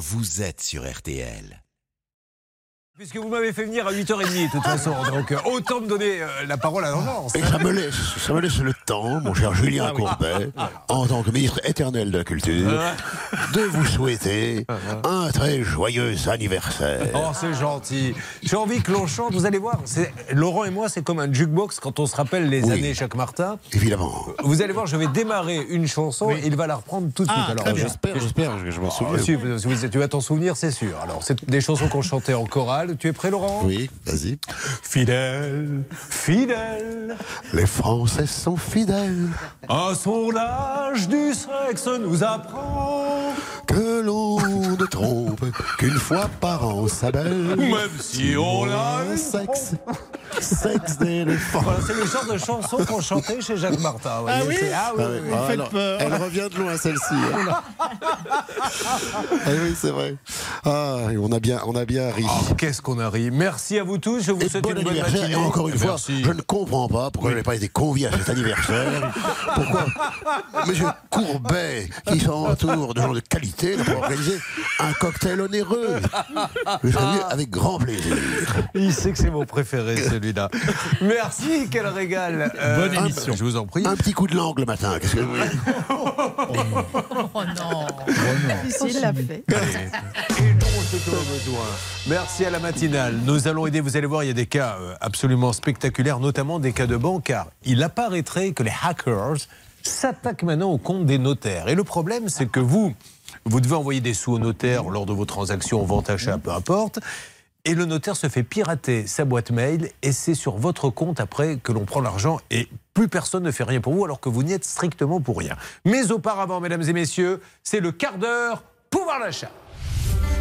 vous êtes sur RTL. Puisque vous m'avez fait venir à 8h30 de toute façon, donc euh, autant me donner euh, la parole à l'avance. Et ça me, laisse, ça me laisse le temps, mon cher Julien Ah oui. Courbet, en tant que ministre éternel de la Culture, de vous souhaiter un très joyeux anniversaire. Oh, c'est gentil. J'ai envie que l'on chante. Vous allez voir, c'est- Laurent et moi, c'est comme un jukebox quand on se rappelle les Oui. années Jacques Martin. Évidemment. Vous allez voir, je vais démarrer une chanson et il va la reprendre tout de suite. Alors, je- J'espère, j'espère que je m'en Ah, souviens. si, vous- tu vas t'en souvenir, c'est sûr. Alors, c'est des chansons qu'on chantait en chorale. Tu es prêt, Laurent? Oui, vas-y. Fidèle, fidèle, Les Français sont fidèles, un sondage du sexe nous apprend, que l'on ne trompe qu'une fois par an sa belle. même si on a sexe, sexe d'éléphant. Voilà, c'est le genre de chanson qu'on chantait chez Jacques Martin. oui c'est- ah oui, Ah oui, oui, oui. ah, elle revient de loin celle-ci. hein. Ah oui, c'est vrai. Ah, on a bien, on a bien ri. Oh, Qu'est-ce qu'on a ri. Merci à vous tous. Je vous Et souhaite bon une bonne anniversaire. matinée. Et encore une fois, je ne comprends pas pourquoi je n'ai pas été convié à cet anniversaire. Pourquoi? Monsieur Courbet, qui s'entoure de gens de qualité, n'a pas organisé un cocktail onéreux. Avec grand plaisir. Il sait que c'est mon préféré, celui-là. Merci, quel régal. Euh, Bonne émission. Je vous en prie. Un petit coup de langue le matin. Qu'est-ce que vous voulez? Oh non Difficile l'a fait. Merci à la matinale. Nous allons aider, vous allez voir, il y a des cas euh, absolument spectaculaires, notamment des cas de banque, car il apparaîtrait que les hackers s'attaquent maintenant au compte des notaires. Et le problème, c'est que vous, vous devez envoyer des sous au notaire lors de vos transactions, vente, achat, peu importe. Et le notaire se fait pirater sa boîte mail et c'est sur votre compte après que l'on prend l'argent et plus personne ne fait rien pour vous alors que vous n'y êtes strictement pour rien. Mais auparavant, mesdames et messieurs, c'est le quart d'heure pouvoir d'achat.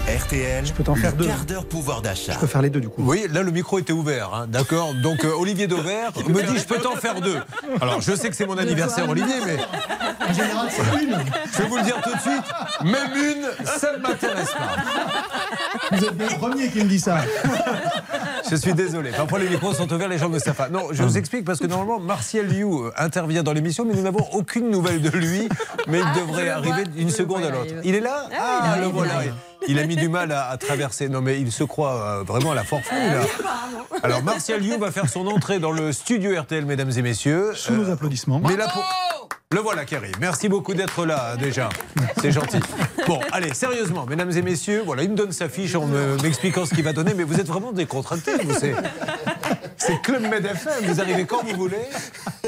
RTL, peux t'en faire le deux. quart d'heure pouvoir d'achat. Je peux faire les deux du coup. Oui, là le micro était ouvert, hein, d'accord. Donc euh, Olivier Dauvert me dit je peux t'en faire deux. Alors je sais que c'est mon anniversaire Olivier, mais En général, c'est une. je vais vous le dire tout de suite, même une, ça ne m'intéresse pas. Vous êtes le premier qui me dit ça. Je suis désolé. Parfois les micros sont ouverts, les gens ne savent pas. Non, je vous explique parce que normalement Martial Liu euh, intervient dans l'émission, mais nous n'avons aucune nouvelle de lui. Mais il devrait le arriver vois. d'une Je seconde le à l'autre. Il est là? Ah, il Ah, arrive, le il voilà. Il a mis du mal à, à traverser. Non, mais il se croit euh, vraiment à la forfouille, là. Alors, Martial Liu va faire son entrée dans le studio RTL, mesdames et messieurs. Sous nos Euh, applaudissements. mais là pour... Le voilà qui arrive. Merci beaucoup d'être là déjà. C'est gentil. Bon, allez, sérieusement, mesdames et messieurs, voilà, il me donne sa fiche en me- m'expliquant ce qu'il va donner, mais vous êtes vraiment décontractés, vous. C'est, c'est Club Med FM, vous arrivez quand vous voulez.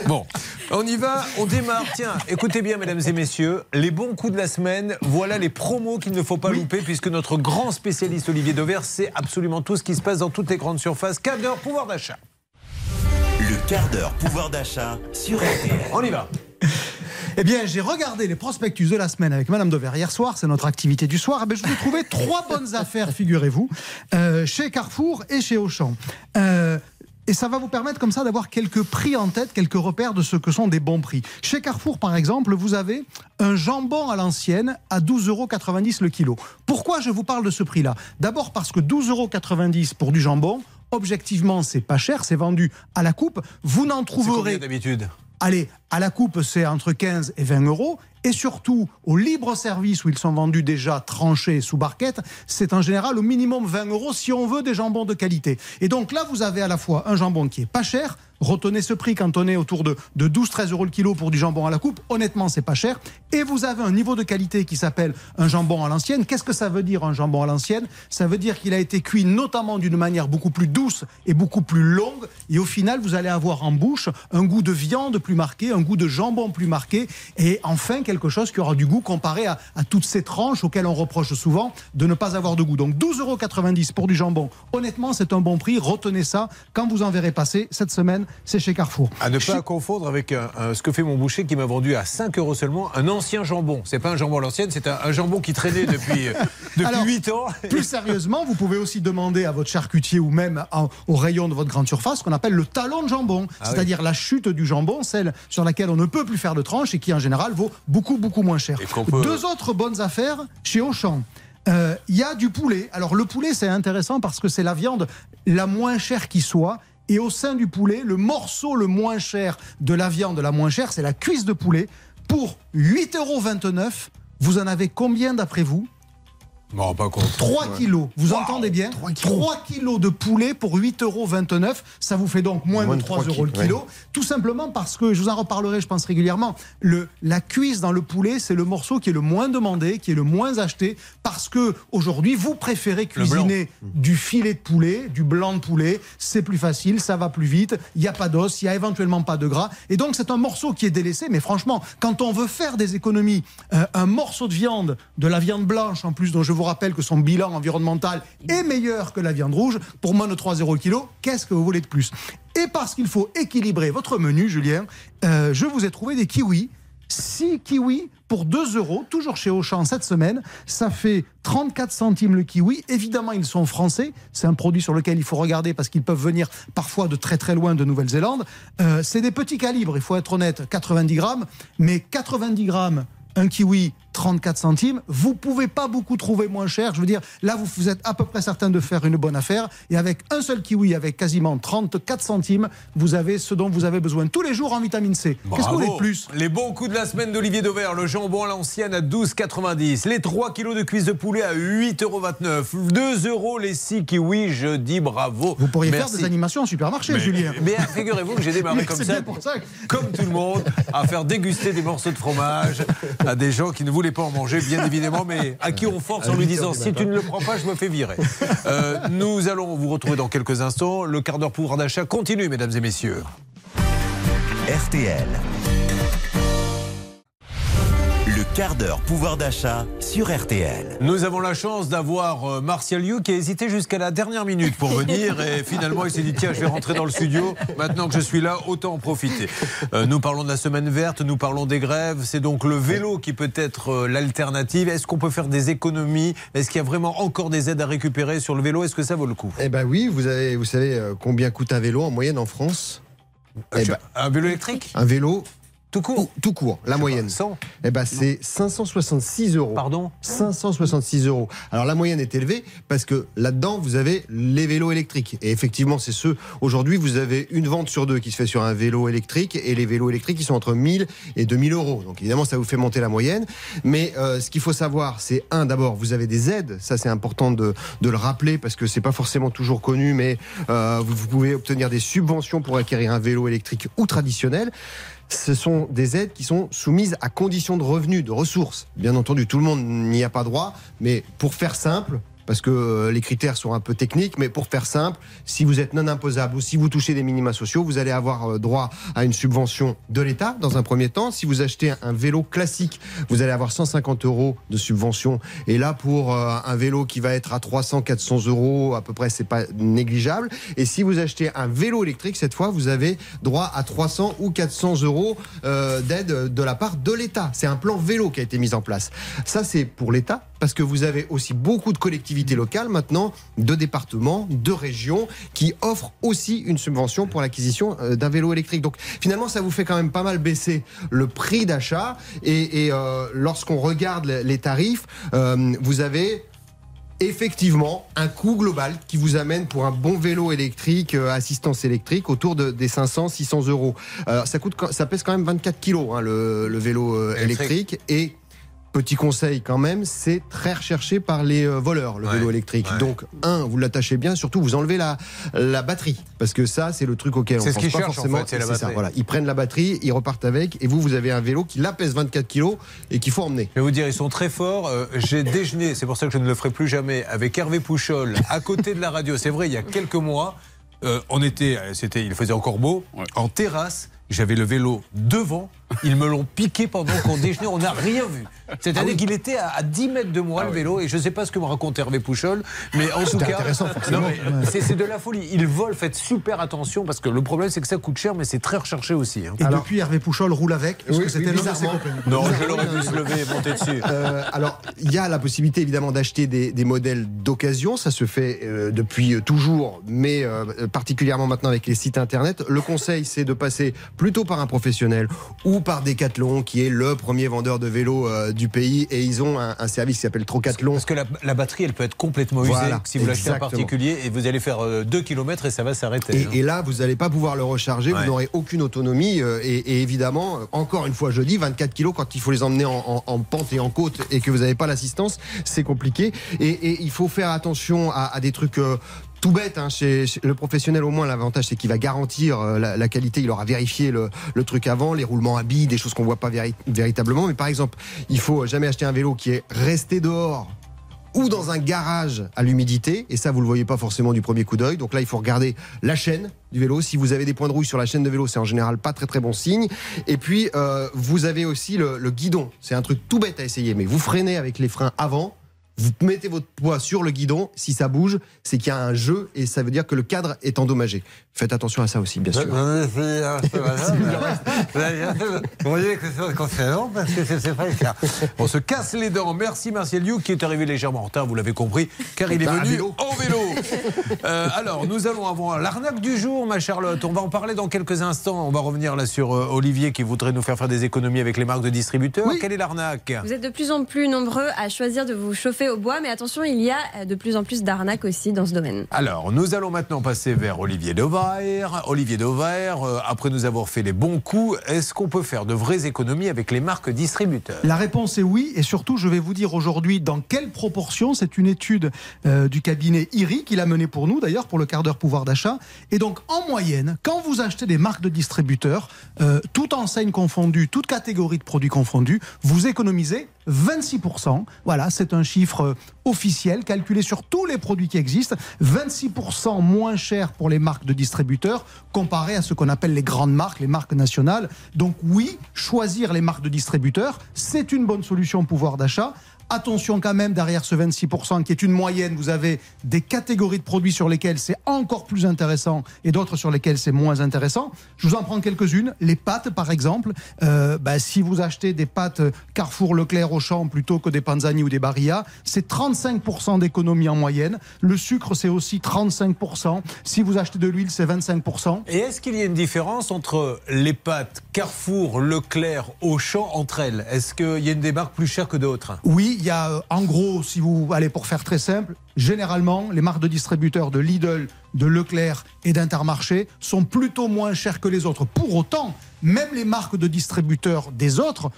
Bon, on y va, on démarre. Tiens, écoutez bien, mesdames et messieurs, les bons coups de la semaine, voilà les promos qu'il ne faut pas louper, puisque notre grand spécialiste Olivier Dauvert sait absolument tout ce qui se passe dans toutes les grandes surfaces. Quart d'heure, pouvoir d'achat. Le quart d'heure pouvoir d'achat sur RTL. On y va. Eh bien, j'ai regardé les prospectus de la semaine avec Madame Dever hier soir, c'est notre activité du soir. Eh bien, je vous ai trouvé trois bonnes affaires, figurez-vous, euh, chez Carrefour et chez Auchan. Euh, et ça va vous permettre comme ça d'avoir quelques prix en tête, quelques repères de ce que sont des bons prix. Chez Carrefour, par exemple, vous avez un jambon à l'ancienne à 12,90 euros le kilo. Pourquoi je vous parle de ce prix-là? D'abord parce que 12,90 euros pour du jambon, objectivement, c'est pas cher, c'est vendu à la coupe. Vous n'en trouverez d'habitude? Allez, à la coupe, c'est entre 15 et 20 euros. Et surtout, au libre service où ils sont vendus déjà tranchés sous barquette, c'est en général au minimum 20 euros si on veut des jambons de qualité. Et donc là, vous avez à la fois un jambon qui est pas cher. Retenez ce prix quand on est autour de, de 12-13 euros le kilo pour du jambon à la coupe. Honnêtement, c'est pas cher. Et vous avez un niveau de qualité qui s'appelle un jambon à l'ancienne. Qu'est-ce que ça veut dire un jambon à l'ancienne? Ça veut dire qu'il a été cuit notamment d'une manière beaucoup plus douce et beaucoup plus longue. Et au final, vous allez avoir en bouche un goût de viande plus marqué, un goût de jambon plus marqué. Et enfin, quelque chose qui aura du goût comparé à, à toutes ces tranches auxquelles on reproche souvent de ne pas avoir de goût. Donc 12,90 euros pour du jambon. Honnêtement, c'est un bon prix. Retenez ça. Quand vous en verrez passer cette semaine, c'est chez Carrefour. À ne Chez- pas confondre avec un- un- ce que fait mon boucher qui m'a vendu à 5 euros seulement un ancien jambon. C'est pas un jambon à l'ancienne, c'est un, un jambon qui traînait depuis, euh, depuis Alors, 8 ans. Plus sérieusement, vous pouvez aussi demander à votre charcutier ou même en- au rayon de votre grande surface ce qu'on appelle le talon de jambon, Ah c'est-à-dire la chute du jambon, celle sur laquelle on ne peut plus faire de tranche et qui en général vaut beaucoup beaucoup moins cher. Peut- Deux autres bonnes affaires chez Auchan. Euh, Il y a du poulet. Alors le poulet, c'est intéressant parce que c'est la viande la moins chère qui soit. Et au sein du poulet, le morceau le moins cher de la viande la moins chère, c'est la cuisse de poulet. Pour 8,29 euros, vous en avez combien d'après vous? Rends pas compte. 3 kilos, vous entendez bien 3 kilos. de poulet pour 8,29 euros. Ça vous fait donc moins, Moins de de 3 trois euros le kilos, kilo. Tout simplement parce que, je vous en reparlerai, je pense régulièrement, le, la cuisse dans le poulet, c'est le morceau qui est le moins demandé, qui est le moins acheté, parce que aujourd'hui, vous préférez cuisiner du filet de poulet, du blanc de poulet. C'est plus facile, ça va plus vite. Il n'y a pas d'os, il n'y a éventuellement pas de gras. Et donc, c'est un morceau qui est délaissé. Mais franchement, quand on veut faire des économies, euh, un morceau de viande, de la viande blanche en plus, dont je vous rappelle que son bilan environnemental est meilleur que la viande rouge, pour moins de 3 euros kilo, qu'est-ce que vous voulez de plus? Et parce qu'il faut équilibrer votre menu, Julien, euh, je vous ai trouvé des kiwis. 6 kiwis pour 2 euros, toujours chez Auchan cette semaine. Ça fait 34 centimes le kiwi. Évidemment, ils sont français. C'est un produit sur lequel il faut regarder parce qu'ils peuvent venir parfois de très très loin de Nouvelle-Zélande. Euh, c'est des petits calibres, il faut être honnête, 90 grammes. Mais 90 grammes, un kiwi, 34 centimes. Vous pouvez pas beaucoup trouver moins cher. Je veux dire, là, vous, êtes à peu près certain de faire une bonne affaire. Et avec un seul kiwi, avec quasiment 34 centimes, vous avez ce dont vous avez besoin tous les jours en vitamine C. Qu'est-ce que vous voulez de plus Les bons coups de la semaine d'Olivier Dauvert, le jambon à l'ancienne à 12,90. Les 3 kilos de cuisses de poulet à 8,29 euros. 2 euros les 6 kiwis, je dis bravo. Vous pourriez Merci. faire des animations en supermarché, Mais, Julien. mais figurez-vous que j'ai démarré comme ça, pour comme tout le monde, à faire déguster des morceaux de fromage à des gens qui ne voulaient pas en manger, bien évidemment, mais à qui on force en lui disant si tu ne le prends pas, je me fais virer. Euh, nous allons vous retrouver dans quelques instants. Le quart d'heure pouvoir d'achat continue, mesdames et messieurs. RTL. Quart d'heure pouvoir d'achat sur RTL. Nous avons la chance d'avoir euh, Martial You qui a hésité jusqu'à la dernière minute pour venir et finalement il s'est dit tiens je vais rentrer dans le studio. Maintenant que je suis là autant en profiter. Euh, nous parlons de la semaine verte, nous parlons des grèves, c'est donc le vélo qui peut être euh, l'alternative. Est-ce qu'on peut faire des économies? Est-ce qu'il y a vraiment encore des aides à récupérer sur le vélo? Est-ce que ça vaut le coup? Eh ben oui, vous, avez, vous savez combien coûte un vélo en moyenne en France? Eh ben, Un vélo électrique? Un vélo Tout court tout court, la moyenne. 100 Eh ben c'est 566 euros. Pardon 566 euros. Alors la moyenne est élevée parce que là-dedans vous avez les vélos électriques et effectivement c'est ceux aujourd'hui vous avez une vente sur deux qui se fait sur un vélo électrique et les vélos électriques qui sont entre 1000 et 2000 euros. Donc évidemment ça vous fait monter la moyenne. Mais euh, ce qu'il faut savoir c'est un d'abord vous avez des aides. Ça c'est important de, de le rappeler parce que c'est pas forcément toujours connu mais euh, vous, vous pouvez obtenir des subventions pour acquérir un vélo électrique ou traditionnel ce sont des aides qui sont soumises à conditions de revenus, de ressources. Bien entendu, tout le monde n'y a pas droit, mais pour faire simple, parce que euh, les critères sont un peu techniques, mais pour faire simple, si vous êtes non imposable ou si vous touchez des minima sociaux, vous allez avoir euh, droit à une subvention de l'État dans un premier temps. Si vous achetez un vélo classique, vous allez avoir 150 euros de subvention. Et là, pour euh, un vélo qui va être à 300, 400 euros à peu près, c'est pas négligeable. Et si vous achetez un vélo électrique, cette fois, vous avez droit à 300 ou 400 euros d'aide de la part de l'État. C'est un plan vélo qui a été mis en place. Ça, c'est pour l'État parce que vous avez aussi beaucoup de collectivités locales maintenant, de départements, de régions, qui offrent aussi une subvention pour l'acquisition euh, d'un vélo électrique. Donc finalement, ça vous fait quand même pas mal baisser le prix d'achat. Et, et, euh, lorsqu'on regarde les tarifs, euh, vous avez effectivement un coût global qui vous amène pour un bon vélo électrique, euh, assistance électrique, autour de, des 500, 600 euros. Alors, ça, coûte, ça pèse quand même 24 kilos, hein, le, le vélo euh, Électrique. électrique. Et Petit conseil quand même, c'est très recherché par les euh, voleurs, le Ouais, vélo électrique. ouais. Donc, un, vous l'attachez bien, surtout vous enlevez la, la batterie. Parce que ça, c'est le truc auquel on C'est ce pense qu'ils pas cherchent, en forcément. fait, c'est la ça, batterie. voilà. Ils prennent la batterie, ils repartent avec, et vous, vous avez un vélo qui là pèse 24 kilos et qu'il faut emmener. Je vais vous dire, ils sont très forts. Euh, J'ai déjeuné, c'est pour ça que je ne le ferai plus jamais, avec Hervé Pouchol, à côté de la radio. C'est vrai, il y a quelques mois, euh, on était, c'était, il faisait encore beau, en terrasse. J'avais le vélo devant. Ils me l'ont piqué pendant qu'on déjeunait. On n'a rien vu. C'est-à-dire qu'il était à, à 10 mètres de moi, le vélo. Et je ne sais pas ce que me raconte Hervé Pouchol. Mais en tout cas. c'est de la folie. Ils volent. Faites super attention parce que le problème, c'est que ça coûte cher, mais c'est très recherché aussi. hein. Et depuis, Hervé Pouchol roule avec, parce Oui, que c'était l'un de ses bizarrement. copains. Non, je l'aurais pu se lever et monter dessus. Euh, alors, il y a la possibilité évidemment d'acheter des, des modèles d'occasion. Ça se fait euh, depuis toujours, mais euh, particulièrement maintenant avec les sites internet. Le conseil, c'est de passer plutôt par un professionnel ou par Decathlon, qui est le premier vendeur de vélos euh, du pays, et ils ont un, un service qui s'appelle Trocathlon. Parce que la, la batterie, elle peut être complètement usée Voilà, si vous l'achetez en particulier et vous allez faire 2 km et ça va s'arrêter. hein. Et, et là, vous n'allez pas pouvoir le recharger, Ouais. vous n'aurez aucune autonomie. euh, et, et évidemment, euh, encore une fois, je dis, 24 kilos quand il faut les emmener en, en- en pente et en côte et que vous n'avez pas l'assistance, c'est compliqué. Et, et il faut faire attention à, à des trucs. Tout bête, hein, chez, le professionnel au moins l'avantage c'est qu'il va garantir euh, la, la qualité, il aura vérifié le, le truc avant, les roulements à billes, des choses qu'on voit pas véri- véritablement. Mais par exemple, il faut jamais acheter un vélo qui est resté dehors ou dans un garage à l'humidité, et ça vous le voyez pas forcément du premier coup d'œil. Donc là, il faut regarder la chaîne du vélo. Si vous avez des points de rouille sur la chaîne de vélo, c'est en général pas très très bon signe. Et puis euh, vous avez aussi le, le guidon. C'est un truc tout bête à essayer, mais vous freinez avec les freins avant. Vous mettez votre poids sur le guidon, si ça bouge, c'est qu'il y a un jeu et ça veut dire que le cadre est endommagé. Faites attention à ça aussi, bien sûr. Vous voyez que c'est concernant parce que c'est pas le cas. On se casse les dents. Merci Martial You qui est arrivé légèrement en retard, vous l'avez compris, car il est venu vélo. en vélo. Euh, alors, nous allons avoir l'arnaque du jour, ma Charlotte. On va en parler dans quelques instants. On va revenir là sur euh, Olivier qui voudrait nous faire faire des économies avec les marques de distributeurs. Oui. Quelle est l'arnaque? Vous êtes de plus en plus nombreux à choisir de vous chauffer au bois, mais attention, il y a euh, de plus en plus d'arnaques aussi dans ce domaine. Alors, nous allons maintenant passer vers Olivier Dauvert. Olivier Dauvert, euh, après nous avoir fait les bons coups, est-ce qu'on peut faire de vraies économies avec les marques distributeurs? La réponse est oui, et surtout, je vais vous dire aujourd'hui dans quelle proportion. C'est une étude euh, du cabinet IRI qu'il a menée pour nous, d'ailleurs, pour le quart d'heure pouvoir d'achat. Et donc, en moyenne, quand vous achetez des marques de distributeurs, euh, toute enseigne confondue, toute catégorie de produits confondus, vous économisez 26%. Voilà, c'est un chiffre euh, officiel, calculé sur tous les produits qui existent. 26% moins cher pour les marques de distributeurs comparé à ce qu'on appelle les grandes marques, les marques nationales. Donc oui, choisir les marques de distributeurs, c'est une bonne solution pouvoir d'achat. Attention quand même, derrière ce 26% qui est une moyenne, vous avez des catégories de produits sur lesquels c'est encore plus intéressant et d'autres sur lesquels c'est moins intéressant. Je vous en prends quelques-unes. Les pâtes, par exemple. Euh, bah, si vous achetez des pâtes Carrefour, Leclerc, Auchan plutôt que des Panzani ou des Barilla, c'est 35% d'économie en moyenne. Le sucre, c'est aussi 35%. Si vous achetez de l'huile, c'est 25%. Et est-ce qu'il y a une différence entre les pâtes Carrefour, Leclerc, Auchan entre elles? Est-ce qu'il y a une des marques plus chères que d'autres? Oui, il y a euh, en gros, si vous allez pour faire très simple, généralement, les marques de distributeurs de Lidl, de Leclerc et d'Intermarché sont plutôt moins chères que les autres. Pour autant, même les marques de distributeurs des autres,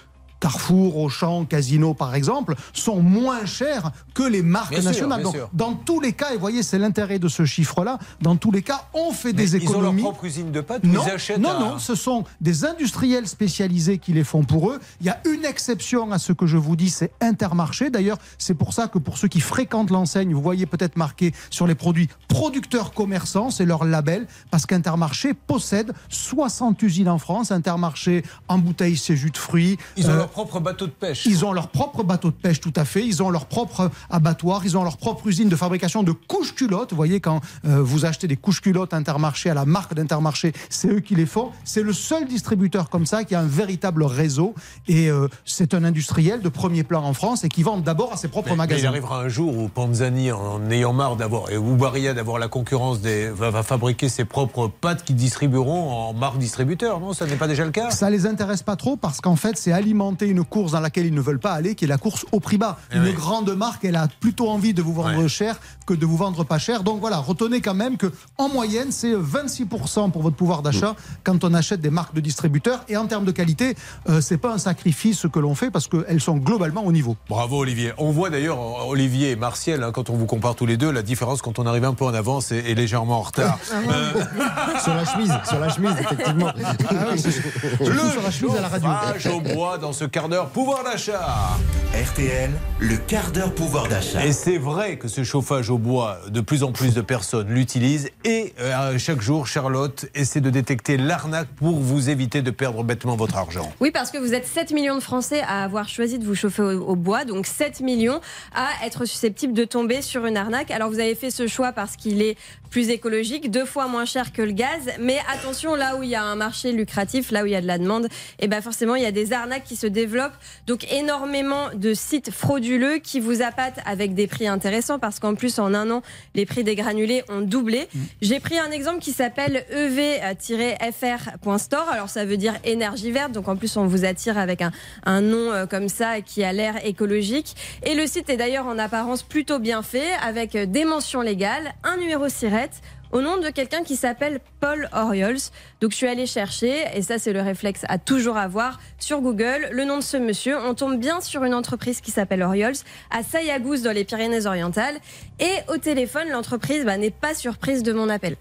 Carrefour, Auchan, Casino par exemple, sont moins chères que les marques Bien nationales. Donc, dans tous les cas, et voyez, c'est l'intérêt de ce chiffre-là, dans tous les cas, on fait des Ils ont leur économies. propre usine de pâtes Non, ils achètent non, non, ce sont des industriels spécialisés qui les font pour eux. Il y a une exception à ce que je vous dis, c'est Intermarché. D'ailleurs, c'est pour ça que pour ceux qui fréquentent l'enseigne, vous voyez peut-être marqué sur les produits producteurs commerçants, c'est leur label, parce qu'Intermarché possède 60 usines en France. Intermarché embouteille ses jus de fruits. Ils ont Euh, leur propre bateau de pêche. ils ont leur propre bateau de pêche, tout à fait. Ils ont leur propre abattoir. Ils ont leur propre usine de fabrication de couches culottes. Vous voyez, quand euh, vous achetez des couches culottes Intermarché à la marque d'Intermarché, c'est eux qui les font. C'est le seul distributeur comme ça qui a un véritable réseau. Et euh, c'est un industriel de premier plan en France et qui vend d'abord à ses propres Mais- mais il magasins. arrivera un jour où Panzani, en ayant marre d'avoir, et ou Barilla d'avoir la concurrence, des, va, va fabriquer ses propres pâtes qui distribueront en marque distributeur, non Ça n'est pas déjà le cas? Ça les intéresse pas trop parce qu'en fait, c'est une course dans laquelle ils ne veulent pas aller, qui est la course au prix bas. Eh une oui. grande marque, elle a plutôt envie de vous vendre Ouais. cher que de vous vendre pas cher. Donc voilà, retenez quand même que en moyenne, c'est 26% pour votre pouvoir d'achat quand on achète des marques de distributeurs. Et en termes de qualité, euh, c'est pas un sacrifice que l'on fait parce qu'elles sont globalement au niveau. Bravo Olivier. On voit d'ailleurs Olivier et Martial, hein, quand on vous compare tous les deux, la différence quand on arrive un peu en avance et, et légèrement en retard. Euh, sur la chemise, sur la chemise, effectivement. Surtout sur la chemise à la radio. au bois dans ce quart d'heure pouvoir d'achat. RTL, le quart d'heure pouvoir d'achat. Et c'est vrai que ce chauffage au bois, de plus en plus de personnes l'utilisent. Et euh, chaque jour, Charlotte essaie de détecter l'arnaque pour vous éviter de perdre bêtement votre argent. Oui, parce que vous êtes 7 millions de Français à avoir choisi de vous chauffer au, au bois, donc 7 millions à être susceptibles de tomber sur une arnaque. Alors vous avez fait ce choix parce qu'il est plus écologique, deux fois moins cher que le gaz, mais attention, là où il y a un marché lucratif, là où il y a de la demande, et ben forcément il y a des arnaques qui se développe donc énormément de sites frauduleux qui vous appâtent avec des prix intéressants parce qu'en plus en un an les prix des granulés ont doublé. J'ai pris un exemple qui s'appelle ev-fr.store. Alors ça veut dire énergie verte, donc en plus on vous attire avec un, un nom euh, comme ça qui a l'air écologique. Et le site est d'ailleurs en apparence plutôt bien fait avec des mentions légales, un numéro SIRET au nom de quelqu'un qui s'appelle Paul Oriols. Donc je suis allée chercher, et ça c'est le réflexe à toujours avoir, sur Google, le nom de ce monsieur. On tombe bien sur une entreprise qui s'appelle Oriols, à Sayagouze dans les Pyrénées-Orientales. Et au téléphone, l'entreprise bah, n'est pas surprise de mon appel.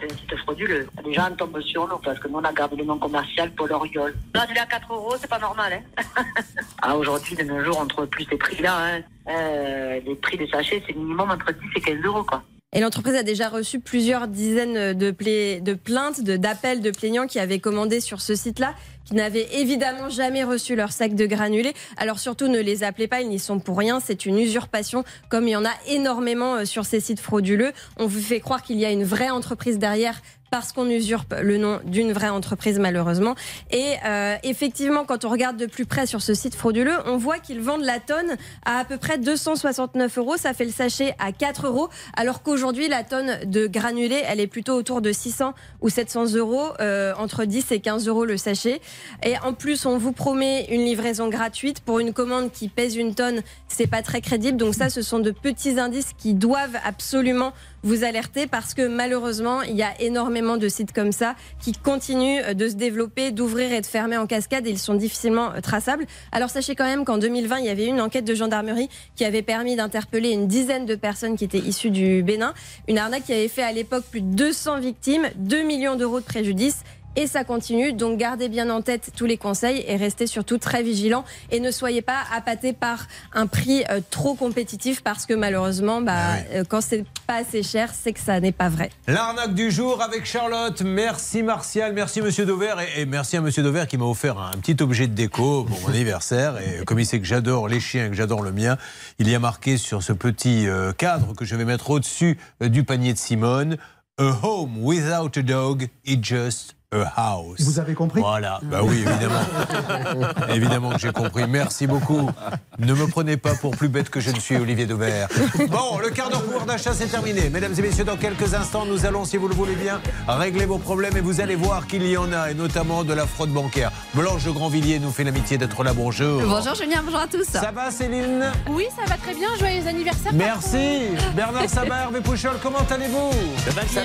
C'est un site frauduleux. Les gens tombent sur nous parce que nous on a gardé le nom commercial Paul Oriol. Là, tu l'as à 4 euros, c'est pas normal. Hein ah, aujourd'hui, de nos jours, on trouve plus ces prix-là. Hein. Euh, les prix des sachets, c'est minimum entre 10 et 15 euros. Quoi. Et l'entreprise a déjà reçu plusieurs dizaines de, pla- de plaintes, de- d'appels de, plaignants qui avaient commandé sur ce site-là, qui n'avaient évidemment jamais reçu leur sac de granulés. Alors surtout, ne les appelez pas, ils n'y sont pour rien. C'est une usurpation, comme il y en a énormément euh, sur ces sites frauduleux. On vous fait croire qu'il y a une vraie entreprise derrière parce qu'on usurpe le nom d'une vraie entreprise malheureusement. Et euh, effectivement, quand on regarde de plus près sur ce site frauduleux, on voit qu'ils vendent la tonne à à peu près 269 euros. Ça fait le sachet à 4 euros, alors qu'aujourd'hui la tonne de granulés, elle est plutôt autour de 600 ou 700 euros, euh, entre 10 et 15 euros le sachet. Et en plus, on vous promet une livraison gratuite pour une commande qui pèse une tonne. C'est pas très crédible. Donc ça, ce sont de petits indices qui doivent absolument vous alerter parce que malheureusement, il y a énormément de sites comme ça qui continuent de se développer, d'ouvrir et de fermer en cascade et ils sont difficilement euh, traçables. Alors sachez quand même qu'en 2020, il y avait une enquête de gendarmerie qui avait permis d'interpeller une dizaine de personnes qui étaient issues du Bénin. Une arnaque qui avait fait à l'époque plus de 200 victimes, 2 millions d'euros de préjudice. Et ça continue, donc gardez bien en tête tous les conseils et restez surtout très vigilants et ne soyez pas appâtés par un prix euh, trop compétitif parce que malheureusement, bah, euh, quand c'est pas assez cher, c'est que ça n'est pas vrai. L'arnaque du jour avec Charlotte. Merci Martial, merci Monsieur Dover et, et merci à Monsieur Dover qui m'a offert un petit objet de déco pour mon anniversaire. Et comme il sait que j'adore les chiens et que j'adore le mien, il y a marqué sur ce petit euh, cadre que je vais mettre au-dessus du panier de Simone A home without a dog is just a house. Vous avez compris? Voilà, bah oui, évidemment. évidemment que j'ai compris. Merci beaucoup. Ne me prenez pas pour plus bête que je ne suis, Olivier Daubert. Bon, le quart d'heure pouvoir d'achat, c'est terminé. Mesdames et messieurs, dans quelques instants, nous allons, si vous le voulez bien, régler vos problèmes et vous allez voir qu'il y en a, et notamment de la fraude bancaire. Blanche de Grandvilliers nous fait l'amitié d'être là. Bonjour. Bonjour Julien, bonjour à tous. Ça va, Céline? Oui, ça va très bien. Joyeux anniversaire. Merci. Bernard Sabat, Hervé Pouchol, comment allez-vous? Ça va bien.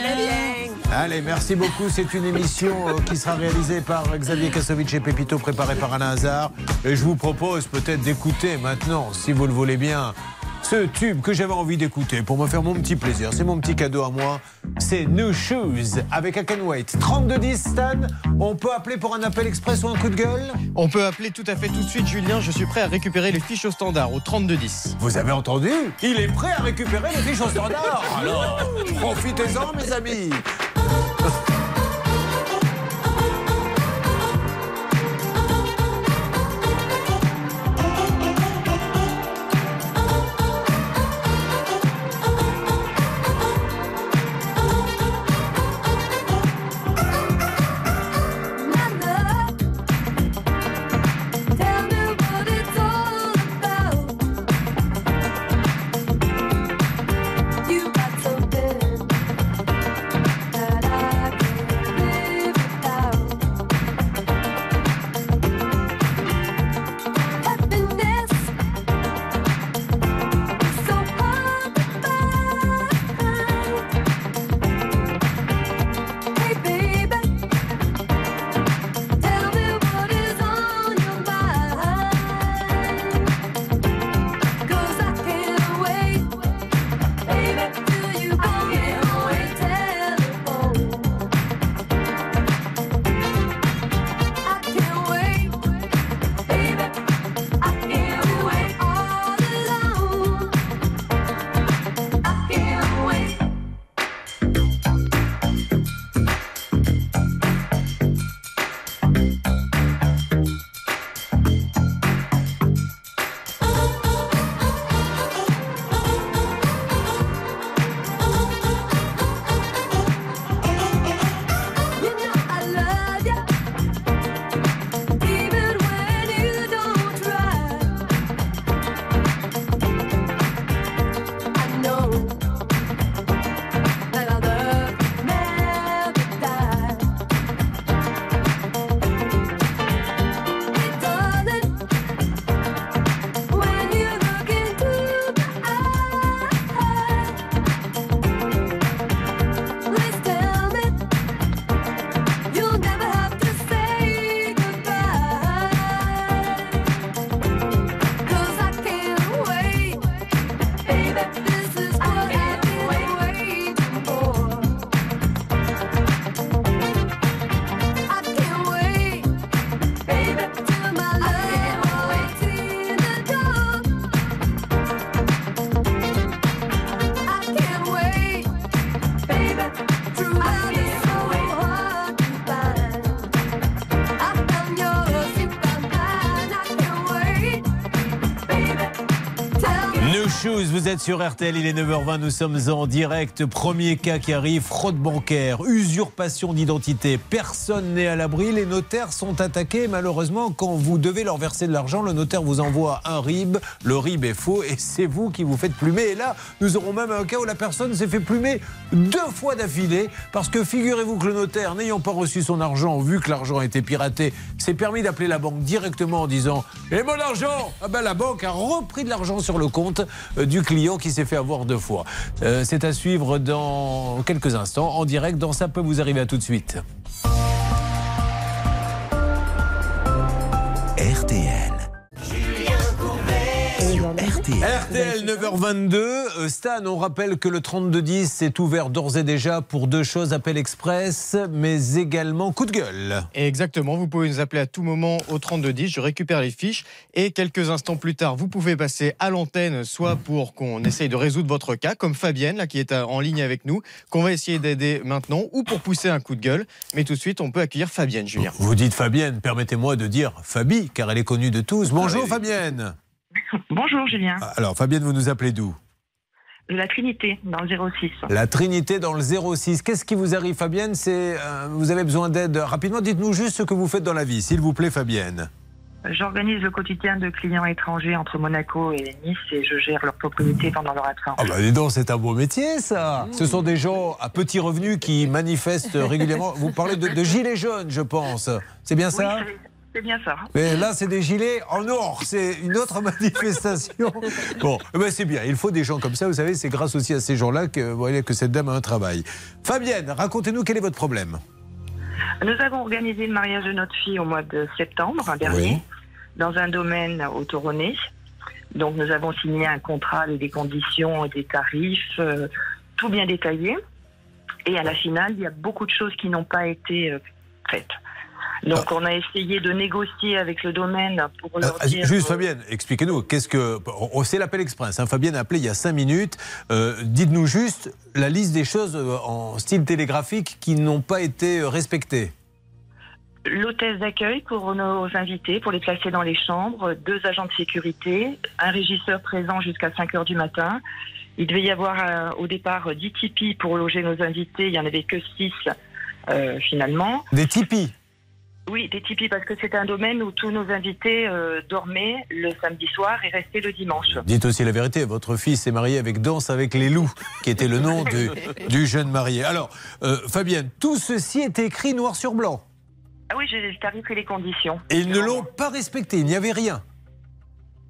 Allez, merci beaucoup. C'est une émission euh, qui sera réalisée par Xavier Kassovitch et Pépito, préparée par Alain Hazard. Et je vous propose peut-être d'écouter maintenant, si vous le voulez bien, ce tube que j'avais envie d'écouter pour me faire mon petit plaisir. C'est mon petit cadeau à moi. C'est New Shoes avec I Can Wait. 3210 Stan. On peut appeler pour un appel express ou un coup de gueule? On peut appeler tout à fait tout de suite Julien, je suis prêt à récupérer les fiches au standard au 3210. Vous avez entendu? Il est prêt à récupérer les fiches au standard. Alors, profitez-en, mes amis. Vous êtes sur RTL, il est 9h20, nous sommes en direct. Premier cas qui arrive, fraude bancaire, usurpation d'identité. Personne n'est à l'abri, les notaires sont attaqués. Malheureusement, quand vous devez leur verser de l'argent, le notaire vous envoie un RIB. Le RIB est faux et c'est vous qui vous faites plumer. Et là, nous aurons même un cas où la personne s'est fait plumer deux fois d'affilée parce que figurez-vous que le notaire, n'ayant pas reçu son argent, vu que l'argent a été piraté, s'est permis d'appeler la banque directement en disant Et mon argent ah ben, La banque a repris de l'argent sur le compte euh, du client qui s'est fait avoir deux fois. Euh, c'est à suivre dans quelques instants en direct dans Ça peut vous arriver à tout de suite. 9h22. Euh, Stan, on rappelle que le 3210 est ouvert d'ores et déjà pour deux choses appel express, mais également coup de gueule. Exactement, vous pouvez nous appeler à tout moment au 3210, je récupère les fiches et quelques instants plus tard, vous pouvez passer à l'antenne, soit pour qu'on essaye de résoudre votre cas, comme Fabienne, là, qui est en ligne avec nous, qu'on va essayer d'aider maintenant, ou pour pousser un coup de gueule. Mais tout de suite, on peut accueillir Fabienne, Julien. Vous dites Fabienne, permettez-moi de dire Fabi, car elle est connue de tous. Bonjour Fabienne. Bonjour Julien. Alors Fabienne, vous nous appelez d'où? La Trinité dans le 06. La Trinité dans le 06. Qu'est-ce qui vous arrive Fabienne? C'est euh, vous avez besoin d'aide rapidement. Dites-nous juste ce que vous faites dans la vie, s'il vous plaît Fabienne. J'organise le quotidien de clients étrangers entre Monaco et Nice et je gère leur propriété pendant leur absence. Ah bah dis donc, c'est un beau métier ça. Ce sont des gens à petits revenus qui manifestent régulièrement. Vous parlez de, de gilets jaunes, je pense. C'est bien ça? Oui, c'est bien ça. Mais là, c'est des gilets en or. C'est une autre manifestation. Bon, eh ben, c'est bien. Il faut des gens comme ça. Vous savez, c'est grâce aussi à ces gens-là que, voyez, que cette dame a un travail. Fabienne, racontez-nous quel est votre problème. Nous avons organisé le mariage de notre fille au mois de septembre dernier Oui. dans un domaine autoronné. Donc nous avons signé un contrat avec des conditions et des tarifs, euh, tout bien détaillé. Et à la finale, il y a beaucoup de choses qui n'ont pas été euh, faites. Donc on a essayé de négocier avec le domaine pour leur Ah, dire... Juste, Fabienne, expliquez-nous. Qu'est-ce que. C'est l'appel express. hein. Fabienne a appelé il y a cinq minutes. Euh, Dites-nous juste la liste des choses euh, en style télégraphique qui n'ont pas été euh, respectées. L'hôtesse d'accueil pour nos invités, pour les placer dans les chambres, deux agents de sécurité, un régisseur présent jusqu'à 5 heures du matin. Il devait y avoir euh, au départ 10 tipis pour loger nos invités, il n'y en avait que 6 finalement. Des tipis Oui, des tipis parce que c'est un domaine où tous nos invités euh, dormaient le samedi soir et restaient le dimanche. Dites aussi la vérité, votre fils est marié avec Danse avec les loups, qui était le nom du, du jeune marié. Alors, euh, Fabienne, tout ceci est écrit noir sur blanc. Ah oui, j'ai le tarif et les conditions. Et ils ne l'ont pas respecté, il n'y avait rien.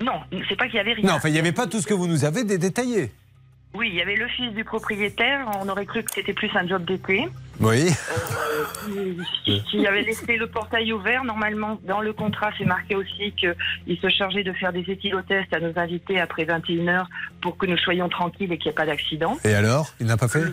Non, c'est pas qu'il y avait rien. Non, enfin, il n'y avait pas tout ce que vous nous avez dé- détaillé. Oui, il y avait le fils du propriétaire, on aurait cru que c'était plus un job d'été. Oui. qui, qui avait laissé le portail ouvert. Normalement, dans le contrat, c'est marqué aussi qu'il se chargeait de faire des éthylotests à nos invités après 21h pour que nous soyons tranquilles et qu'il n'y ait pas d'accident. Et alors Il n'a pas fait?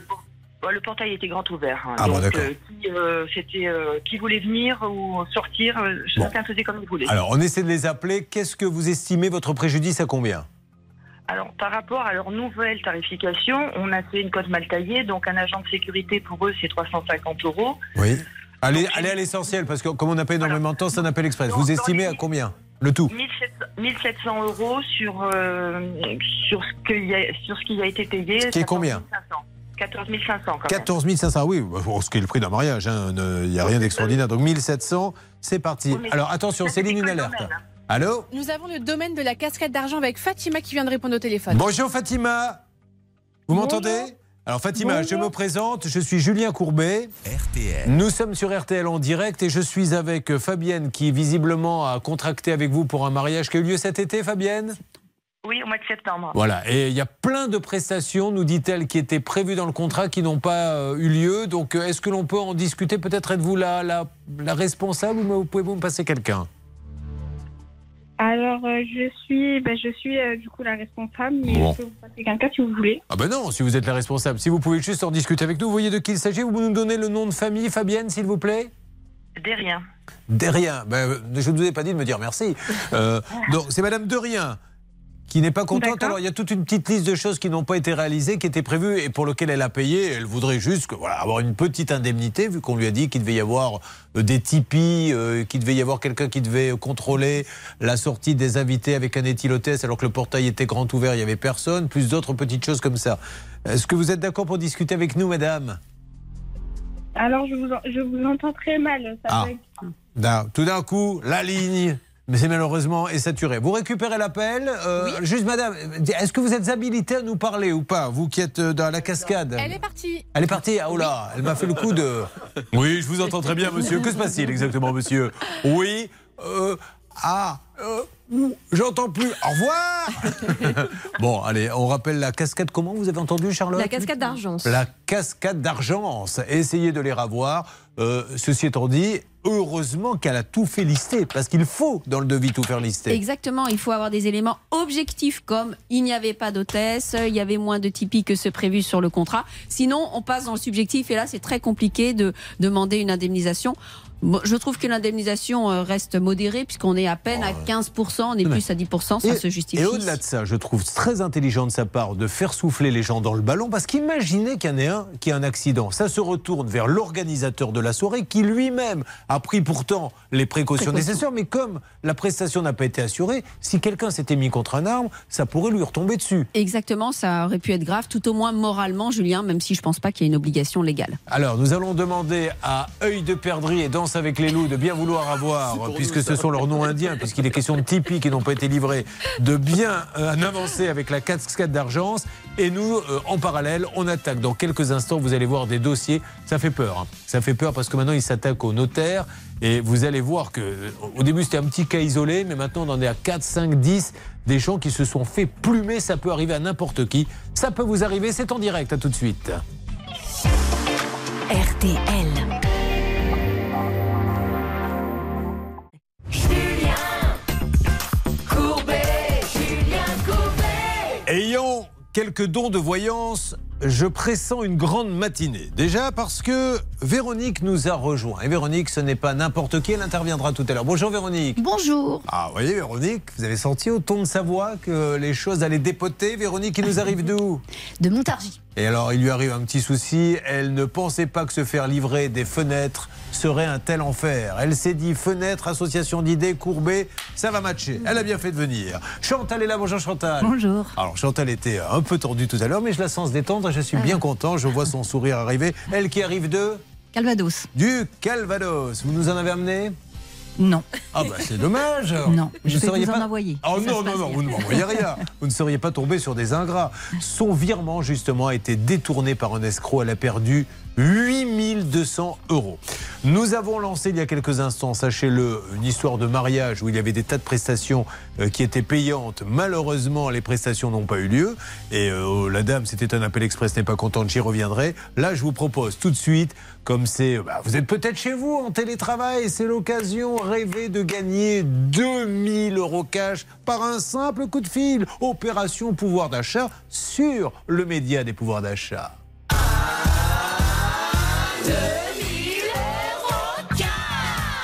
Bon, le portail était grand ouvert. hein. Ah bon, Donc, d'accord. euh, qui, euh, c'était, euh, qui voulait venir ou sortir, euh, chacun faisait comme il voulait. Alors, on essaie de les appeler. Qu'est-ce que vous estimez votre préjudice à combien? Alors, par rapport à leur nouvelle tarification, on a fait une cote mal taillée. Donc, un agent de sécurité, pour eux, c'est 350 euros. Oui. Allez, allez à l'essentiel, parce que comme on n'a pas énormément de temps, c'est un appel express. Vous estimez à combien Le tout? 1700 1700 euros sur, euh, sur, ce qu'il y a, sur ce qui a été payé. Ce qui est combien? 14 500 quand même. 14 500, oui, ce qui est le prix d'un mariage, hein, il n'y a rien d'extraordinaire. Donc 1700, c'est parti. Alors attention, Céline, une alerte. Allô Nous avons le domaine de la cascade d'argent avec Fatima qui vient de répondre au téléphone. Bonjour Fatima Vous m'entendez Alors Fatima, je me présente, je suis Julien Courbet. RTL. Nous sommes sur RTL en direct et je suis avec Fabienne qui visiblement a contracté avec vous pour un mariage qui a eu lieu cet été, Fabienne Oui, au mois de septembre. Voilà, et il y a plein de prestations, nous dit-elle, qui étaient prévues dans le contrat, qui n'ont pas euh, eu lieu. Donc, euh, est-ce que l'on peut en discuter? Peut-être êtes-vous la, la, la responsable ou pouvez-vous me passer quelqu'un? Alors, euh, je suis, ben, je suis euh, du coup la responsable, mais Bon. je peux vous passer quelqu'un si vous voulez. Ah ben non, si vous êtes la responsable. Si vous pouvez juste en discuter avec nous, vous voyez de qui il s'agit Vous nous donnez le nom de famille, Fabienne, s'il vous plaît? Derrien. Derrien. Ben, euh, je ne vous ai pas dit de me dire merci. Euh, donc, c'est Madame Derrien. Qui n'est pas contente. Alors, il y a toute une petite liste de choses qui n'ont pas été réalisées, qui étaient prévues et pour lesquelles elle a payé. Elle voudrait juste que, voilà, avoir une petite indemnité, vu qu'on lui a dit qu'il devait y avoir euh, des tipis, euh, qu'il devait y avoir quelqu'un qui devait contrôler la sortie des invités avec un éthylotest, alors que le portail était grand ouvert, il n'y avait personne, plus d'autres petites choses comme ça. Est-ce que vous êtes d'accord pour discuter avec nous, madame? Alors, je vous, en- je vous entends très mal. Ça Ah. D'un- Tout d'un coup, la ligne. Mais c'est malheureusement est saturé. Vous récupérez l'appel. Euh, Juste, madame, est-ce que vous êtes habilité à nous parler ou pas Vous qui êtes euh, dans la cascade? Elle est partie. Elle est partie Ah, oh là, elle m'a fait le coup de. Oui, je vous entends très bien, monsieur. Que se passe-t-il exactement, monsieur? Oui. Euh, ah. euh, J'entends plus. Au revoir. bon, allez, on rappelle la cascade. Comment vous avez entendu, Charlotte? La cascade d'Argence. La cascade d'Argence. Essayez de les ravoir. Euh, ceci étant dit, heureusement qu'elle a tout fait lister, parce qu'il faut dans le devis tout faire lister. Exactement, il faut avoir des éléments objectifs comme il n'y avait pas d'hôtesse, il y avait moins de Tipeee que ce prévu sur le contrat. Sinon, on passe dans le subjectif et là, c'est très compliqué de demander une indemnisation. Je trouve que l'indemnisation euh, reste modérée puisqu'on est à peine à 15%, on est plus à 10%, ça Et- se justifie. Et au-delà de ça, je trouve très intelligent de sa part de faire souffler les gens dans le ballon, parce qu'imaginez qu'il y en ait un qui a un accident. Ça se retourne vers l'organisateur de la soirée, qui lui-même a pris pourtant les précautions nécessaires, mais comme la prestation n'a pas été assurée, si quelqu'un s'était mis contre un arbre, ça pourrait lui retomber dessus. Exactement, ça aurait pu être grave, tout au moins moralement, Julien, même si je pense pas qu'il y ait une obligation légale. Alors, nous allons demander à Œil de Perdrix et Avec les loups de bien vouloir avoir, puisque ce sont leurs noms indiens, puisqu'il est question de Tipeee qui n'ont pas été livrés, de bien euh, avancer avec la cascade d'Argence. Et nous, euh, en parallèle, on attaque. Dans quelques instants, vous allez voir des dossiers. Ça fait peur. hein. Ça fait peur parce que maintenant, ils s'attaquent au notaire. Et vous allez voir que, euh, au début, c'était un petit cas isolé, mais maintenant, on en est à 4, 5, 10 des gens qui se sont fait plumer. Ça peut arriver à n'importe qui. Ça peut vous arriver. C'est en direct. À tout de suite. RTL. Quelques dons de voyance, je pressens une grande matinée. Déjà parce que Véronique nous a rejoint. Et Véronique, ce n'est pas n'importe qui, elle interviendra tout à l'heure. Bonjour Véronique. Bonjour. Ah, vous voyez Véronique, vous avez senti au ton de sa voix que les choses allaient dépoter? Véronique, il nous arrive d'où De Montargis. Et alors, il lui arrive un petit souci. Elle ne pensait pas que se faire livrer des fenêtres serait un tel enfer. Elle s'est dit fenêtre, association d'idées, courbée, ça va matcher. Elle a bien fait de venir. Chantal est là. Bonjour Chantal. Bonjour. Alors Chantal était un peu tendue tout à l'heure, mais je la sens se détendre et je suis bien content. Je vois son sourire arriver. Elle qui arrive de Calvados. du Calvados. Vous nous en avez amené? Non. Ah bah c'est dommage. Non, Vous je ne vais vous en envoyer, Oh non, non, non, bien. vous ne m'envoyez rien. Vous ne seriez pas tombé sur des ingrats. Son virement, justement, a été détourné par un escroc. Elle a perdu 8200 euros. Nous avons lancé il y a quelques instants, sachez-le, une histoire de mariage où il y avait des tas de prestations euh, qui étaient payantes. Malheureusement, les prestations n'ont pas eu lieu. Et euh, la dame, c'était un appel express, n'est pas contente, j'y reviendrai. Là, je vous propose tout de suite, comme c'est. bah, vous êtes peut-être chez vous en télétravail, c'est l'occasion, rêver de gagner 2000 euros cash par un simple coup de fil. Opération pouvoir d'achat sur le média des pouvoirs d'achat.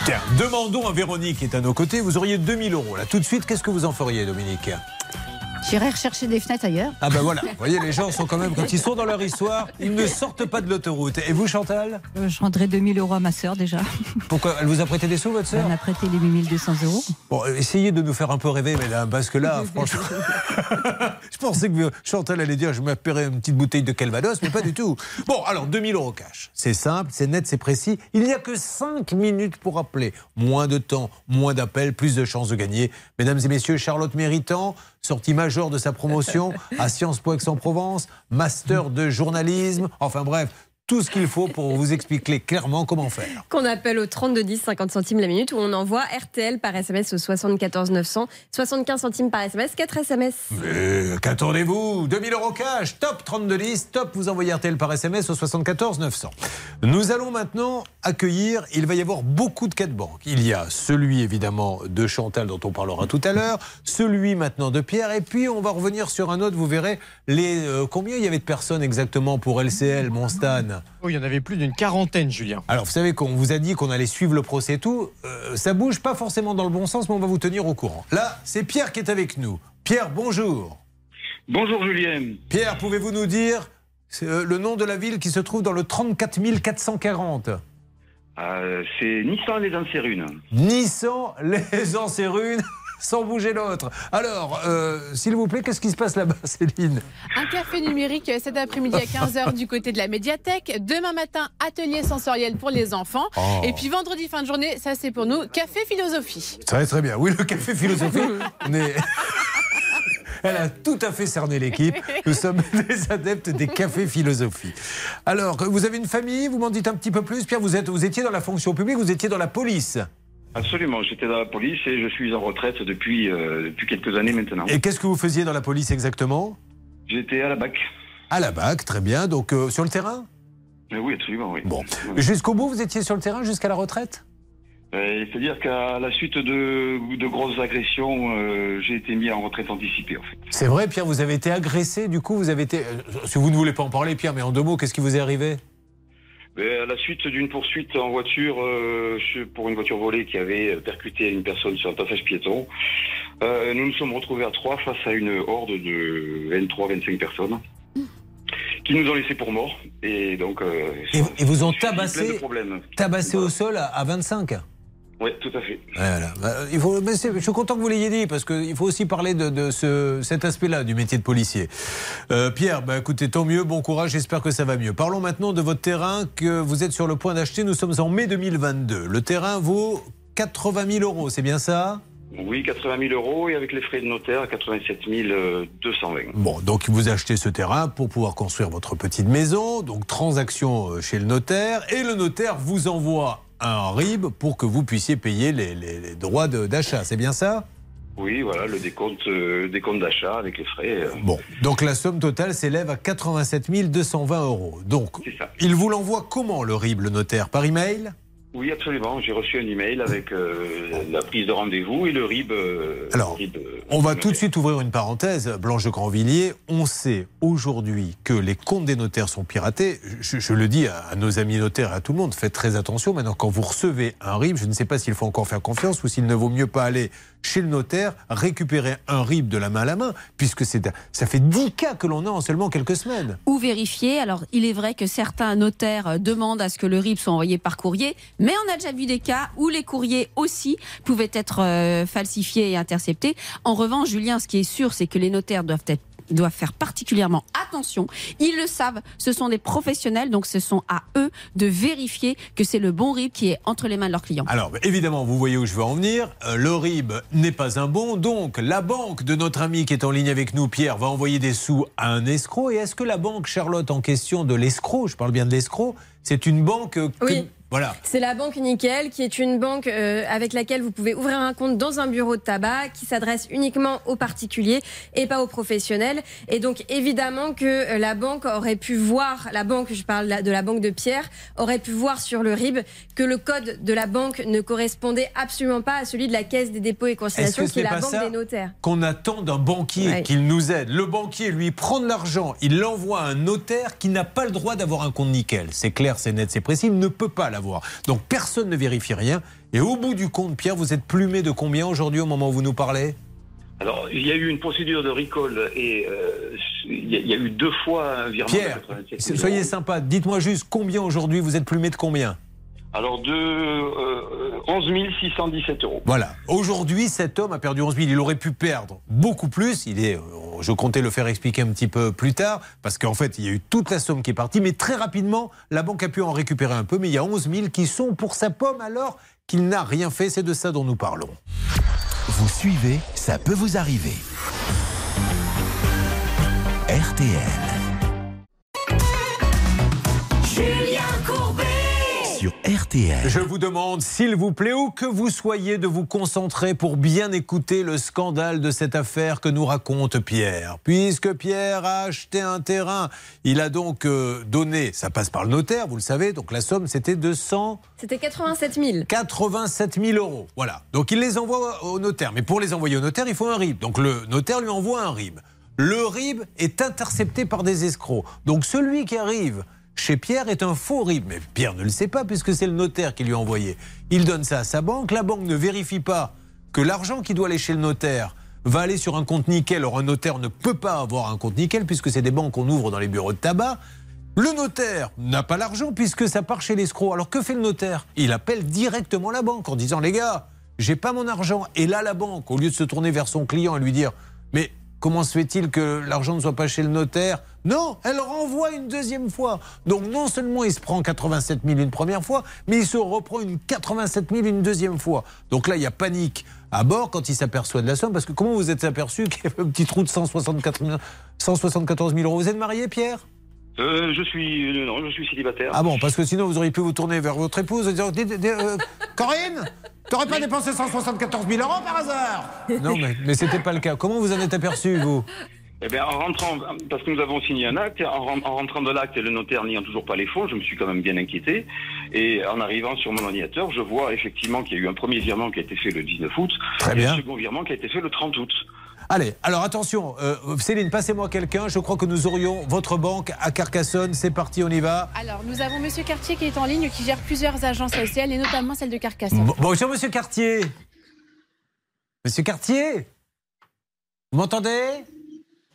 Tiens, demandons à Véronique qui est à nos côtés. Vous auriez 2000 euros là. Tout de suite, qu'est-ce que vous en feriez, Dominique? J'irai rechercher des fenêtres ailleurs. Ah ben voilà, vous voyez, les gens sont quand même, quand ils sont dans leur histoire, ils ne sortent pas de l'autoroute. Et vous, Chantal? Euh, Je rendrai 2000 euros à ma sœur déjà. Pourquoi? Elle vous a prêté des sous, votre Elle sœur m'a prêté les 8200 euros. Bon, euh, essayez de nous faire un peu rêver, mesdames, parce que là, franchement, je pensais que Chantal allait dire je m'appellerais une petite bouteille de Calvados, mais pas du tout. Bon, alors 2000 euros cash. C'est simple, c'est net, c'est précis. Il n'y a que 5 minutes pour appeler. Moins de temps, moins d'appels, plus de chances de gagner. Mesdames et messieurs, Charlotte Méritant, sortie majeure de sa promotion à Sciences Po Aix-en-Provence, master de journalisme, enfin bref, tout ce qu'il faut pour vous expliquer clairement comment faire. Qu'on appelle au 32 10 50 centimes la minute ou on envoie RTL par SMS au 74 900 75 centimes par SMS 4 SMS. Mais qu'attendez-vous? 2000 euros cash, top 3210, top, vous envoyez RTL par SMS au 74 900. Nous allons maintenant accueillir, il va y avoir beaucoup de cas de banque. Il y a celui évidemment de Chantal dont on parlera tout à l'heure, celui maintenant de Pierre, et puis on va revenir sur un autre, vous verrez les euh, combien il y avait de personnes exactement pour LCL, Monstan? Oh, il y en avait plus d'une quarantaine, Julien. alors, vous savez qu'on vous a dit qu'on allait suivre le procès et tout. Euh, ça bouge pas forcément dans le bon sens, mais on va vous tenir au courant. Là, c'est Pierre qui est avec nous. Pierre, bonjour. Bonjour Julien. Pierre, pouvez-vous nous dire euh, le nom de la ville qui se trouve dans le 34 440 Euh, c'est Nissan les Ancérunes. Nissan, les Ancérunes, sans bouger l'autre. Alors, euh, s'il vous plaît, qu'est-ce qui se passe là-bas, Céline Un café numérique cet après-midi à 15h du côté de la médiathèque. Demain matin, atelier sensoriel pour les enfants. Oh. Et puis vendredi fin de journée, ça c'est pour nous, café philosophie. Très très bien. Oui, le café philosophie. on est- Elle a tout à fait cerné l'équipe. Nous sommes des adeptes des cafés philosophie. Alors, vous avez une famille, vous m'en dites un petit peu plus. Pierre, vous, êtes, vous étiez dans la fonction publique, vous étiez dans la police. Absolument, j'étais dans la police et je suis en retraite depuis, euh, depuis quelques années maintenant. Et qu'est-ce que vous faisiez dans la police exactement? J'étais à la BAC. À la BAC, très bien. Donc, euh, sur le terrain? Euh, oui, absolument, oui. Bon. Jusqu'au bout, vous étiez sur le terrain jusqu'à la retraite? Euh, C'est-à-dire qu'à la suite de, de grosses agressions, euh, j'ai été mis en retraite anticipée en fait. C'est vrai, Pierre, vous avez été agressé. Du coup, vous avez été. Si vous ne voulez pas en parler, Pierre, mais en deux mots, qu'est-ce qui vous est arrivé? Mais à la suite d'une poursuite en voiture euh, pour une voiture volée qui avait percuté une personne sur un passage piéton, euh, nous nous sommes retrouvés à trois face à une horde de 23-25 personnes qui nous ont laissés pour morts. Et donc. euh, Et, et vous ont tabassé, tabassé au sol à, à 25 Oui, tout à fait. Voilà. Bah, il faut, mais c'est- je suis content que vous l'ayez dit parce qu'il faut aussi parler de, de ce, cet aspect-là du métier de policier. Euh, Pierre, bah, écoutez, tant mieux, bon courage, j'espère que ça va mieux. Parlons maintenant de votre terrain que vous êtes sur le point d'acheter. Nous sommes en mai 2022. Le terrain vaut 80 000 euros, c'est bien ça? Oui, 80 000 euros et avec les frais de notaire, 87 220. Bon, donc vous achetez ce terrain pour pouvoir construire votre petite maison, donc transaction euh, chez le notaire, et le notaire vous envoie un RIB pour que vous puissiez payer les, les- les droits d'achat, c'est bien ça? Oui, voilà, le décompte, euh, décompte d'achat avec les frais. euh. Bon, donc la somme totale s'élève à 87 220 euros. Donc, il vous l'envoie comment le RIB, le notaire? Par email? Oui, absolument. J'ai reçu un email avec euh, la prise de rendez-vous et le RIB. euh, Alors, RIB, euh, On va tout de suite ouvrir une parenthèse. Blanche de Grandvilliers, on sait aujourd'hui que les comptes des notaires sont piratés. Je, je le dis à, à nos amis notaires et à tout le monde, faites très attention. Maintenant, quand vous recevez un RIB, je ne sais pas s'il faut encore faire confiance ou s'il ne vaut mieux pas aller chez le notaire, récupérer un RIB de la main à la main, puisque ça fait 10 cas que l'on a en seulement quelques semaines. ou vérifier. Alors, il est vrai que certains notaires euh, demandent à ce que le RIB soit envoyé par courrier, mais on a déjà vu des cas où les courriers aussi pouvaient être euh, falsifiés et interceptés. En revanche, Julien, ce qui est sûr, c'est que les notaires doivent être doivent faire particulièrement attention. Ils le savent, ce sont des professionnels, donc ce sont à eux de vérifier que c'est le bon RIB qui est entre les mains de leurs clients. Alors, évidemment, vous voyez où je veux en venir. Euh, le RIB n'est pas un bon. Donc, la banque de notre ami qui est en ligne avec nous, Pierre, va envoyer des sous à un escroc. Et est-ce que la banque, Charlotte, en question de l'escroc, je parle bien de l'escroc, c'est une banque que- Oui. Voilà. C'est la banque Nickel, qui est une banque euh, avec laquelle vous pouvez ouvrir un compte dans un bureau de tabac, qui s'adresse uniquement aux particuliers et pas aux professionnels. Et donc évidemment que euh, la banque aurait pu voir, la banque, je parle de la banque de Pierre, aurait pu voir sur le RIB que le code de la banque ne correspondait absolument pas à celui de la Caisse des dépôts et consignations, qui est la pas banque ça des notaires. qu'on attend d'un banquier Ouais. qu'il nous aide? Le banquier, lui, prend de l'argent, il l'envoie à un notaire qui n'a pas le droit d'avoir un compte nickel. C'est clair, c'est net, c'est précis, il ne peut pas l'avoir. Donc personne ne vérifie rien. Et au bout du compte, Pierre, vous êtes plumé de combien aujourd'hui au moment où vous nous parlez? Alors, il y a eu une procédure de recall et euh, il y, a- il y a eu deux fois un virement. Pierre, de 87 000 soyez sympa, dites-moi juste combien aujourd'hui vous êtes plumé de combien? Alors, de euh, 11 617 euros. Voilà. Aujourd'hui, cet homme a perdu 11 000. Il aurait pu perdre beaucoup plus. Il est, euh, je comptais le faire expliquer un petit peu plus tard, parce qu'en fait, il y a eu toute la somme qui est partie, mais très rapidement, la banque a pu en récupérer un peu. Mais il y a 11 000 qui sont pour sa pomme alors qu'il n'a rien fait. C'est de ça dont nous parlons. Vous suivez, ça peut vous arriver. RTL. Julien Courbet Sur RTL. Je vous demande, s'il vous plaît, où que vous soyez, de vous concentrer pour bien écouter le scandale de cette affaire que nous raconte Pierre. Puisque Pierre a acheté un terrain, il a donc euh, donné, ça passe par le notaire, vous le savez, donc la somme c'était de 100. C'était 87 000. 87 000 euros. Voilà. Donc il les envoie au notaire. Mais pour les envoyer au notaire, il faut un RIB. Donc le notaire lui envoie un RIB. Le RIB est intercepté par des escrocs. Donc celui qui arrive chez Pierre est un faux RIB. Mais Pierre ne le sait pas puisque c'est le notaire qui lui a envoyé. Il donne ça à sa banque. La banque ne vérifie pas que l'argent qui doit aller chez le notaire va aller sur un compte nickel. Or, un notaire ne peut pas avoir un compte nickel puisque c'est des banques qu'on ouvre dans les bureaux de tabac. Le notaire n'a pas l'argent puisque ça part chez l'escroc. Alors que fait le notaire? Il appelle directement la banque en disant les gars, j'ai pas mon argent. Et là, la banque, au lieu de se tourner vers son client et lui dire mais comment se fait-il que l'argent ne soit pas chez le notaire Non, elle renvoie une deuxième fois. Donc non seulement il se prend 87 000 une première fois, mais il se reprend une 87 000 une deuxième fois. Donc là, il y a panique à bord quand il s'aperçoit de la somme. Parce que comment vous êtes aperçu qu'il y avait un petit trou de 164 000 174 000 euros Vous êtes marié, Pierre? Euh, je suis euh, non, je suis célibataire. Ah bon, parce que sinon vous auriez pu vous tourner vers votre épouse et dire euh, Corinne, t'aurais pas dépensé 174 000 euros par hasard Non, mais, mais c'était pas le cas. Comment vous en êtes aperçu, vous Eh bien, en rentrant, parce que nous avons signé un acte, en, ren- en rentrant de l'acte et le notaire n'ayant toujours pas les fonds, je me suis quand même bien inquiété. Et en arrivant sur mon ordinateur, je vois effectivement qu'il y a eu un premier virement qui a été fait le 19 août. Très et bien. un second virement qui a été fait le 30 août. Allez, alors attention, euh, Céline, passez-moi quelqu'un. Je crois que nous aurions votre banque à Carcassonne. C'est parti, on y va. Alors, nous avons Monsieur Cartier qui est en ligne, qui gère plusieurs agences LCL et notamment celle de Carcassonne. Bon- Bonjour, monsieur Cartier. Monsieur Cartier Vous m'entendez?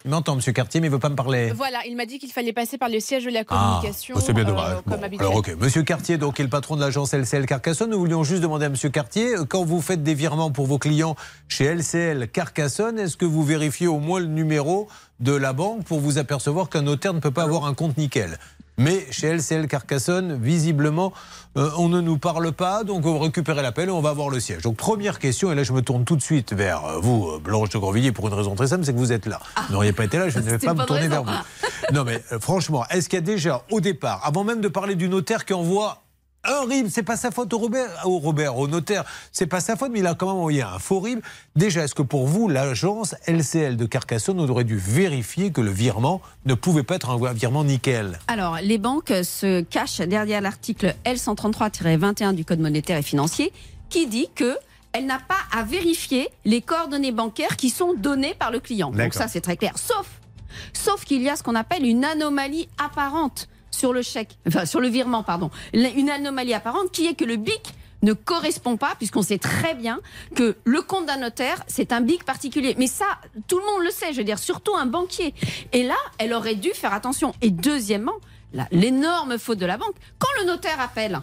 Il m'entend, monsieur Cartier, mais il ne veut pas me parler. Voilà, il m'a dit qu'il fallait passer par le siège de la communication. Ah, c'est bien euh, dommage. Bon, alors, ok. Monsieur Cartier, donc, est le patron de l'agence LCL Carcassonne. Nous voulions juste demander à Monsieur Cartier, euh, quand vous faites des virements pour vos clients chez LCL Carcassonne, est-ce que vous vérifiez au moins le numéro de la banque pour vous apercevoir qu'un notaire ne peut pas avoir un compte nickel? Mais chez LCL Carcassonne, visiblement, euh, on ne nous parle pas, donc on va récupérer l'appel et on va voir le siège. Donc première question, et là je me tourne tout de suite vers euh, vous, euh, Blanche de Grandvilliers, pour une raison très simple, c'est que vous êtes là. Vous n'auriez pas été là, je ne vais pas pas me tourner raison. vers vous. Non mais euh, franchement, est-ce qu'il y a déjà au départ, avant même de parler du notaire qui envoie un RIB, c'est pas sa faute au Robert, au Robert, au notaire, c'est pas sa faute, mais il a quand même envoyé un faux RIB. Déjà, est-ce que pour vous, l'agence LCL de Carcassonne aurait dû vérifier que le virement ne pouvait pas être un virement nickel? Alors, les banques se cachent derrière l'article L133-21 du Code monétaire et financier qui dit que elle n'a pas à vérifier les coordonnées bancaires qui sont données par le client. Donc ça, c'est très clair. Sauf, sauf qu'il y a ce qu'on appelle une anomalie apparente sur le chèque, enfin sur le virement, pardon. Une anomalie apparente qui est que le BIC ne correspond pas, puisqu'on sait très bien que le compte d'un notaire, c'est un BIC particulier. Mais ça, tout le monde le sait, je veux dire, surtout un banquier. Et là, elle aurait dû faire attention. Et deuxièmement, l'énorme faute de la banque, quand le notaire appelle,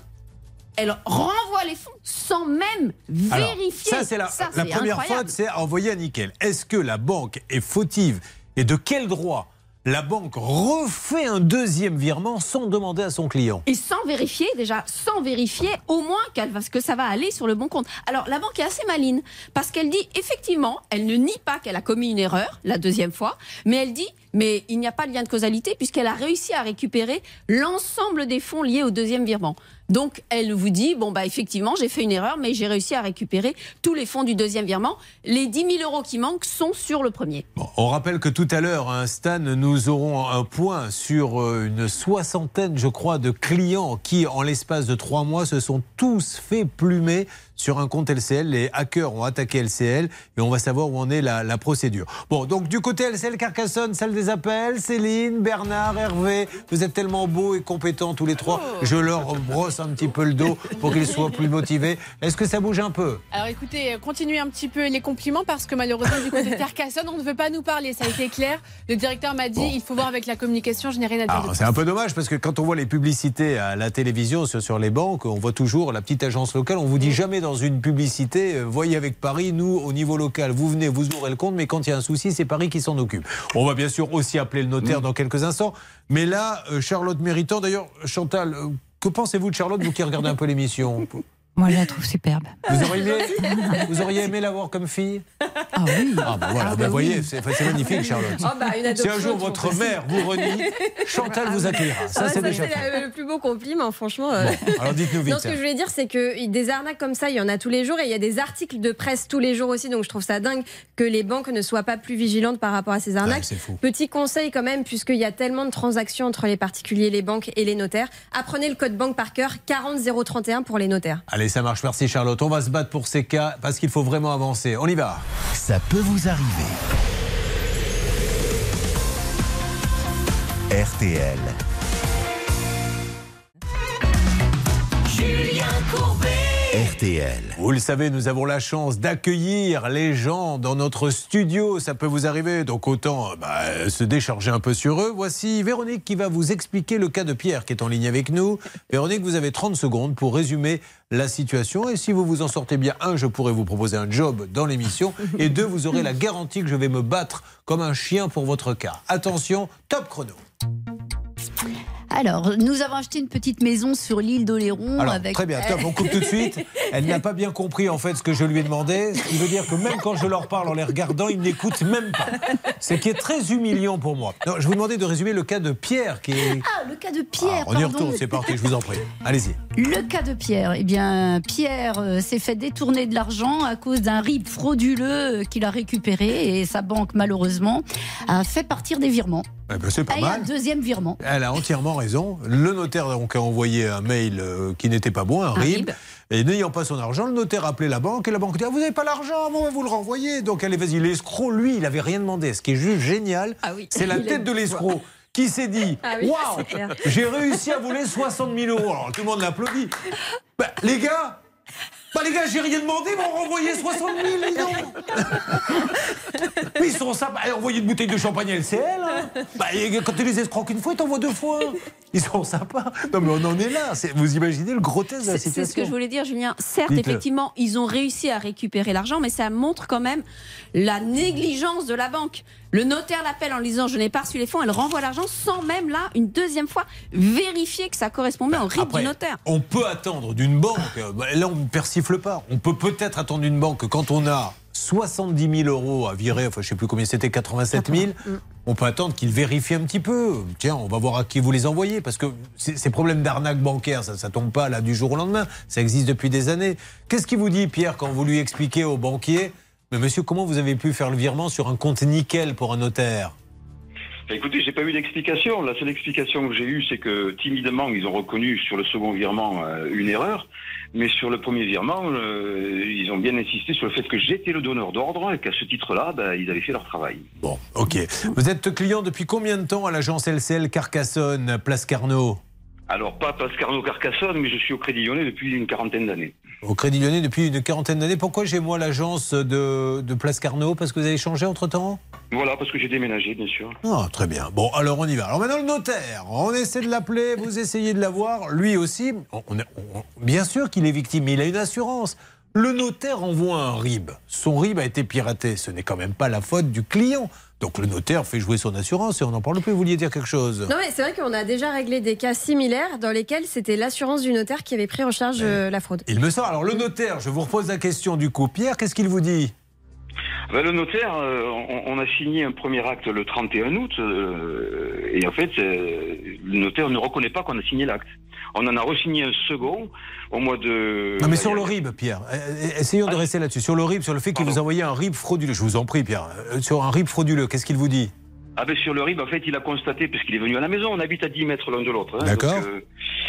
elle renvoie les fonds sans même Alors, vérifier. Ça, c'est la, Ça, la c'est première incroyable. faute, c'est envoyer à nickel. Est-ce que la banque est fautive? Et de quel droit la banque refait un deuxième virement sans demander à son client Et sans vérifier, déjà, sans vérifier au moins qu'elle va, que ça va aller sur le bon compte. Alors, la banque est assez maline, parce qu'elle dit, effectivement, elle ne nie pas qu'elle a commis une erreur, la deuxième fois, mais elle dit, mais il n'y a pas de lien de causalité, puisqu'elle a réussi à récupérer l'ensemble des fonds liés au deuxième virement. Donc, elle vous dit, bon, bah, effectivement, j'ai fait une erreur, mais j'ai réussi à récupérer tous les fonds du deuxième virement. Les 10 000 euros qui manquent sont sur le premier. On rappelle que tout à l'heure, hein, Stan, nous aurons un point sur euh, une soixantaine, je crois, de clients qui, en l'espace de trois mois, se sont tous fait plumer sur un compte LCL. Les hackers ont attaqué LCL et on va savoir où en est la, la procédure. Bon, donc du côté LCL Carcassonne, salle des appels, Céline, Bernard, Hervé, vous êtes tellement beaux et compétents tous les trois. Je leur brosse un petit peu le dos pour qu'ils soient plus motivés. Est-ce que ça bouge un peu? Alors écoutez, continuez un petit peu les compliments parce que malheureusement du côté de Carcassonne, on ne veut pas nous parler. Ça a été clair. Le directeur m'a dit, il faut voir avec la communication, je n'ai rien à dire. c'est un peu dommage parce que quand on voit les publicités à la télévision sur, sur les banques, on voit toujours la petite agence locale. On vous dit jamais dans une publicité, euh, voyez avec Paris, nous au niveau local, vous venez, vous ouvrez le compte, mais quand il y a un souci, c'est Paris qui s'en occupe. On va bien sûr aussi appeler le notaire dans quelques instants. Mais là, euh, Charlotte Méritant, d'ailleurs, Chantal, euh, que pensez-vous de Charlotte, vous qui regardez un peu l'émission? Moi, je la trouve superbe. vous auriez, aimé, vous auriez aimé l'avoir comme fille? Ah oui. Ah bah voilà, Ah bah bah voyez, oui. c'est c'est magnifique Charlotte. Ah bah, si un jour votre mère vous renie, Chantal vous accueillera. Ça Ah, c'est déjà le plus beau compliment, franchement. euh. Bon, alors dites-nous vite. Non, ce que je voulais dire, c'est que des arnaques comme ça, il y en a tous les jours et il y a des articles de presse tous les jours aussi. Donc je trouve ça dingue que les banques ne soient pas plus vigilantes par rapport à ces arnaques. c'est fou. Petit conseil quand même, puisqu'il y a tellement de transactions entre les particuliers, les banques et les notaires. Apprenez le code banque par cœur, 40 031 pour les notaires. Allez, ça marche. Merci Charlotte. On va se battre pour ces cas parce qu'il faut vraiment avancer. On y va. Ça peut vous arriver. RTL. Julien Courbet. RTL. Vous le savez, nous avons la chance d'accueillir les gens dans notre studio. Ça peut vous arriver, donc autant bah, se décharger un peu sur eux. Voici Véronique qui va vous expliquer le cas de Pierre qui est en ligne avec nous. Véronique, vous avez 30 secondes pour résumer la situation. Et si vous vous en sortez bien, un, je pourrais vous proposer un job dans l'émission. Et deux, vous aurez la garantie que je vais me battre comme un chien pour votre cas. Attention, top chrono. Alors, nous avons acheté une petite maison sur l'île d'Oléron avec. très bien, top, on coupe tout de suite. Elle n'a pas bien compris en fait ce que je lui ai demandé. Ce qui veut dire que même quand je leur parle en les regardant, ils n'écoutent même pas. Ce qui est très humiliant pour moi. Non, je vous demandais de résumer le cas de Pierre qui est. Ah, le cas de Pierre. on y pardon. retourne, c'est parti, je vous en prie. Allez-y. Le cas de Pierre, eh bien, Pierre euh, s'est fait détourner de l'argent à cause d'un RIB frauduleux euh, qu'il a récupéré et sa banque, malheureusement, a fait partir des virements. Eh ben, c'est pas Ah, il y a mal. un deuxième virement. Elle a entièrement raison. Le notaire donc, a envoyé un mail euh, qui n'était pas bon, un, RIB. Et n'ayant pas son argent, le notaire a appelé la banque et la banque dit ah, Vous n'avez pas l'argent, bon, vous le renvoyez. Donc allez, vas-y. L'escroc, lui, il n'avait rien demandé. Ce qui est juste génial, c'est la tête de l'escroc qui s'est dit Ah oui, Waouh, j'ai réussi à voler 60 000 euros. Alors tout le monde l'applaudit. Bah, les gars, bah les gars, j'ai rien demandé, ils m'ont renvoyé 60 000, dis donc. Mais ils sont sympas. Eh, Envoyer une bouteille de champagne LCL. hein. Bah, quand tu les escroques une fois, ils t'envoient deux fois. Ils sont sympas. Non, mais on en est là. Vous imaginez le grotesque de la C'est c'est situation ce que je voulais dire, Julien. Certes, effectivement, ils ont réussi à récupérer l'argent, mais ça montre quand même la négligence de la banque. Le notaire l'appelle en lui disant Je n'ai pas reçu les fonds, elle renvoie l'argent sans même là, une deuxième fois, vérifier que ça correspondait au RIB Après, du notaire. On peut attendre d'une banque, euh, là on ne persifle pas, on peut peut-être attendre d'une banque que quand on a 70 000 euros à virer, enfin je ne sais plus combien c'était, 87 000, on peut attendre qu'il vérifie un petit peu. Tiens, on va voir à qui vous les envoyez, parce que ces ces problèmes d'arnaque bancaire, ça ne tombe pas là du jour au lendemain, ça existe depuis des années. Qu'est-ce qu'il vous dit Pierre quand vous lui expliquez au banquier, mais monsieur, comment vous avez pu faire le virement sur un compte nickel pour un notaire Bah, écoutez, j'ai pas eu d'explication. La seule explication que j'ai eue, c'est que timidement, ils ont reconnu sur le second virement euh, une erreur. Mais sur le premier virement, euh, ils ont bien insisté sur le fait que j'étais le donneur d'ordre et qu'à ce titre-là, bah, ils avaient fait leur travail. Bon, ok. Vous êtes client depuis combien de temps à l'agence LCL Carcassonne, Place Carnot? Alors, pas Pascarno Carcassonne, mais je suis au Crédit Lyonnais depuis une quarantaine d'années. Au Crédit Lyonnais depuis une quarantaine d'années. Pourquoi j'ai moi l'agence de, de Place Carnot? Parce que vous avez changé entre temps Voilà, parce que j'ai déménagé, bien sûr. Ah, très bien. Bon, alors on y va. Alors maintenant, le notaire. On essaie de l'appeler, vous essayez de l'avoir. Lui aussi, on- on est- on- bien sûr qu'il est victime, mais il a une assurance. Le notaire envoie un RIB. Son RIB a été piraté. Ce n'est quand même pas la faute du client. Donc le notaire fait jouer son assurance et on n'en parle plus. Vous vouliez dire quelque chose? Non, mais c'est vrai qu'on a déjà réglé des cas similaires dans lesquels c'était l'assurance du notaire qui avait pris en charge euh, la fraude. Il me semble. Alors le notaire, je vous repose la question du coup. Pierre, qu'est-ce qu'il vous dit? Ben, le notaire, euh, on, on a signé un premier acte le 31 août, euh, et en fait, euh, le notaire ne reconnaît pas qu'on a signé l'acte. On en a re-signé un second au mois de. Non mais sur le RIB, Pierre, euh, essayons de rester là-dessus. Sur le RIB, sur le fait qu'il vous envoyait un RIB frauduleux. Je vous en prie, Pierre. Euh, Sur un RIB frauduleux, qu'est-ce qu'il vous dit Ah ben sur le RIB, en fait, il a constaté, puisqu'il est venu à la maison, on habite à 10 mètres l'un de l'autre. hein, D'accord. euh,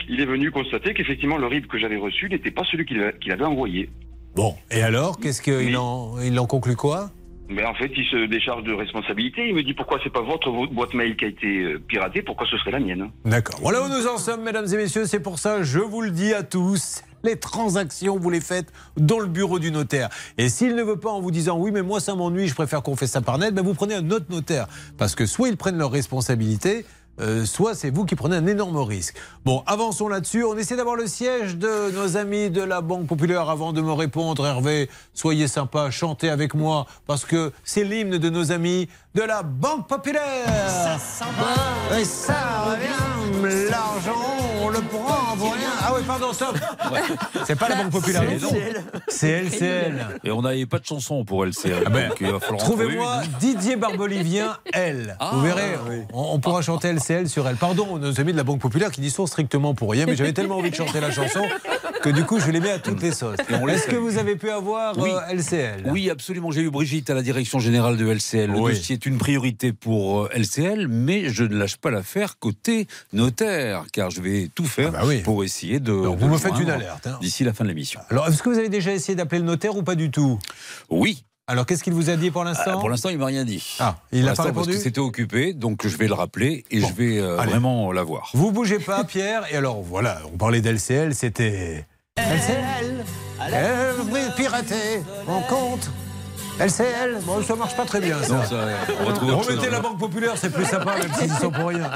il est venu constater qu'effectivement, le RIB que j'avais reçu n'était pas celui qu'il a- qu'il avait envoyé. Bon, et alors, qu'est-ce qu'il en, il en conclut quoi? Mais en fait, il se décharge de responsabilité. Il me dit pourquoi c'est pas votre vo- boîte mail qui a été euh, piratée, pourquoi ce serait la mienne? D'accord. Voilà où nous en sommes, mesdames et messieurs. C'est pour ça, je vous le dis à tous. Les transactions, vous les faites dans le bureau du notaire. Et s'il ne veut pas en vous disant oui, mais moi ça m'ennuie, je préfère qu'on fait ça par net, ben vous prenez un autre notaire. Parce que soit ils prennent leurs responsabilités, euh, soit c'est vous qui prenez un énorme risque. Bon, avançons là-dessus. On essaie d'avoir le siège de nos amis de la Banque Populaire avant de me répondre. Hervé, soyez sympa, chantez avec moi, parce que c'est l'hymne de nos amis de la Banque Populaire. Ça sent bon, et ça revient, l'argent, on le prend pour rien. Ah oui, pardon, stop. C'est pas la Banque Populaire. C'est non. C'est LCL. Et on n'avait pas de chanson pour LCL. Ah ben, Trouvez-moi. Didier Barbolivien, elle. Ah, Vous verrez, oui. on, on pourra chanter LCL sur elle. Pardon, nos amis de la Banque Populaire qui n'y sont strictement pour rien, mais j'avais tellement envie de chanter la chanson que du coup je les mets à toutes les sauces. Est-ce que vous avez pu avoir Oui. euh, LCL Oui, absolument. J'ai eu Brigitte à la direction générale de LCL. Le Oui. dossier est une priorité pour euh, LCL, mais je ne lâche pas l'affaire côté notaire, car je vais tout faire pour essayer de. Donc, de vous me faites une alerte, hein. D'ici la fin de l'émission. Alors, est-ce que vous avez déjà essayé d'appeler le notaire ou pas du tout? Oui. Alors, qu'est-ce qu'il vous a dit pour Euh, l'instant pour l'instant, il m'a rien dit. Ah, il n'a pas Parce répondu? que c'était occupé, donc je vais le rappeler et je vais euh, vraiment l'avoir. Vous bougez pas, Pierre. Et alors, voilà, on parlait d'LCL, c'était. LCL Elle piraté, on compte. LCL, bon, ça marche pas très bien ça. Non, ça, on va Remettez chose, la alors. Banque Populaire, c'est plus sympa, même s'ils sont pour rien.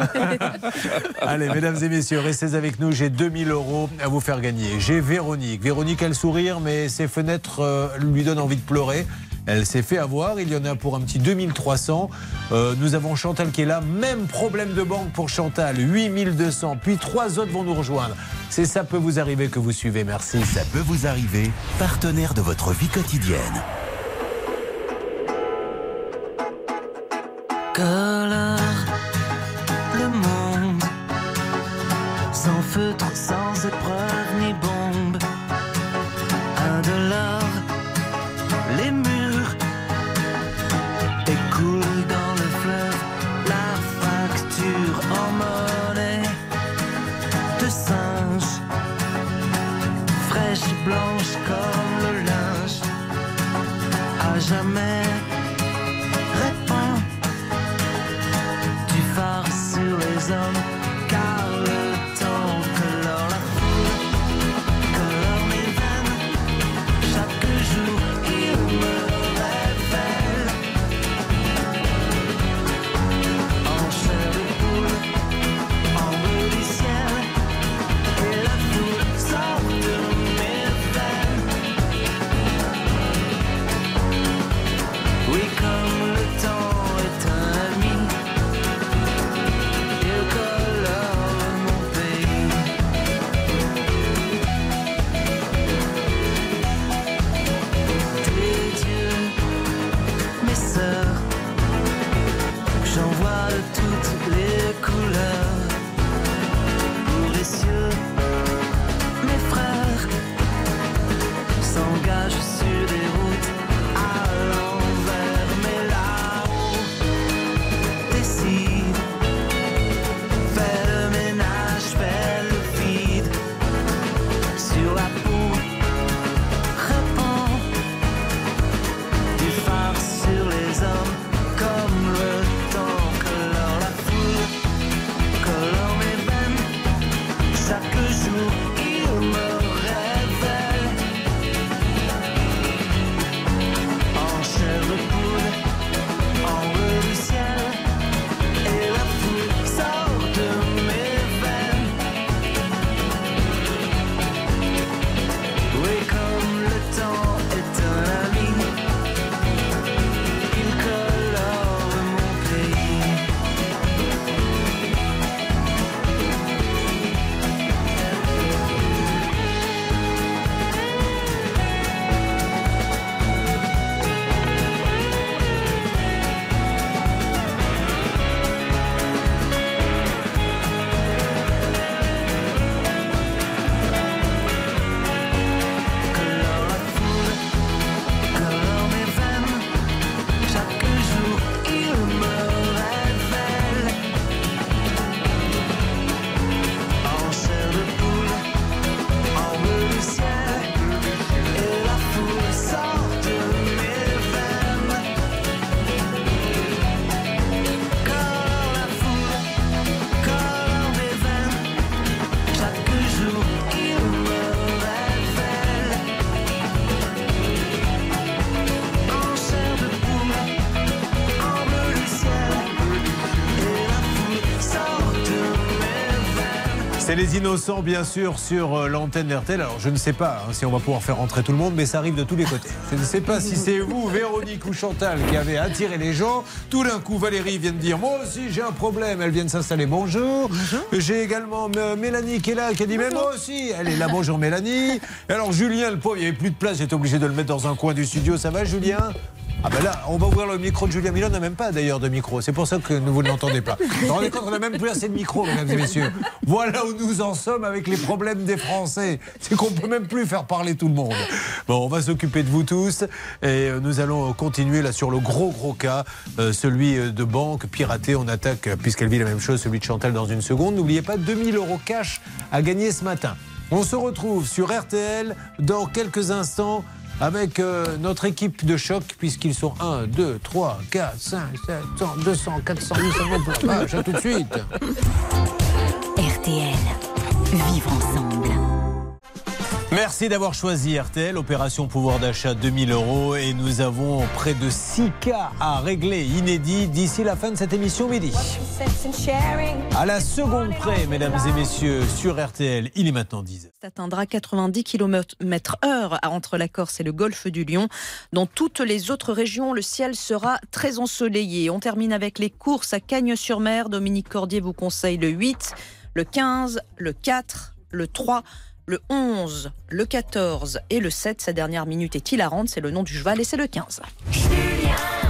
Allez, mesdames et messieurs, restez avec nous. J'ai 2000 euros à vous faire gagner. J'ai Véronique. Véronique a le sourire, mais ses fenêtres euh, lui donnent envie de pleurer. Elle s'est fait avoir. Il y en a pour un petit 2300. Euh, nous avons Chantal qui est là. Même problème de banque pour Chantal. 8200. Puis trois autres vont nous rejoindre. C'est ça peut vous arriver que vous suivez. Merci. Ça peut vous arriver, partenaire de votre vie quotidienne. Colore le monde sans feutre, sans épreuve ni bombe. Indolore, les jamais les innocents, bien sûr, sur euh, l'antenne RTL. Alors, je ne sais pas hein, si on va pouvoir faire rentrer tout le monde, mais ça arrive de tous les côtés. Je ne sais pas si c'est vous, Véronique ou Chantal, qui avez attiré les gens. Tout d'un coup, Valérie vient de dire Moi aussi, j'ai un problème. Elle vient de s'installer. Bonjour. J'ai également euh, Mélanie qui est là, qui a dit Mais moi aussi. Elle est là. Bonjour, Mélanie. Et alors, Julien, le pauvre, il n'y avait plus de place. J'étais obligé de le mettre dans un coin du studio. Ça va, Julien? Ah ben là, on va ouvrir le micro de Julien Milo, on n'a même pas d'ailleurs de micro. C'est pour ça que vous ne l'entendez pas. Vous rendez compte, on n'a même plus assez de micro, mesdames et messieurs. Voilà où nous en sommes avec les problèmes des Français. C'est qu'on peut même plus faire parler tout le monde. Bon, on va s'occuper de vous tous et euh, nous allons continuer là sur le gros gros cas, euh, celui euh, de banque piratée. On attaque, euh, puisqu'elle vit la même chose, celui de Chantal dans une seconde. N'oubliez pas 2000 euros cash à gagner ce matin. On se retrouve sur RTL dans quelques instants avec euh, notre équipe de choc, puisqu'ils sont 1, 2, 3, 4, 5, 7, 100, 200, 400, 800 pour la page. Tout de suite. RTL. Vivre ensemble. Merci d'avoir choisi RTL, opération pouvoir d'achat 2000 euros et nous avons près de 6 cas à régler inédits d'ici la fin de cette émission midi. À la seconde près, mesdames et messieurs, sur RTL, il est maintenant 10 atteindra 90 km/h entre la Corse et le golfe du Lion. Dans toutes les autres régions, le ciel sera très ensoleillé. On termine avec les courses à Cagnes-sur-Mer. Dominique Cordier vous conseille le 8, le 15, le 4, le 3, le 11, le 14 et le 7. Sa dernière minute est hilarante, c'est le nom du cheval et c'est le 15. Bon,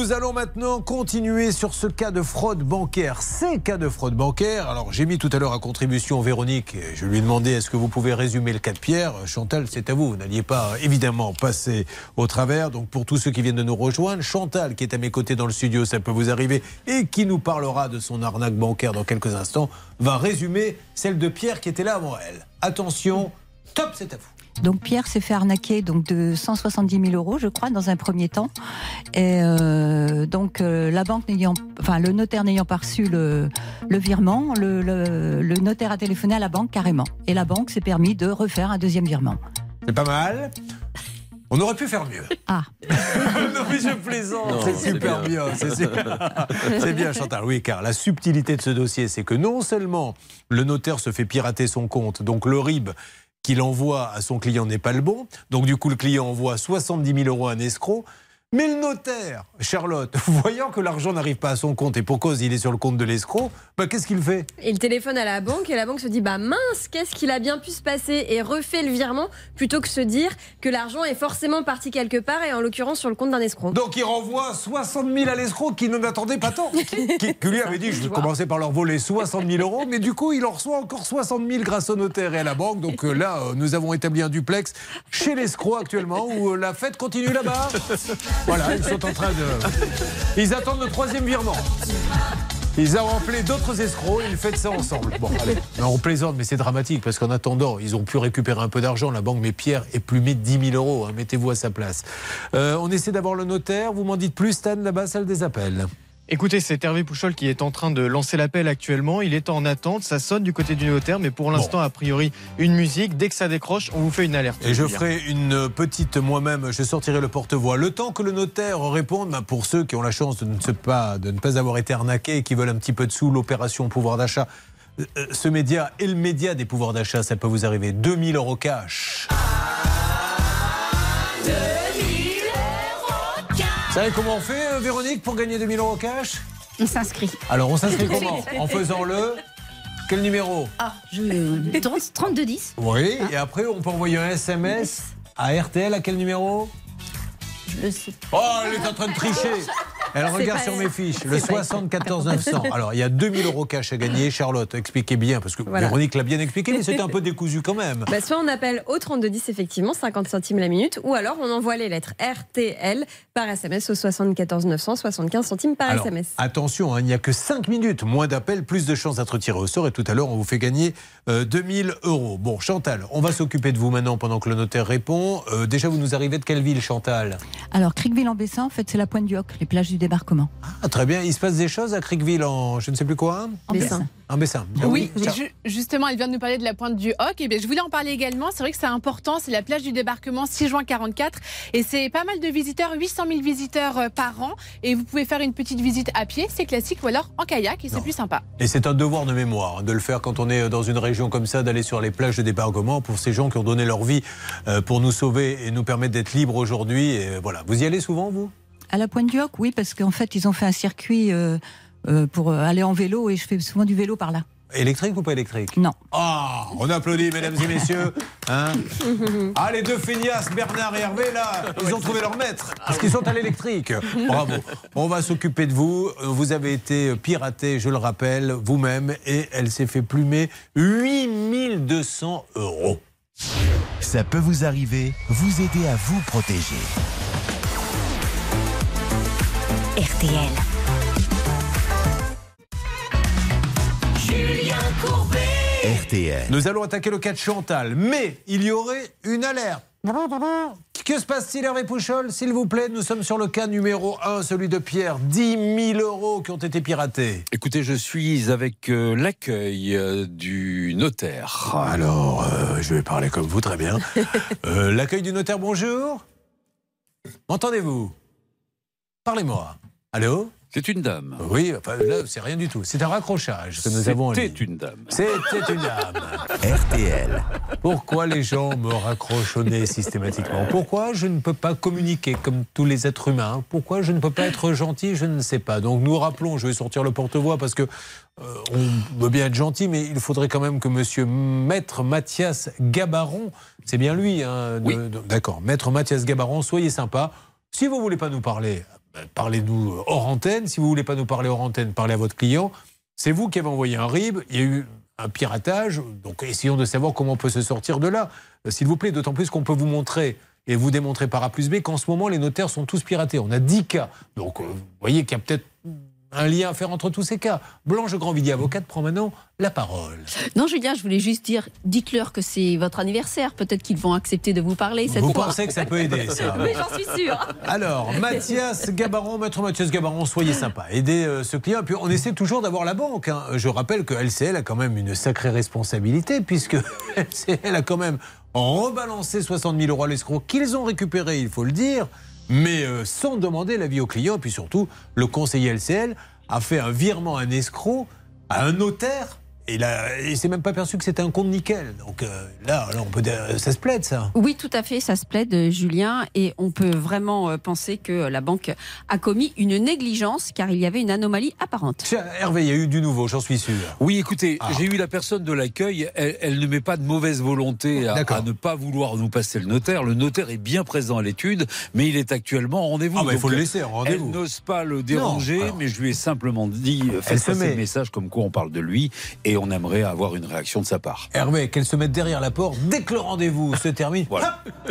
nous allons maintenant continuer sur ce cas de fraude bancaire. Ces cas de fraude bancaire. Alors, j'ai mis tout à l'heure à contribution Véronique. et Je lui ai demandé est-ce que vous pouvez résumer le cas de Pierre? Chantal, c'est à vous. Vous n'alliez pas, évidemment, passer au travers. Donc, pour tous ceux qui viennent de nous rejoindre, Chantal, qui est à mes côtés dans le studio, ça peut vous arriver, et qui nous parlera de son arnaque bancaire dans quelques instants, va résumer celle de Pierre qui était là avant elle. Attention, top, c'est à vous. Donc Pierre s'est fait arnaquer donc de 170 000 euros, je crois, dans un premier temps. Et euh, donc euh, la banque n'ayant, enfin le notaire n'ayant pas reçu le, le virement, le, le- le notaire a téléphoné à la banque carrément. Et la banque s'est permis de refaire un deuxième virement. C'est pas mal. On aurait pu faire mieux. Ah. non mais je plaisante, c'est c'est super bien. bien. C'est super. C'est bien Chantal, oui, car la subtilité de ce dossier, c'est que non seulement le notaire se fait pirater son compte, donc le RIB qu'il envoie à son client n'est pas le bon, donc du coup le client envoie 70 000 euros à un escroc, mais le notaire, Charlotte, voyant que l'argent n'arrive pas à son compte et pour cause il est sur le compte de l'escroc, bah, qu'est-ce qu'il fait? Il téléphone à la banque et la banque se dit bah mince, qu'est-ce qu'il a bien pu se passer? Et refait le virement plutôt que se dire que l'argent est forcément parti quelque part et en l'occurrence sur le compte d'un escroc. Donc il renvoie 60 000 à l'escroc qui n'en attendait pas tant. Qui, qui lui avait dit je vais commencer par leur voler 60 000 euros, mais du coup il en reçoit encore 60 000 grâce au notaire et à la banque. Donc euh, là, euh, nous avons établi un duplex chez l'escroc actuellement où euh, la fête continue là-bas. Voilà, ils sont en train de. Ils attendent le troisième virement. Ils ont appelé d'autres escrocs, ils fêtent ça ensemble. Bon, allez. On plaisante, mais c'est dramatique parce qu'en attendant, ils ont pu récupérer un peu d'argent. La banque, mais Pierre est plumé de 10 000 euros. hein. Mettez-vous à sa place. Euh, on essaie d'avoir le notaire. Vous m'en dites plus, Stan, là-bas, salle des appels. Écoutez, c'est Hervé Pouchol qui est en train de lancer l'appel actuellement. Il est en attente, ça sonne du côté du notaire, mais pour l'instant, a priori, une musique. Dès que ça décroche, on vous fait une alerte. Et je ferai une petite moi-même, je sortirai le porte-voix. Le temps que le notaire réponde, ben, pour ceux qui ont la chance de ne, se pas, de ne pas avoir été arnaqués et qui veulent un petit peu de sous, l'opération pouvoir d'achat. euh, euh, Ce média est le média des pouvoirs d'achat, ça peut vous arriver. 2000 euros cash. Vous savez comment on fait, euh, Véronique, pour gagner 2000 euros cash? On s'inscrit. Alors, on s'inscrit comment? En faisant le. Quel numéro? Ah, je. 32 10. Oui, et après, on peut envoyer un SMS à RTL à quel numéro? Je le sais. Oh, elle est en train de tricher. Elle regarde sur mes fiches. Le c'est pas- 74 900. Alors, il y a 2000 euros cash à gagner. Charlotte, expliquez bien, parce que Voilà. Véronique l'a bien expliqué, mais c'était un peu décousu quand même. Bah, soit on appelle au 3210 effectivement 50 centimes la minute ou alors on envoie les lettres RTL par SMS au 74 900 75 centimes par Alors, SMS. attention, hein, il n'y a que 5 minutes. Moins d'appels, plus de chances d'être tiré au sort. Et tout à l'heure, on vous fait gagner euh, 2000 euros. Bon, Chantal, on va s'occuper de vous maintenant pendant que le notaire répond. Euh, déjà, vous nous arrivez de quelle ville, Chantal? Alors Criqueville-en-Bessin, en fait, c'est la pointe du Hoc, les plages du débarquement. Ah, Très bien. Il se passe des choses à Criqueville en je ne sais plus quoi En Bessin. En Bessin. Oui, Tiens. ju- justement, elle vient de nous parler de la pointe du Hoc. Et bien, je voulais en parler également. C'est vrai que c'est important. C'est la plage du débarquement 6 juin 44. Et c'est pas mal de visiteurs, 800 000 visiteurs euh, par an. Et vous pouvez faire une petite visite à pied, c'est classique, ou alors en kayak, et c'est plus sympa. Et c'est un devoir de mémoire hein, de le faire quand on est dans une région comme ça, d'aller sur les plages de débarquement pour ces gens qui ont donné leur vie euh, pour nous sauver et nous permettre d'être libres aujourd'hui. Et voilà. Vous y allez souvent, vous? À la pointe du Hoc, oui, parce qu'en fait, ils ont fait un circuit euh, euh, pour euh, aller en vélo et je fais souvent du vélo par là. Électrique ou pas électrique? Non. Ah, on applaudit, mesdames et messieurs. Hein ah, les deux feignasses, Bernard et Hervé, là, ils ont trouvé leur maître. Parce qu'ils sont à l'électrique. Bravo. On va s'occuper de vous. Vous avez été piraté, je le rappelle, vous-même, et elle s'est fait plumer 8200 euros. Ça peut vous arriver, vous aider à vous protéger. RTL. Julien Courbet. RTL. Nous allons attaquer le cas de Chantal, mais il y aurait une alerte. Que se passe-t-il, Hervé Pouchol? S'il vous plaît, nous sommes sur le cas numéro 1, celui de Pierre. 10 000 euros qui ont été piratés. Écoutez, je suis avec euh, l'accueil euh, du notaire. Alors, euh, je vais parler comme vous, très bien. Euh, L'accueil du notaire, bonjour. M'entendez-vous? Parlez-moi. Allô C'est une dame. Oui, enfin, là, c'est rien du tout. C'est un raccrochage que nous avons en C'était ligne. une dame. C'était une dame. RTL. Pourquoi les gens me raccrochent au nez systématiquement? Pourquoi je ne peux pas communiquer comme tous les êtres humains? Pourquoi je ne peux pas être gentil? Je ne sais pas. Donc nous rappelons, je vais sortir le porte-voix parce que euh, on veut bien être gentil, mais il faudrait quand même que Monsieur Maître Mathias Gabaron, c'est bien lui, hein, d'accord, Maître Mathias Gabaron, soyez sympa. Si vous voulez pas nous parler, ben, parlez-nous hors antenne. Si vous voulez pas nous parler hors antenne, parlez à votre client. C'est vous qui avez envoyé un RIB. Il y a eu un piratage. Donc essayons de savoir comment on peut se sortir de là. Euh, S'il vous plaît, d'autant plus qu'on peut vous montrer et vous démontrer par A plus B qu'en ce moment, les notaires sont tous piratés. On a 10 cas. Donc euh, vous voyez qu'il y a peut-être un lien à faire entre tous ces cas. Blanche Grandvilliers, avocate, prend maintenant la parole. Non, Julien, je voulais juste dire, dites-leur que c'est votre anniversaire. Peut-être qu'ils vont accepter de vous parler cette Vous fois. pensez que ça peut aider, ça Mais j'en suis sûre. Alors, Mathias Gabaron, maître Mathias Gabaron, soyez sympa, aidez euh, ce client. Puis, on essaie toujours d'avoir la banque. hein. Je rappelle que LCL a quand même une sacrée responsabilité, puisque LCL a quand même rebalancé 60 000 euros à l'escroc qu'ils ont récupéré, il faut le dire, mais euh, sans demander l'avis au client. Et puis surtout, le conseiller LCL a fait un virement à un escroc à un notaire. Et là, il s'est même pas perçu que c'était un compte nickel. Donc euh, là, là, on peut dire, ça se plaide, ça. Oui, tout à fait, ça se plaide, euh, Julien, et on peut vraiment euh, penser que la banque a commis une négligence car il y avait une anomalie apparente. Tiens, Hervé, il y a eu du nouveau, j'en suis sûr. Oui, écoutez, Ah. j'ai eu la personne de l'accueil. Elle, elle ne met pas de mauvaise volonté à, à ne pas vouloir nous passer le notaire. Le notaire est bien présent à l'étude, mais il est actuellement en rendez-vous. Ah bah, il faut le laisser en rendez-vous. Elle n'ose pas le déranger, Non, mais je lui ai simplement dit, euh, faites se passer le message comme quoi on parle de lui et on aimerait avoir une réaction de sa part. Hervé, qu'elle se mette derrière la porte dès que le rendez-vous se termine. hop,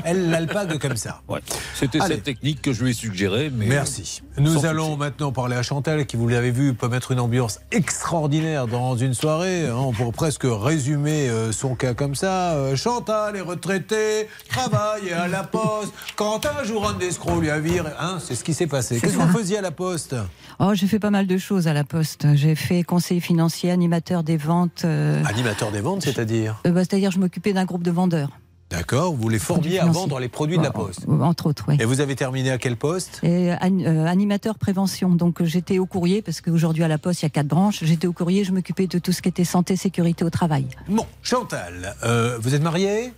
elle l'alpague comme ça. Ouais. C'était cette technique que je lui ai suggérée. Mais Merci. Nous allons maintenant parler à Chantal, qui, vous l'avez vu, peut mettre une ambiance extraordinaire dans une soirée. hein. On pourrait presque résumer euh, son cas comme ça. Euh, Chantal est retraitée, travaille à la poste. Quand un jour un escroc lui a viré, hein, c'est ce qui s'est passé. Qu'est-ce que vous faisiez à la poste? Oh, j'ai fait pas mal de choses à la Poste. J'ai fait conseiller financier, animateur des ventes. euh, Animateur des ventes, c'est-à-dire euh, bah, C'est-à-dire, je m'occupais d'un groupe de vendeurs. D'accord, vous les formiez à vendre les produits de la poste. Euh, Entre autres, oui. Et vous avez terminé à quel poste? Et euh, animateur prévention. Donc, j'étais au courrier, parce qu'aujourd'hui, à la Poste, il y a quatre branches. J'étais au courrier, je m'occupais de tout ce qui était santé, sécurité au travail. Bon, Chantal, euh, vous êtes mariée?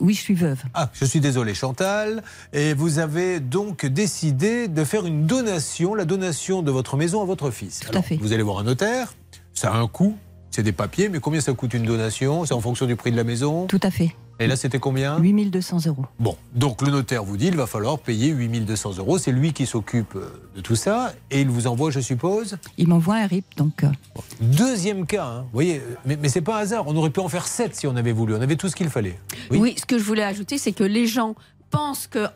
Oui, je suis veuve. Ah, je suis désolé, Chantal. Et vous avez donc décidé de faire une donation, la donation de votre maison à votre fils. Tout à fait. Vous allez voir un notaire, ça a un coût, c'est des papiers, mais combien ça coûte une donation? C'est en fonction du prix de la maison? Tout à fait. Et là, c'était combien 8200 euros. Bon, donc le notaire vous dit il va falloir payer 8200 euros. C'est lui qui s'occupe euh, de tout ça et il vous envoie, je suppose. Il m'envoie un RIP, donc. euh, Deuxième cas, hein. vous voyez, mais, mais c'est pas un hasard. On aurait pu en faire sept si on avait voulu. On avait tout ce qu'il fallait. Oui. ce que je voulais ajouter, c'est que les gens pensent qu'en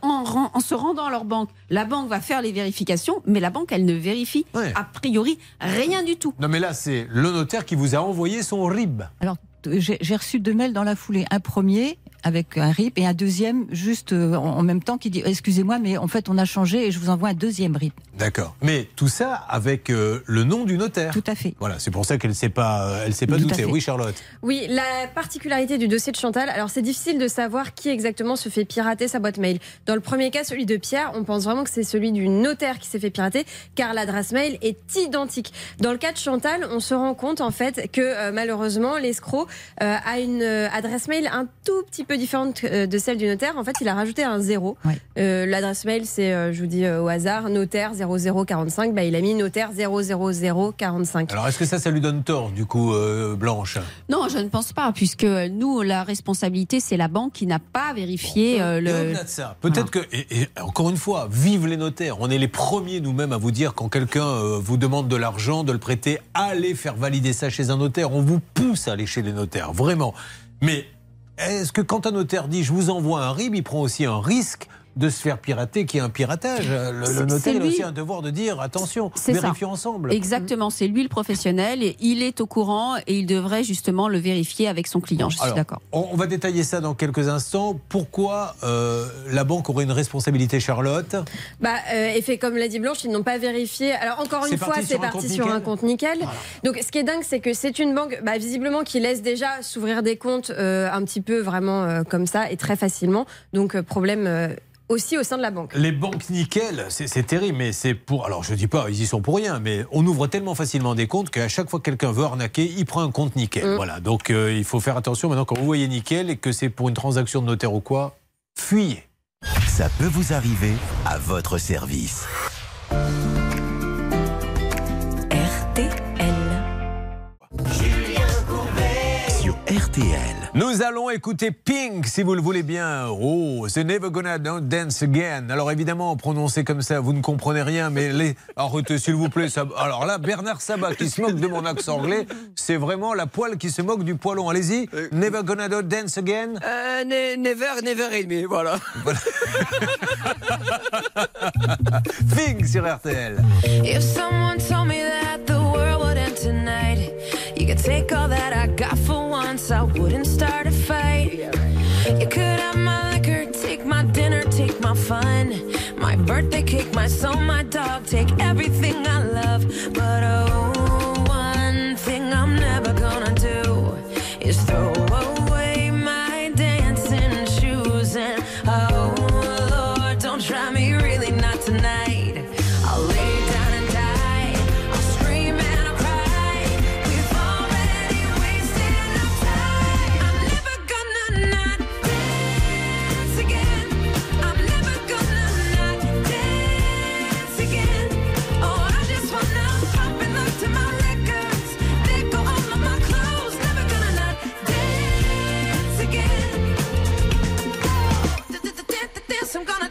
en se rendant à leur banque, la banque va faire les vérifications, mais la banque, elle ne vérifie a priori rien du tout. Non, mais là, c'est le notaire qui vous a envoyé son RIB. Alors, j'ai reçu deux mails dans la foulée. Un premier avec un RIP et un deuxième juste euh, en même temps qui dit excusez-moi mais en fait on a changé et je vous envoie un deuxième RIP. D'accord. Mais tout ça avec euh, le nom du notaire. Tout à fait. Voilà, c'est pour ça qu'elle ne s'est pas, euh, elle s'est pas Tout à doutée. fait. Oui, Charlotte. Oui, la particularité du dossier de Chantal, alors c'est difficile de savoir qui exactement se fait pirater sa boîte mail. Dans le premier cas, celui de Pierre, on pense vraiment que c'est celui du notaire qui s'est fait pirater, car l'adresse mail est identique. Dans le cas de Chantal, on se rend compte en fait que euh, malheureusement l'escroc euh, a une euh, adresse mail un tout petit peu différente euh, de celle du notaire. En fait, il a rajouté un zéro. Euh, l'adresse mail, c'est, euh, je vous dis euh, au hasard, notaire 0045. Bah, il a mis notaire 00045. Alors, est-ce que ça, ça lui donne tort, du coup, euh, Blanche? Non, je ne pense pas, puisque nous, la responsabilité, c'est la banque qui n'a pas vérifié euh, le. peut-être que, et, et encore une fois, vive les notaires. On est les premiers nous-mêmes à vous dire quand quelqu'un euh, vous demande de l'argent, de le prêter, allez faire valider ça chez un notaire. On vous pousse à aller chez les notaires, vraiment. Mais est-ce que quand un notaire dit je vous envoie un RIB, il prend aussi un risque de se faire pirater qu'il y a un piratage. Le, le notaire a aussi un devoir de dire attention, ça. vérifions ensemble. Exactement, c'est lui le professionnel et il est au courant et il devrait justement le vérifier avec son client. Je suis d'accord. On, on va détailler ça dans quelques instants. Pourquoi euh, la banque aurait une responsabilité, Charlotte? Bah, euh, effet, comme l'a dit Blanche, ils n'ont pas vérifié. Alors encore une fois, c'est parti sur un compte nickel. Donc, ce qui est dingue, c'est que c'est une banque, bah, visiblement, qui laisse déjà s'ouvrir des comptes euh, un petit peu vraiment euh, comme ça et très facilement. Donc, euh, problème euh, aussi au sein de la banque. Les banques nickel, c'est terrible, mais c'est pour. Alors je dis pas, ils y sont pour rien, mais on ouvre tellement facilement des comptes qu'à chaque fois que quelqu'un veut arnaquer, il prend un compte nickel. Mm. Voilà, donc euh, il faut faire attention maintenant quand vous voyez nickel et que c'est pour une transaction de notaire ou quoi, fuyez. Ça peut vous arriver à votre service. RTL. Nous allons écouter Pink, si vous le voulez bien. Oh, c'est Never Gonna Dance Again. Alors évidemment, prononcé comme ça, vous ne comprenez rien, mais les... Arrêtez, s'il vous plaît. ça- Alors là, Bernard Sabat qui se moque de mon accent anglais, c'est vraiment la poêle qui se moque du poilon. Allez-y. Never Gonna Dance Again. Euh, ne- never, never et demi, voilà. Pink sur RTL. If someone told me that the world would end tonight, you could take all that I got for once, I wouldn't start a fight. You could have my liquor, take my dinner, take my fun, my birthday cake, my soul, my dog, take everything I love. But oh,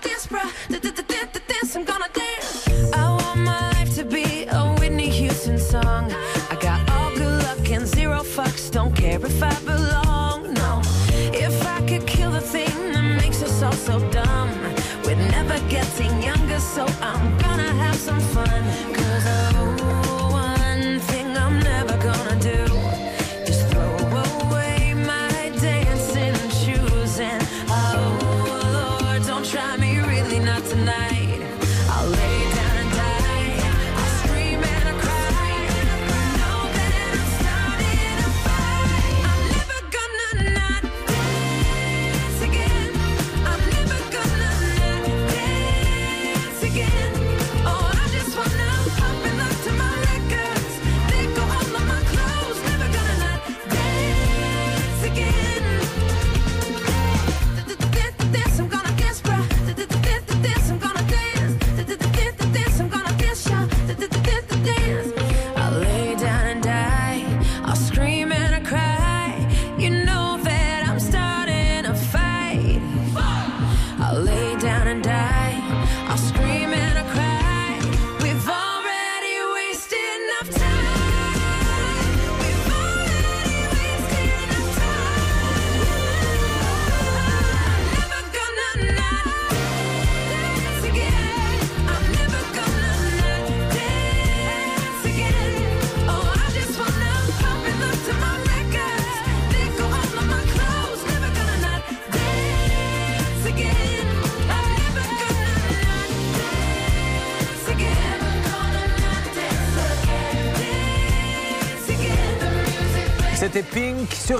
Dance, I'm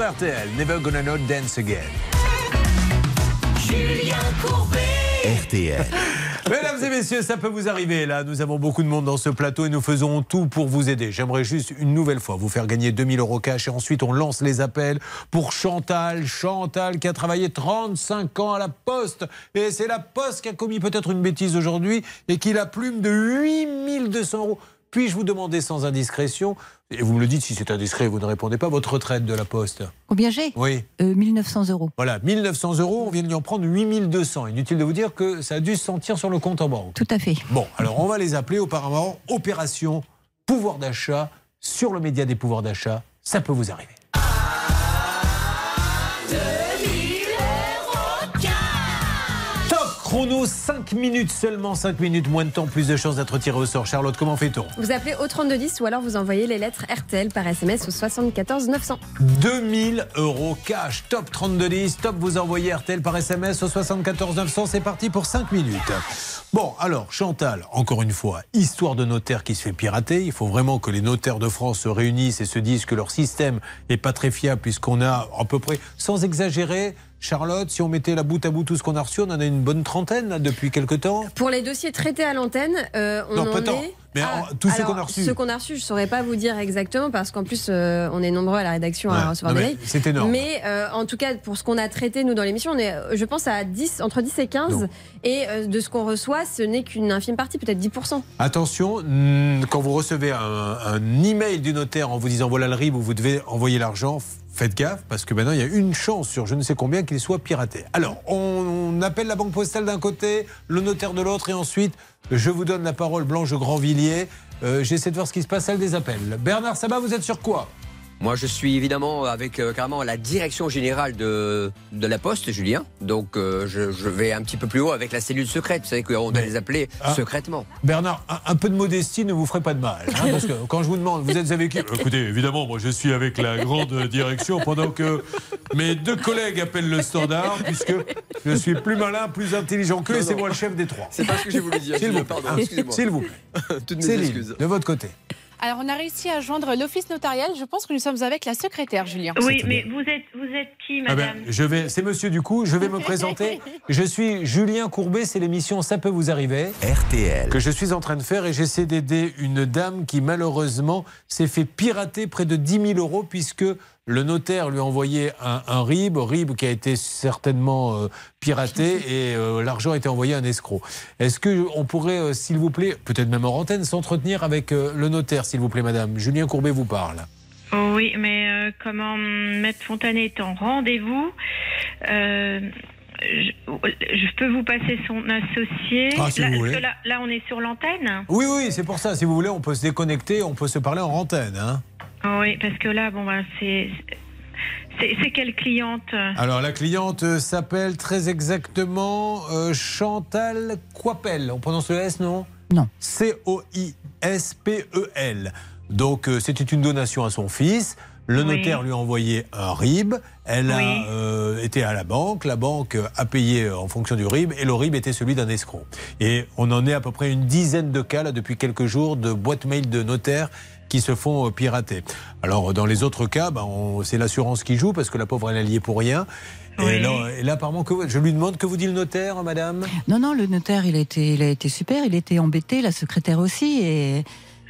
sur RTL. Never Gonna Not Dance Again. Julien Courbet. RTL. Mesdames et messieurs, ça peut vous arriver. Là, nous avons beaucoup de monde dans ce plateau et nous faisons tout pour vous aider. J'aimerais juste une nouvelle fois vous faire gagner 2000 euros cash et ensuite on lance les appels pour Chantal. Chantal qui a travaillé 35 ans à la Poste. Et c'est la Poste qui a commis peut-être une bêtise aujourd'hui et qui la plume de 8200 euros. Puis-je vous demander sans indiscrétion, et vous me le dites si c'est indiscret, vous ne répondez pas, votre retraite de la Poste Combien j'ai Oui. Euh, 1900 euros. Voilà, 1900 euros, on vient d'y en prendre 8200. Inutile de vous dire que ça a dû se sentir sur le compte en banque. Tout à fait. Bon, alors on va les appeler auparavant Opération Pouvoir d'achat sur le média des pouvoirs d'achat. Ça peut vous arriver. Chrono, 5 minutes seulement, 5 minutes, moins de temps, plus de chances d'être tiré au sort. Charlotte, comment fait-on? Vous appelez au 3210 ou alors vous envoyez les lettres RTL par SMS au 74 900. 2000 euros cash. Top 3210. Top, vous envoyez RTL par SMS au 74 900. C'est parti pour 5 minutes. Bon, alors, Chantal, encore une fois, histoire de notaire qui se fait pirater. Il faut vraiment que les notaires de France se réunissent et se disent que leur système n'est pas très fiable, puisqu'on a à peu près, sans exagérer, Charlotte, si on mettait la bout à bout tout ce qu'on a reçu, on en a une bonne trentaine là, depuis quelque temps. Pour les dossiers traités à l'antenne, euh, on Non, en pas tant. Mais Ah, tous ceux qu'on a reçus. Ceux qu'on a reçus, je ne saurais pas vous dire exactement parce qu'en plus, euh, on est nombreux à la rédaction Ouais. à recevoir des mails. c'est énorme. Mais euh, en tout cas, pour ce qu'on a traité, nous, dans l'émission, on est, je pense, à 10, entre 10 et 15. Non. Et euh, de ce qu'on reçoit, ce n'est qu'une infime partie, peut-être 10%. Attention, quand vous recevez un, un email du notaire en vous disant voilà le RIB où vous devez envoyer l'argent, faites gaffe parce que maintenant il y a une chance sur je ne sais combien qu'il soit piraté. Alors, on, appelle la banque postale d'un côté, le notaire de l'autre et ensuite je vous donne la parole Blanche Grandvilliers. Euh, J'essaie de voir ce qui se passe, celle des appels. Bernard Sabat, vous êtes sur quoi? Moi, je suis évidemment avec euh, carrément la direction générale de, de la Poste, Julien. Donc, euh, je, je vais un petit peu plus haut avec la cellule secrète. Vous savez qu'on doit les appeler Ah. secrètement. Bernard, un, un peu de modestie ne vous ferait pas de mal. hein, parce que quand je vous demande, vous êtes avec qui Écoutez, évidemment, moi je suis avec la grande direction pendant que mes deux collègues appellent le standard, puisque je suis plus malin, plus intelligent qu'eux, et c'est moi le chef des trois. C'est pas ce que j'ai voulu dire. S'il vous plaît. pardon, excusez-moi. S'il vous plaît. Toutes mes Céline, excuses. de votre côté. Alors, on a réussi à joindre l'office notarial. Je pense que nous sommes avec la secrétaire, Julien. Oui, mais vous êtes, vous êtes qui, Ah ben, madame je vais, c'est Monsieur Ducou, je vais me présenter. Je suis Julien Courbet, c'est l'émission Ça peut vous arriver. RTL. que je suis en train de faire et j'essaie d'aider une dame qui malheureusement s'est fait pirater près de 10 000 euros puisque le notaire lui a envoyé un, un RIB, RIB qui a été certainement euh, piraté et euh, l'argent a été envoyé à un escroc. Est-ce qu'on pourrait, euh, s'il vous plaît, peut-être même en antenne, s'entretenir avec euh, le notaire, s'il vous plaît, madame? Julien Courbet vous parle. Oh Oui, mais euh, comment Maître Fontanet est en rendez-vous? Euh, je, je peux vous passer son associé? Ah, si là, vous parce voulez. que là, là, on est sur l'antenne. Oui, oui, c'est pour ça. Si vous voulez, on peut se déconnecter, on peut se parler en antenne. hein. Oh oui, parce que là, bon, bah, c'est. C'est quelle cliente Alors la cliente euh, s'appelle très exactement euh, Chantal Coipel. On prononce le S, non? Non. C-O-I-S-P-E-L. Donc euh, c'était une donation à son fils. Le Oui. notaire lui a envoyé un RIB. Elle Oui. a euh, été à la banque. La banque a payé euh, en fonction du RIB. Et le RIB était celui d'un escroc. Et on en est à peu près une dizaine de cas là, depuis quelques jours de boîtes mail de notaires qui se font euh, pirater. Alors dans les autres cas, on- c'est l'assurance qui joue parce que la pauvre elle est liée pour rien. Et, Oui. là, et là, apparemment, que, je lui demande que vous dit le notaire, madame Non, non, le notaire, il a été, il a été super, il était embêté, la secrétaire aussi, et.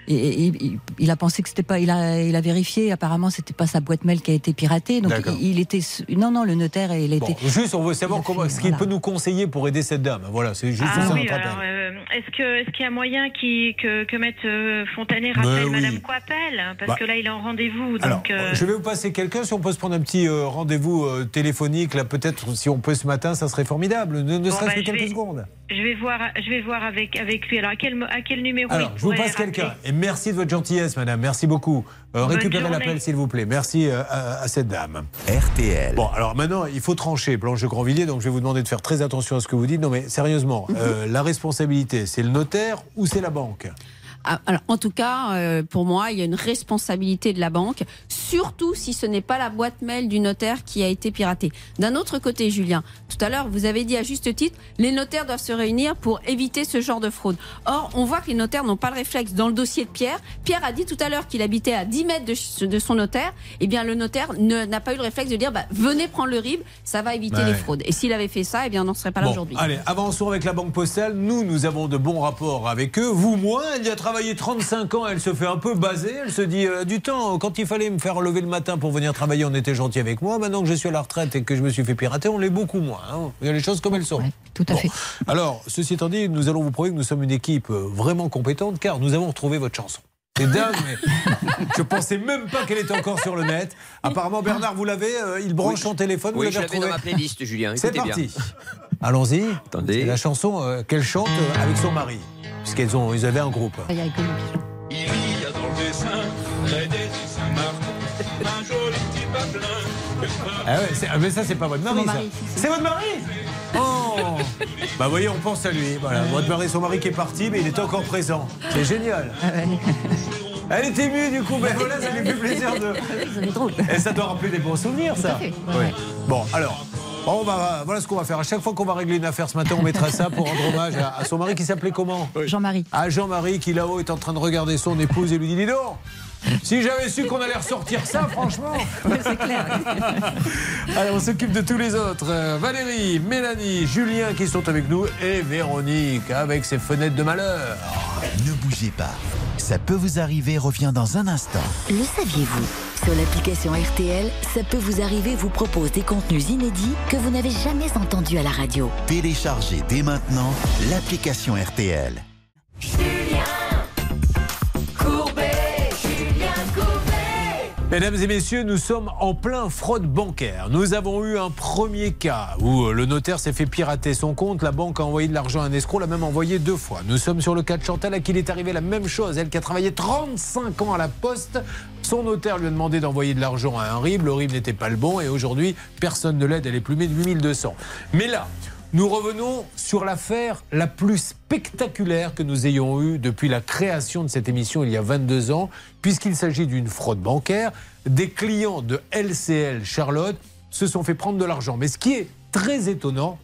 Et- et- il, il a pensé que c'était pas, il a, il a vérifié. Apparemment, c'était pas sa boîte mail qui a été piratée. Donc, il, il était, non, non, le notaire, il Bon, était. juste, on veut savoir comment, ce qu'il voilà. peut nous conseiller pour aider cette dame. Voilà, c'est juste Ah ça oui, notre euh, est-ce que est-ce qu'il y a moyen qui, que, que Maître euh, Fontanet rappelle Mais oui. Madame Coipel? Parce Bah. que là, il est en rendez-vous. Donc, Alors, euh, je vais vous passer quelqu'un. Si on peut se prendre un petit euh, rendez-vous euh, téléphonique, là, peut-être, si on peut ce matin, ça serait formidable. Ne, ne Bon, serait-ce bah, que quelques vais- secondes. Je vais voir, je vais voir avec, avec lui. Alors, à quel, mo- à quel numéro Alors, il je vous passe quelqu'un. Et merci de votre gentillesse, madame. Merci beaucoup. Euh, récupérez l'appel, s'il vous plaît. Merci euh, à, à cette dame. RTL. Bon, alors maintenant, il faut trancher, Blanche de Grandvilliers, donc je vais vous demander de faire très attention à ce que vous dites. Non, mais sérieusement, euh, la responsabilité, c'est le notaire ou c'est la banque? Alors, en tout cas, euh, pour moi, il y a une responsabilité de la banque, surtout si ce n'est pas la boîte mail du notaire qui a été piratée. D'un autre côté, Julien, tout à l'heure, vous avez dit à juste titre, les notaires doivent se réunir pour éviter ce genre de fraude. Or, on voit que les notaires n'ont pas le réflexe. Dans le dossier de Pierre, Pierre a dit tout à l'heure qu'il habitait à 10 mètres de, son notaire. Eh bien, le notaire n'a pas eu le réflexe de dire, bah, venez prendre le RIB, ça va éviter Ouais. les fraudes. Et s'il avait fait ça, eh bien, on n'en serait pas là Bon, aujourd'hui. allez, avançons avec la Banque Postale. Nous, nous avons de bons rapports avec eux. Vous, moins. Elle y a travaillé 35 ans. Elle se fait un peu baser. Elle se dit euh, du temps. Quand il fallait me faire lever le matin pour venir travailler, on était gentil avec moi. Maintenant que je suis à la retraite et que je me suis fait pirater, on l'est beaucoup moins. hein. Il y a les choses comme elles sont. tout à fait. Alors, ceci étant dit, nous allons vous prouver que nous sommes une équipe euh, vraiment compétente car nous avons retrouvé votre chanson. C'est dingue, mais je pensais même pas qu'elle était encore sur le net. Apparemment, Bernard, vous l'avez, euh, il branche Oui, son téléphone, vous Oui, l'avez je l'avais retrouvé. dans ma playlist, Julien. C'est parti. Allons-y. Attendez. C'est la chanson euh, qu'elle chante euh, avec son mari. Puisqu'ils ont, ils avaient un groupe. Il y a que lui. Il y a dans le dessin, près des îles Saint-Martin, un joli petit patelin. Ah ouais, c'est- ah, mais ça, c'est pas votre mari. ça. C'est votre mari Oh Bah voyez, on pense à lui. Voilà, votre mari, son mari qui est parti, mais il est encore présent. C'est génial. Elle est émue du coup, ben voilà, ça lui fait plaisir de. Et ça doit rappeler des bons souvenirs, ça. Oui. Bon, alors. On va, voilà ce qu'on va faire. À chaque fois qu'on va régler une affaire ce matin, on mettra ça pour rendre hommage à, à son mari qui s'appelait comment? Jean-Marie. À Jean-Marie qui là-haut est en train de regarder son épouse et lui dit Dis donc si j'avais su qu'on allait ressortir ça, franchement. C'est clair. Allez, on s'occupe de tous les autres. Euh, Valérie, Mélanie, Julien qui sont avec nous et Véronique avec ses fenêtres de malheur. Ne bougez pas. Ça peut vous arriver revient dans un instant. Le saviez-vous? Sur l'application RTL, ça peut vous arriver vous propose des contenus inédits que vous n'avez jamais entendus à la radio. Téléchargez dès maintenant l'application RTL. Mesdames et messieurs, nous sommes en plein fraude bancaire. Nous avons eu un premier cas où le notaire s'est fait pirater son compte, la banque a envoyé de l'argent à un escroc, l'a même envoyé deux fois. Nous sommes sur le cas de Chantal à qui il est arrivé la même chose. Elle qui a travaillé 35 ans à la poste, son notaire lui a demandé d'envoyer de l'argent à un RIB, le RIB n'était pas le bon et aujourd'hui personne ne l'aide, elle est plumée de 8200. Mais là, nous revenons sur l'affaire la plus spectaculaire que nous ayons eue depuis la création de cette émission il y a 22 ans, puisqu'il s'agit d'une fraude bancaire. Des clients de LCL Charlotte se sont fait prendre de l'argent. Mais ce qui est très étonnant,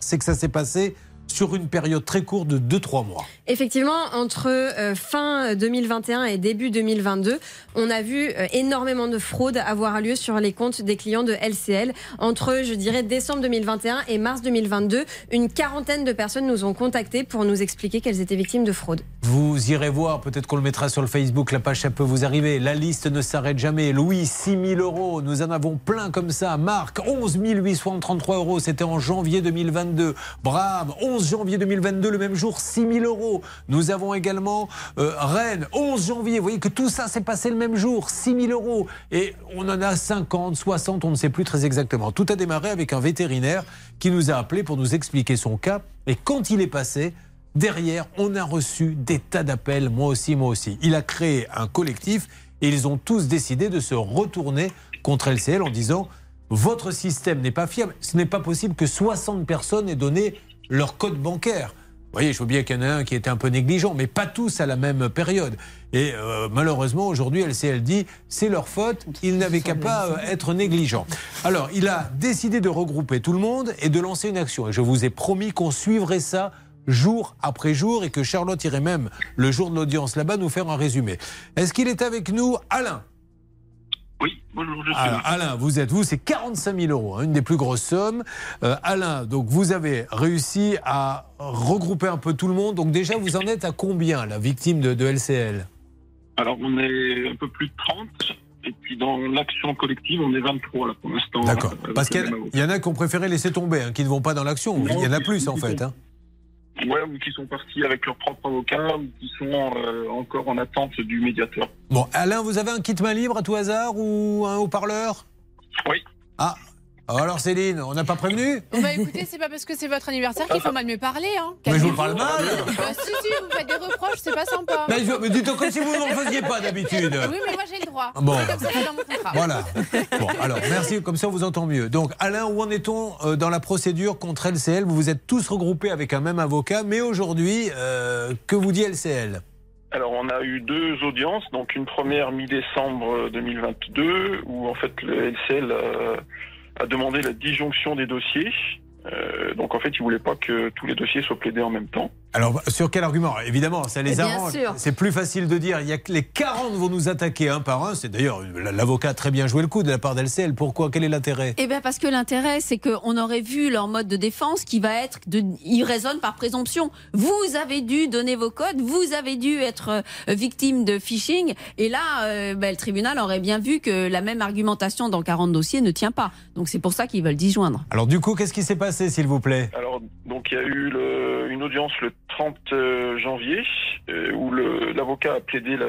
c'est que ça s'est passé sur une période très courte de 2-3 mois. Effectivement, entre euh, fin 2021 et début 2022, on a vu euh, énormément de fraudes avoir lieu sur les comptes des clients de LCL. Entre, je dirais, décembre 2021 et mars 2022, une quarantaine de personnes nous ont contactés pour nous expliquer qu'elles étaient victimes de fraude. Vous irez voir, peut-être qu'on le mettra sur le Facebook, la page, ça peut vous arriver. La liste ne s'arrête jamais. Louis, 6 000 euros. Nous en avons plein comme ça. Marc, 11 833 euros. C'était en janvier 2022. Bram, 11 janvier 2022, le même jour, 6 000 euros. Nous avons également euh, Rennes, 11 janvier. Vous voyez que tout ça s'est passé le même jour, 6 000 euros. Et on en a 50, 60, on ne sait plus très exactement. Tout a démarré avec un vétérinaire qui nous a appelé pour nous expliquer son cas. Et quand il est passé, Derrière, on a reçu des tas d'appels, moi aussi, moi aussi. Il a créé un collectif et ils ont tous décidé de se retourner contre LCL en disant votre système n'est pas fiable. Ce n'est pas possible que 60 personnes aient donné leur code bancaire. Vous voyez, je veux bien qu'il y en ait un qui était un peu négligent, mais pas tous à la même période. Et euh, malheureusement, aujourd'hui, LCL dit c'est leur faute, ils n'avaient qu'à pas euh, être négligents. Alors, il a décidé de regrouper tout le monde et de lancer une action. Et je vous ai promis qu'on suivrait ça jour après jour et que Charlotte irait même le jour de l'audience là-bas nous faire un résumé. Est-ce qu'il est avec nous Alain? Oui, bonjour, je suis Alors, là. Alain, vous êtes vous, c'est 45 000 euros, hein, une des plus grosses sommes. Euh, Alain, donc vous avez réussi à regrouper un peu tout le monde. Donc déjà, vous en êtes à combien, la victime de, de LCL Alors, on est un peu plus de 30. Et puis, dans l'action collective, on est 23 là pour l'instant. D'accord. Euh, Parce qu'il y en a qui ont préféré laisser tomber, hein, qui ne vont pas dans l'action. Il y en a plus en fait. hein. Ouais, ou qui sont partis avec leur propre avocat, ou qui sont euh, encore en attente du médiateur. Bon, Alain, vous avez un kit main libre à tout hasard ou un haut-parleur? Oui. Ah, alors Céline, on n'a pas prévenu Bah écoutez, c'est pas parce que c'est votre anniversaire qu'il faut mal me parler. Hein. Mais je vous parle mal. Bah si, si, vous faites des reproches, c'est pas sympa. Mais, je, mais dites comme si vous n'en faisiez pas d'habitude. Oui, mais moi j'ai le droit. Bon. C'est comme ça c'est dans mon contrat. Voilà. Bon, alors merci, comme ça on vous entend mieux. Donc Alain, où en est-on euh, dans la procédure contre LCL Vous vous êtes tous regroupés avec un même avocat, mais aujourd'hui, euh, que vous dit LCL Alors, on a eu deux audiences. Donc, une première mi-décembre 2022, où en fait le LCL euh, a demandé la disjonction des dossiers. Euh, donc, en fait, il voulait pas que tous les dossiers soient plaidés en même temps. Alors, sur quel argument? Évidemment, ça les Bien arrange. sûr. C'est plus facile de dire. Il y a que les 40 vont nous attaquer un par un. C'est d'ailleurs l'avocat a très bien joué le coup de la part d'LCL. Pourquoi? Quel est l'intérêt? Eh bien, parce que l'intérêt, c'est qu'on aurait vu leur mode de défense qui va être de. Ils raisonnent par présomption. Vous avez dû donner vos codes, vous avez dû être euh, victime de phishing. Et là, euh, ben, le tribunal aurait bien vu que la même argumentation dans 40 dossiers ne tient pas. Donc, c'est pour ça qu'ils veulent disjoindre. Alors, du coup, qu'est-ce qui s'est passé, s'il vous plaît? Alors, donc, il y a eu le- une audience le 30 janvier euh, où l'avocat a plaidé la-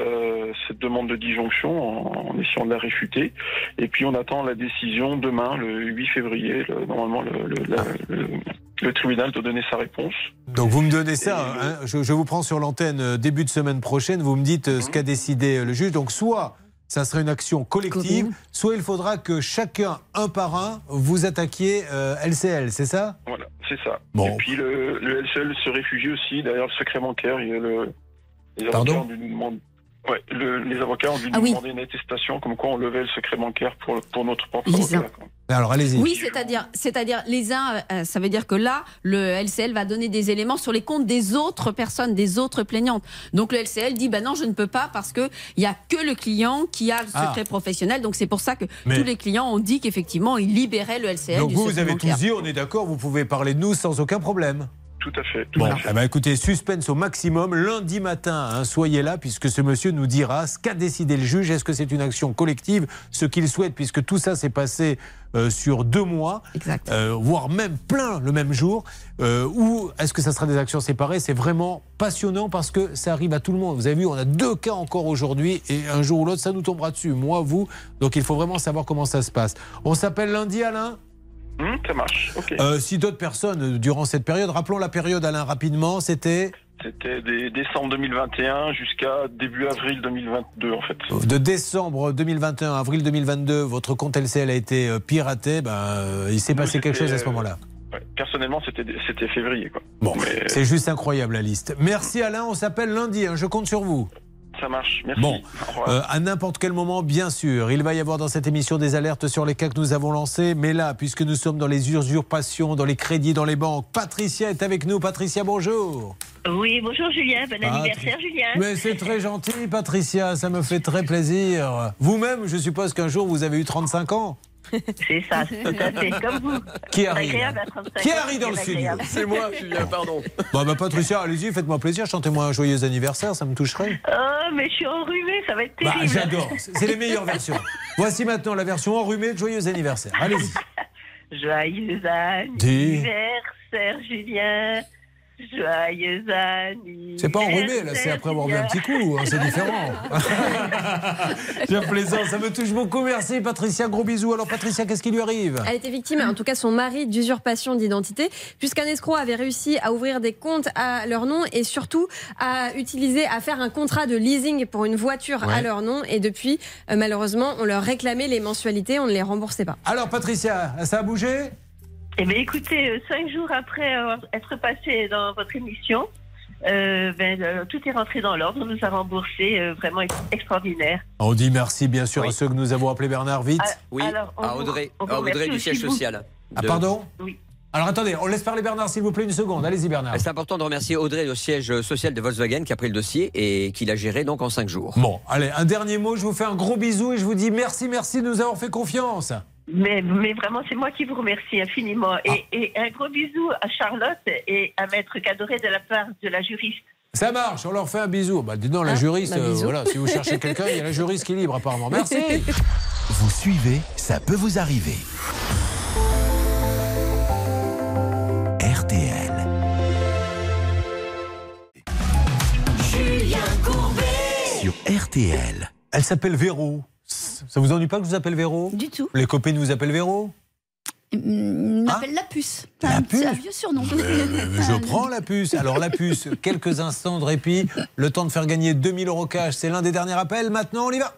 cette demande de disjonction en, en essayant de la réfuter. Et puis, on attend la décision demain, le 8 février. Le- normalement, le, le- la- le- le tribunal doit donner sa réponse. Donc vous me donnez ça, hein, je, je vous prends sur l'antenne euh, début de semaine prochaine, vous me dites euh, ce qu'a décidé euh, le juge. Donc soit ça serait une action collective, soit il faudra que chacun, un par un, vous attaquiez euh, LCL, c'est ça? Voilà, c'est ça. Bon. Et puis le, le LCL se réfugie aussi derrière le secret bancaire. Il y a le, les Pardon? Ouais, le- les avocats ont dû Ah nous oui. demander une attestation comme quoi on levait le secret bancaire pour, pour notre propre Lisa. avocat. quoi. Alors allez-y. Oui, c'est-à-dire, c'est-à-dire les uns, euh, ça veut dire que là, le LCL va donner des éléments sur les comptes des autres personnes, des autres plaignantes. Donc le LCL dit, ben non, je ne peux pas parce que il y a que le client qui a le Ah. secret professionnel. Donc c'est pour ça que Mais- tous les clients ont dit qu'effectivement ils libéraient le LCL Donc du vous, vous avez bancaire. tous dit, on est d'accord, vous pouvez parler de nous sans aucun problème. Tout à fait. Tout Bon, à fait. eh ben, écoutez, suspense au maximum. Lundi matin, hein, soyez là, puisque ce monsieur nous dira ce qu'a décidé le juge. Est-ce que c'est une action collective Ce qu'il souhaite, puisque tout ça s'est passé euh, sur deux mois, euh, voire même plein le même jour. Euh, ou est-ce que ça sera des actions séparées? C'est vraiment passionnant parce que ça arrive à tout le monde. Vous avez vu, on a deux cas encore aujourd'hui et un jour ou l'autre, ça nous tombera dessus. Moi, vous. Donc il faut vraiment savoir comment ça se passe. On s'appelle lundi, Alain? Hum, ça marche. Ok. euh, si d'autres personnes, euh, durant cette période, rappelons la période, Alain, rapidement, c'était C'était décembre 2021 jusqu'à début avril 2022 en fait. de décembre 2021 à avril 2022, votre compte LCL a été euh, piraté, ben, il s'est passé quelque chose à ce moment-là. Ouais, Personnellement, c'était c'était février quoi. Bon, Mais c'est juste incroyable la liste. Merci Alain, on s'appelle lundi, hein, je compte sur vous. Ça marche. Merci. Bon, euh, à n'importe quel moment, bien sûr, il va y avoir dans cette émission des alertes sur les cas que nous avons lancés. Mais là, puisque nous sommes dans les usurpations, dans les crédits, dans les banques, Patricia est avec nous. Patricia, bonjour. Oui, bonjour Julien, bon anniversaire Julien. Mais c'est très gentil, Patricia, ça me fait très plaisir. Vous-même, je suppose qu'un jour, vous avez eu 35 ans. C'est ça, tout à fait, comme vous. Qui arrive agréable à 35 Qui arrive dans le studio. C'est moi, Julien, pardon. Bon, bah, Patricia, allez-y, faites-moi plaisir, chantez-moi un joyeux anniversaire, ça me toucherait. Oh, mais je suis enrhumée, ça va être Bah, terrible. j'adore, c'est les meilleures versions. Voici maintenant la version enrhumée de joyeux anniversaire. Allez-y. Joyeux anniversaire Julien. Joyeux anniversaire. C'est pas enrhumé, là, c'est après avoir bu un petit coup, hein, c'est différent. Je plaisante, ça me touche beaucoup. Merci, Patricia. Gros bisous. Alors, Patricia, qu'est-ce qui lui arrive? Elle était victime, en tout cas son mari, d'usurpation d'identité, puisqu'un escroc avait réussi à ouvrir des comptes à leur nom et surtout à utiliser, à faire un contrat de leasing pour une voiture Ouais. à leur nom. Et depuis, euh, malheureusement, on leur réclamait les mensualités, on ne les remboursait pas. Alors, Patricia, ça a bougé? Eh bien, écoutez, euh, cinq jours après avoir- être passé dans votre émission, euh, ben, euh, tout est rentré dans l'ordre. On nous a remboursé euh, vraiment ex- extraordinaire. On dit merci, bien sûr, à ceux que nous avons appelés Bernard, vite. Ah, Oui, Alors, à Audrey, vous à Audrey remercie du siège vous. social. Ah, De- pardon Oui. Alors, attendez, on laisse parler Bernard, s'il vous plaît, une seconde. Allez-y, Bernard. C'est important de remercier Audrey au siège social de Volkswagen qui a pris le dossier et qui l'a géré donc en cinq jours. Bon, allez, un dernier mot. Je vous fais un gros bisou et je vous dis merci, merci de nous avoir fait confiance. Mais, mais vraiment, c'est moi qui vous remercie infiniment. Ah. Et, et un gros bisou à Charlotte et à Maître Cadoré de la part de la juriste. Ça marche, on leur fait un bisou. Bah, dis donc, la Ah, juriste, bah, euh, voilà, si vous cherchez quelqu'un, il y a la juriste qui est libre, apparemment. Merci. Vous suivez, ça peut vous arriver. RTL. Julien Courbet. Sur RTL. Elle s'appelle Véro. Ça vous ennuie pas que je vous appelle Véro Du tout. Les copines vous appellent Véro Il m'appelle la puce. La puce C'est un vieux surnom. Euh, Je prends la puce. Alors la puce, quelques instants de répit, le temps de faire gagner 2000 euros cash. C'est l'un des derniers appels. Maintenant, on y va.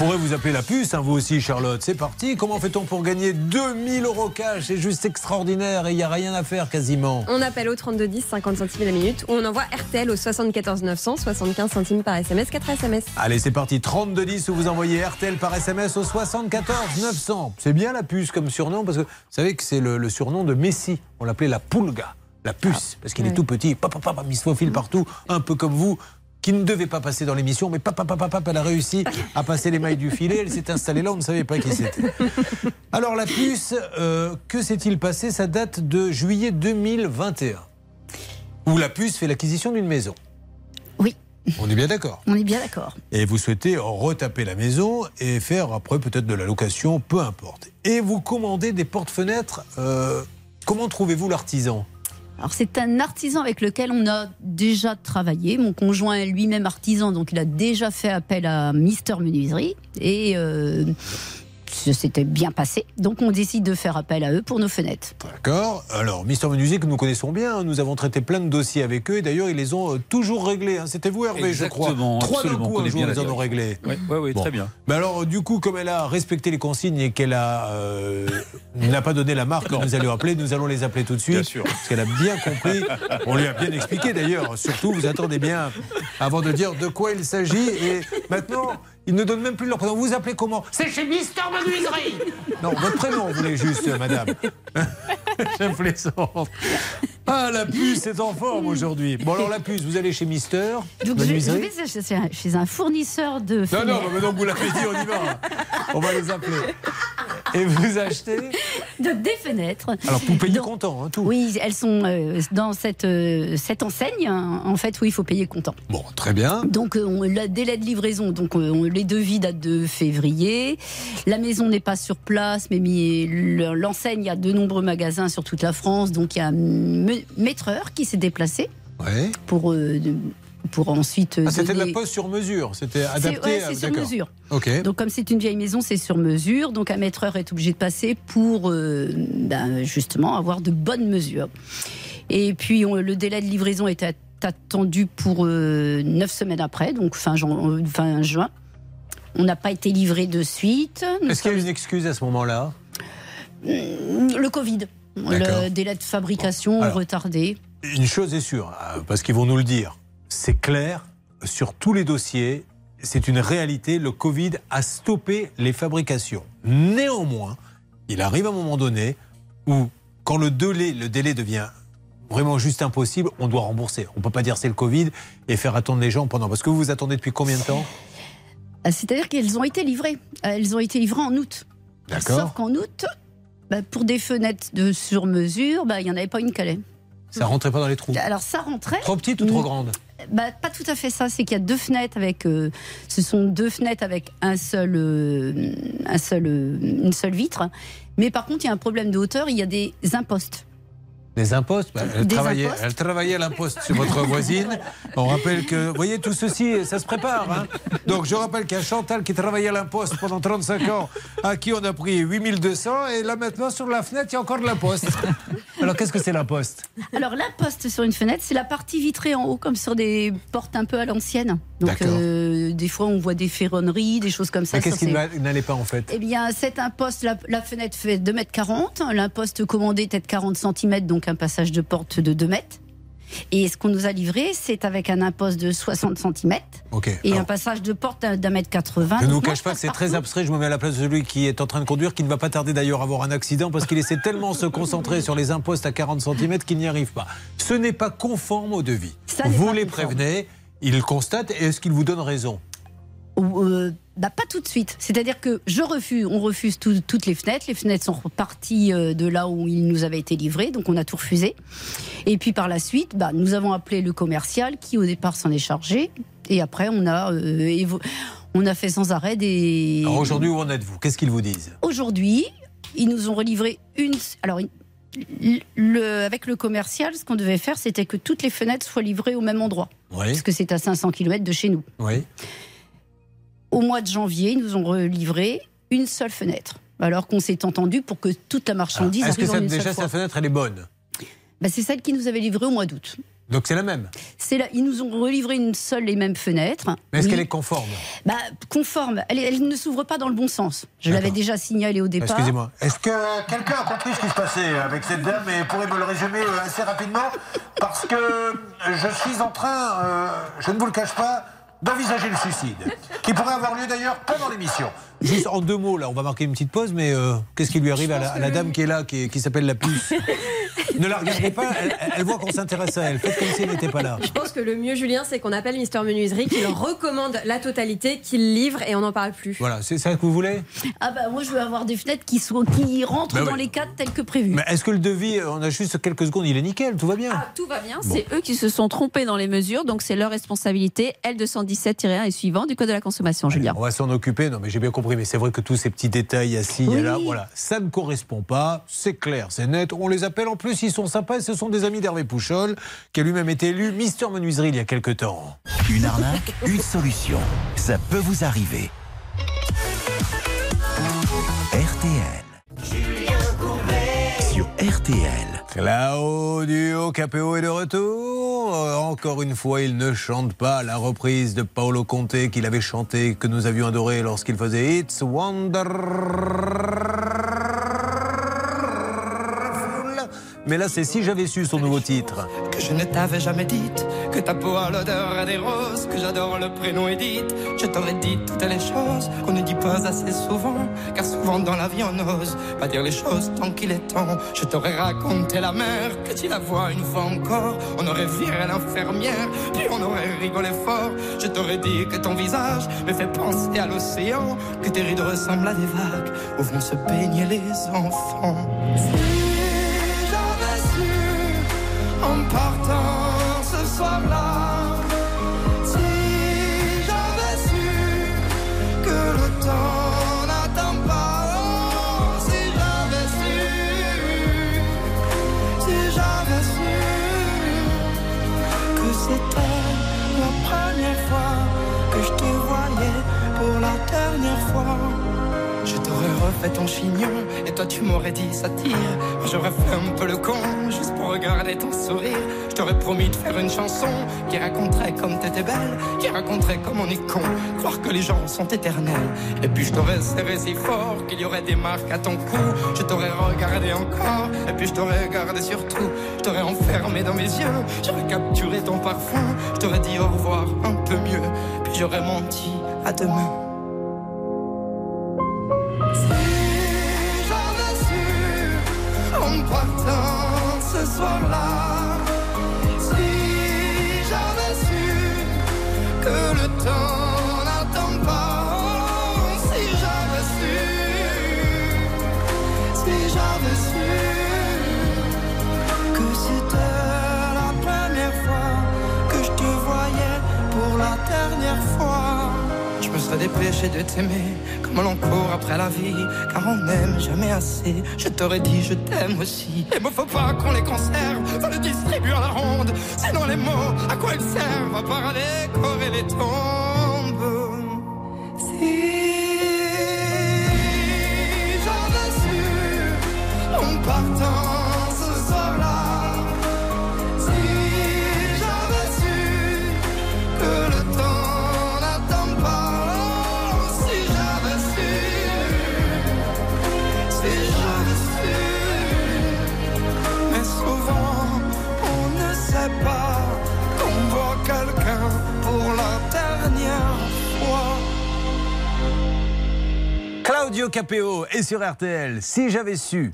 Pourrait vous appeler la puce, hein, vous aussi, Charlotte. C'est parti. Comment fait-on pour gagner 2000 euros cash? C'est juste extraordinaire et il n'y a rien à faire quasiment. On appelle au 3210, 50 centimes la minute, ou on envoie RTL au 74 900, 75 centimes par SMS, 4 SMS. Allez, c'est parti. 3210 où vous envoyez RTL par SMS au 74 900. C'est bien la puce comme surnom parce que vous savez que c'est le, le surnom de Messi. On l'appelait la Pulga, la puce, parce qu'il est tout petit. Papa, papa, il se faufile partout, un peu comme vous qui ne devait pas passer dans l'émission, mais papa, papa, papa, elle a réussi à passer les mailles du filet. Elle s'est installée là, on ne savait pas qui c'était. Alors la puce, euh, que s'est-il passé? Ça date de juillet 2021, où la puce fait l'acquisition d'une maison. Oui. On est bien d'accord. On est bien d'accord. Et vous souhaitez retaper la maison et faire après peut-être de la location, peu importe. Et vous commandez des portes-fenêtres. euh, comment trouvez-vous l'artisan? Alors c'est un artisan avec lequel on a déjà travaillé. Mon conjoint est lui-même artisan, donc il a déjà fait appel à Mister Menuiserie. Et euh, s'était bien passé. Donc on décide de faire appel à eux pour nos fenêtres. D'accord. Alors, Mister que nous connaissons bien, hein, nous avons traité plein de dossiers avec eux et d'ailleurs, ils les ont euh, toujours réglés. hein. C'était vous, Hervé, je crois. Exactement, Trois d'un coup, un jour, ils en ont réglé. Oui, oui, oui, Bon. très bien. Mais alors, du coup, comme elle a respecté les consignes et qu'elle a euh, n'a pas donné la marque que nous allions appeler, nous allons les appeler tout de suite. Bien sûr. Parce qu'elle a bien compris. On lui a bien expliqué d'ailleurs. Surtout, vous attendez bien avant de dire de quoi il s'agit. Et maintenant, ils ne donnent même plus leur prénom. Vous vous appelez comment? C'est chez Mister Menuiserie Non, votre prénom, vous voulez juste, euh, madame. Je plaisante. Ah, la puce est en forme aujourd'hui. Bon, alors la puce, vous allez chez Mister Donc je, je vais chez un, chez un fournisseur de Non, non, mais donc vous l'avez dit, on y va. On va les appeler. Et vous achetez Donc des fenêtres. Alors, vous payez Donc, comptant, hein, tout. Oui, elles sont euh, dans cette, euh, cette enseigne. hein, En fait, oui, il faut payer comptant. Bon, très bien. Donc, euh, on, le délai de livraison, donc euh, on- les devis datent de février. La maison n'est pas sur place, mais l'enseigne, il y a de nombreux magasins sur toute la France. Donc, il y a un maîtreur qui s'est déplacé Ouais. pour, euh, pour ensuite. euh, Ah, c'était de la poste sur mesure. C'était C'est adapté ouais, c'est sur mesure. Ok. Donc comme c'est une vieille maison, c'est sur mesure. Donc un maîtreur est obligé de passer pour euh, ben, justement avoir de bonnes mesures. Et puis on- le délai de livraison est at- attendu pour euh, neuf semaines après, donc fin juin. On n'a pas été livré de suite. Est-ce qu'il y a une excuse à ce moment-là Le Covid. Le délai de fabrication Alors. retardé. Une chose est sûre, euh, parce qu'ils vont nous le dire, c'est clair, sur tous les dossiers, c'est une réalité, le Covid a stoppé les fabrications. Néanmoins, il arrive un moment donné où, quand le délai, le délai devient vraiment juste impossible, on doit rembourser. On ne peut pas dire c'est le Covid et faire attendre les gens pendant. Parce que vous vous attendez depuis combien de temps? C'est-à-dire qu'elles ont été livrées. Euh, Elles ont été livrées en août. D'accord. Sauf qu'en août, bah, pour des fenêtres de sur mesure, bah, il n'y en avait pas une calée. Ça rentrait pas dans les trous. Alors ça rentrait. Trop petite ou trop grande bah, Pas tout à fait ça. C'est qu'il y a deux fenêtres avec. euh, ce sont deux fenêtres avec un seul, euh, un seul, euh, une seule vitre. Mais par contre, il y a un problème de hauteur. Il y a des impostes. Des impostes Bah, elle, Des travaillait, impostes. elle travaillait à l'imposte chez votre voisine. On rappelle que, vous voyez, tout ceci, ça se prépare. hein. Donc, je rappelle qu'il y a Chantal qui travaillait à l'imposte pendant 35 ans, à qui on a pris 8200. Et là, maintenant, sur la fenêtre, il y a encore de l'imposte. Alors, qu'est-ce que c'est l'imposte Alors l'imposte sur une fenêtre, c'est la partie vitrée en haut, comme sur des portes un peu à l'ancienne. Donc euh, des fois, on voit des ferronneries, des choses comme ça. Mais qu'est-ce qui n'allait pas, en fait Eh bien, cet imposte, la, la fenêtre fait 2,40 m. L'imposte commandé est de 40 cm, donc un passage de porte de 2 mètres. Et ce qu'on nous a livré, c'est avec un imposte de 60 cm et Alors, un passage de porte d'un mètre 80. je ne vous cache pas que c'est très abstrait. Je me mets à la place de celui qui est en train de conduire, qui ne va pas tarder d'ailleurs à avoir un accident parce qu'il essaie tellement de se concentrer sur les impostes à 40 cm qu'il n'y arrive pas. Ce n'est pas conforme au devis. Ça Vous les conforme. prévenez, ils constatent et est-ce qu'ils vous donnent raison? Euh, bah, pas tout de suite. C'est-à-dire que je refuse, on refuse tout- toutes les fenêtres. Les fenêtres sont reparties euh, de là où ils nous avaient été livrés, donc on a tout refusé. Et puis par la suite, bah, nous avons appelé le commercial qui au départ s'en est chargé. Et après, on a, euh, on a fait sans arrêt des. Alors aujourd'hui, où en êtes-vous? Qu'est-ce qu'ils vous disent? Aujourd'hui, ils nous ont relivré une. Alors, une- le- avec le commercial, ce qu'on devait faire, c'était que toutes les fenêtres soient livrées au même endroit. Oui. Parce que c'est à 500 km de chez nous. Oui. Au mois de janvier, ils nous ont relivré une seule fenêtre. Alors qu'on s'est entendu pour que toute la marchandise Est-ce que arrive en ça- une déjà seule fois. cette fenêtre, elle est bonne Bah, c'est celle qui nous avait livré au mois d'août. Donc c'est la même. C'est là, ils nous ont relivré une seule et même fenêtre. Mais est-ce Oui. qu'elle est conforme bah, conforme. Elle ne s'ouvre pas dans le bon sens. Je l'avais déjà signalé au départ. Excusez-moi. Est-ce que quelqu'un a compris ce qui se passait avec cette dame et pourrait me le résumer euh, assez rapidement Parce que je suis en train, euh, je ne vous le cache pas, d'envisager le suicide, qui pourrait avoir lieu d'ailleurs pendant l'émission. Juste en deux mots, là, on va marquer une petite pause, mais euh, qu'est-ce qui lui arrive à la, à la dame qui est là, qui, qui s'appelle la puce Ne la regardez pas, elle, elle voit qu'on s'intéresse à elle. Faites comme si elle n'était pas là. Je pense que le mieux, Julien, c'est qu'on appelle Mister Menuiserie, qu'il recommande la totalité, qu'il livre et on n'en parle plus. Voilà, c'est ça que vous voulez? Ah bah moi je veux avoir des fenêtres qui, sont, qui rentrent Bah dans les cadres tels que prévu. Mais est-ce que le devis, on a juste quelques secondes, il est nickel, tout va bien Ah, Tout va bien, c'est eux qui se sont trompés dans les mesures, donc c'est leur responsabilité. L217-1 et suivant du Code de la consommation, Julien. On va s'en occuper, non mais j'ai bien compris, mais c'est vrai que tous ces petits détails assis, Oui. là, voilà, ça ne correspond pas, c'est clair, c'est net, on les appelle en plus, ils sont sympas, et ce sont des amis d'Hervé Pouchol, qui a lui-même été élu Mister Menuiserie il y a quelques temps. Une arnaque, une solution. Ça peut vous arriver. RTL. Sur RTL. Claudio Capéo est de retour. Encore une fois, il ne chante pas la reprise de Paolo Conte qu'il avait chanté, que nous avions adoré lorsqu'il faisait It's Wonderful. Mais là, c'est si j'avais su son nouveau titre. que je ne t'avais jamais dite que ta peau a l'odeur des roses, que j'adore le prénom Edith. Je t'aurais dit toutes les choses qu'on ne dit pas assez souvent, car souvent dans la vie on n'ose pas dire les choses tant qu'il est temps. Je t'aurais raconté la mer, que tu la vois une fois encore, on aurait viré l'infirmière, puis on aurait rigolé fort. Je t'aurais dit que ton visage me fait penser à l'océan, que tes rides ressemblent à des vagues où vont se baigner les enfants. En partant ce soir-là. Si j'avais su que le temps n'attend pas. Oh, si j'avais su, si j'avais su que c'était la première fois que je te voyais pour la dernière fois. Refait ton chignon et toi tu m'aurais dit ça tire. J'aurais fait un peu le con juste pour regarder ton sourire. Je t'aurais promis de faire une chanson qui raconterait comme t'étais belle, qui raconterait comme on est con, croire que les gens sont éternels. Et puis je t'aurais serré si fort qu'il y aurait des marques à ton cou. Je t'aurais regardé encore et puis je t'aurais regardé surtout. Je t'aurais enfermé dans mes yeux, j'aurais capturé ton parfum. Je t'aurais dit au revoir un peu mieux, puis j'aurais menti à demain. En partant ce soir-là, si j'avais su que le temps n'attend pas, si j'avais su, si j'avais su que c'était la première fois que je te voyais pour la dernière fois. Serais dépêché de t'aimer comme l'on court après la vie, car on n'aime jamais assez. Je t'aurais dit je t'aime aussi. Les mots faut pas qu'on les conserve, faut les distribuer à la ronde. Sinon les mots, à quoi ils servent À part à décorer les tombes. Si j'avais su en partant Claudio Capéo est sur RTL. Si j'avais su.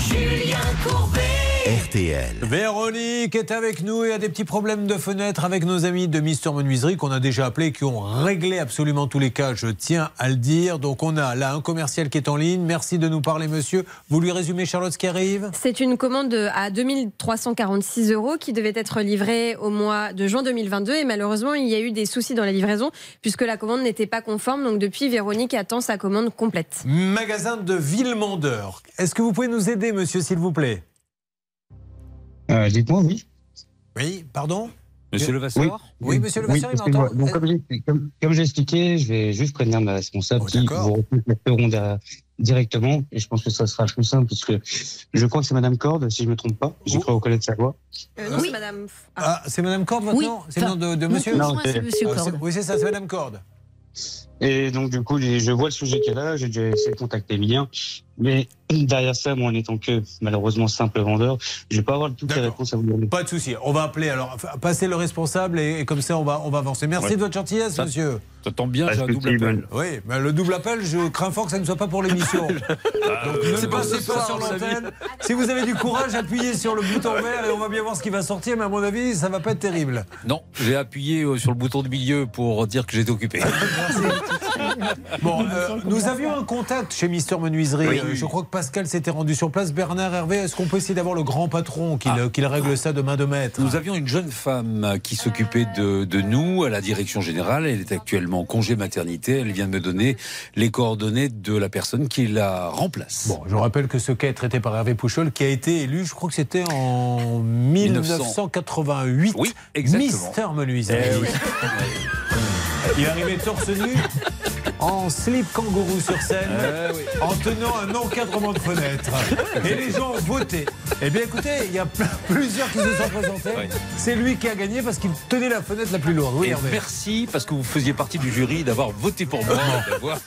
Julien Courbet. RTL. Véronique est avec nous et a des petits problèmes de fenêtre avec nos amis de Mister Menuiserie qu'on a déjà appelés, qui ont réglé absolument tous les cas, je tiens à le dire. Donc on a là un commercial qui est en ligne. Merci de nous parler, monsieur. Vous lui résumez, Charlotte, ce qui arrive? C'est une commande de- à 2346 euros qui devait être livrée au mois de juin 2022 et malheureusement il y a eu des soucis dans la livraison puisque la commande n'était pas conforme. Donc depuis, Véronique attend sa commande complète. Magasin de Villemandeur. Est-ce que vous pouvez nous aider, monsieur, s'il vous plaît? Euh, Dites-moi, oui. Oui, pardon Monsieur Levasseur Oui, monsieur Levasseur, il excusez-moi. m'entend Donc, comme j'ai comme, comme j'ai expliqué, je vais juste prévenir ma responsable Oh, qui vous recontacteront directement. Et je pense que ça sera plus simple, puisque je crois que c'est Madame Corde, si je me trompe pas. J'ai cru reconnaître sa voix. Euh, non, c'est madame. Ah, c'est Madame Corde votre Oui. nom C'est le nom de, de Mon monsieur conjoint, c'est Monsieur Ah, Corde. Oui, c'est ça, c'est Madame Corde. Et donc, du coup, je vois le sujet qu'elle a. J'ai déjà essayé de contacter Emilien. Mais derrière ça, moi, en étant que, malheureusement, simple vendeur, je vais pas avoir toutes les réponses à vous donner. Pas de souci. On va appeler alors. Passez le responsable et, et comme ça, on va, on va avancer. Merci Ouais. de votre gentillesse, Ça- monsieur. Ça tombe bien, j'ai un double appel. Oui, mais le double appel, je crains fort que ça ne soit pas pour l'émission. Donc ne c'est le pas passez pas sur l'antenne. Si vous avez du courage, appuyez sur le bouton vert et on va bien voir ce qui va sortir. Mais à mon avis, ça va pas être terrible. Non, j'ai appuyé euh, sur le bouton de milieu pour dire que j'étais occupé. Bon, euh, nous avions un contact chez Mister Menuiserie. Oui. Euh, je crois que Pascal s'était rendu sur place. Bernard Hervé, est-ce qu'on peut essayer d'avoir le grand patron qu'il qu'il règle ça de main de maître? Nous avions une jeune femme qui s'occupait de, de nous à la direction générale. Elle est actuellement en congé maternité. Elle vient de me donner les coordonnées de la personne qui la remplace. Bon, je rappelle que ce cas est traité par Hervé Pouchol, qui a été élu, je crois que c'était en 1988. Oui, exactement. Mister Menuiserie. Eh oui. Il est arrivé torse nu. en slip kangourou sur scène, Ah oui. en tenant un encadrement de fenêtre. Et les gens ont voté. Eh bien écoutez, il y a plein- plusieurs qui se sont présentés. C'est lui qui a gagné parce qu'il tenait la fenêtre la plus lourde. Oui, Et Hervé. merci parce que vous faisiez partie du jury d'avoir voté pour moi, d'avoir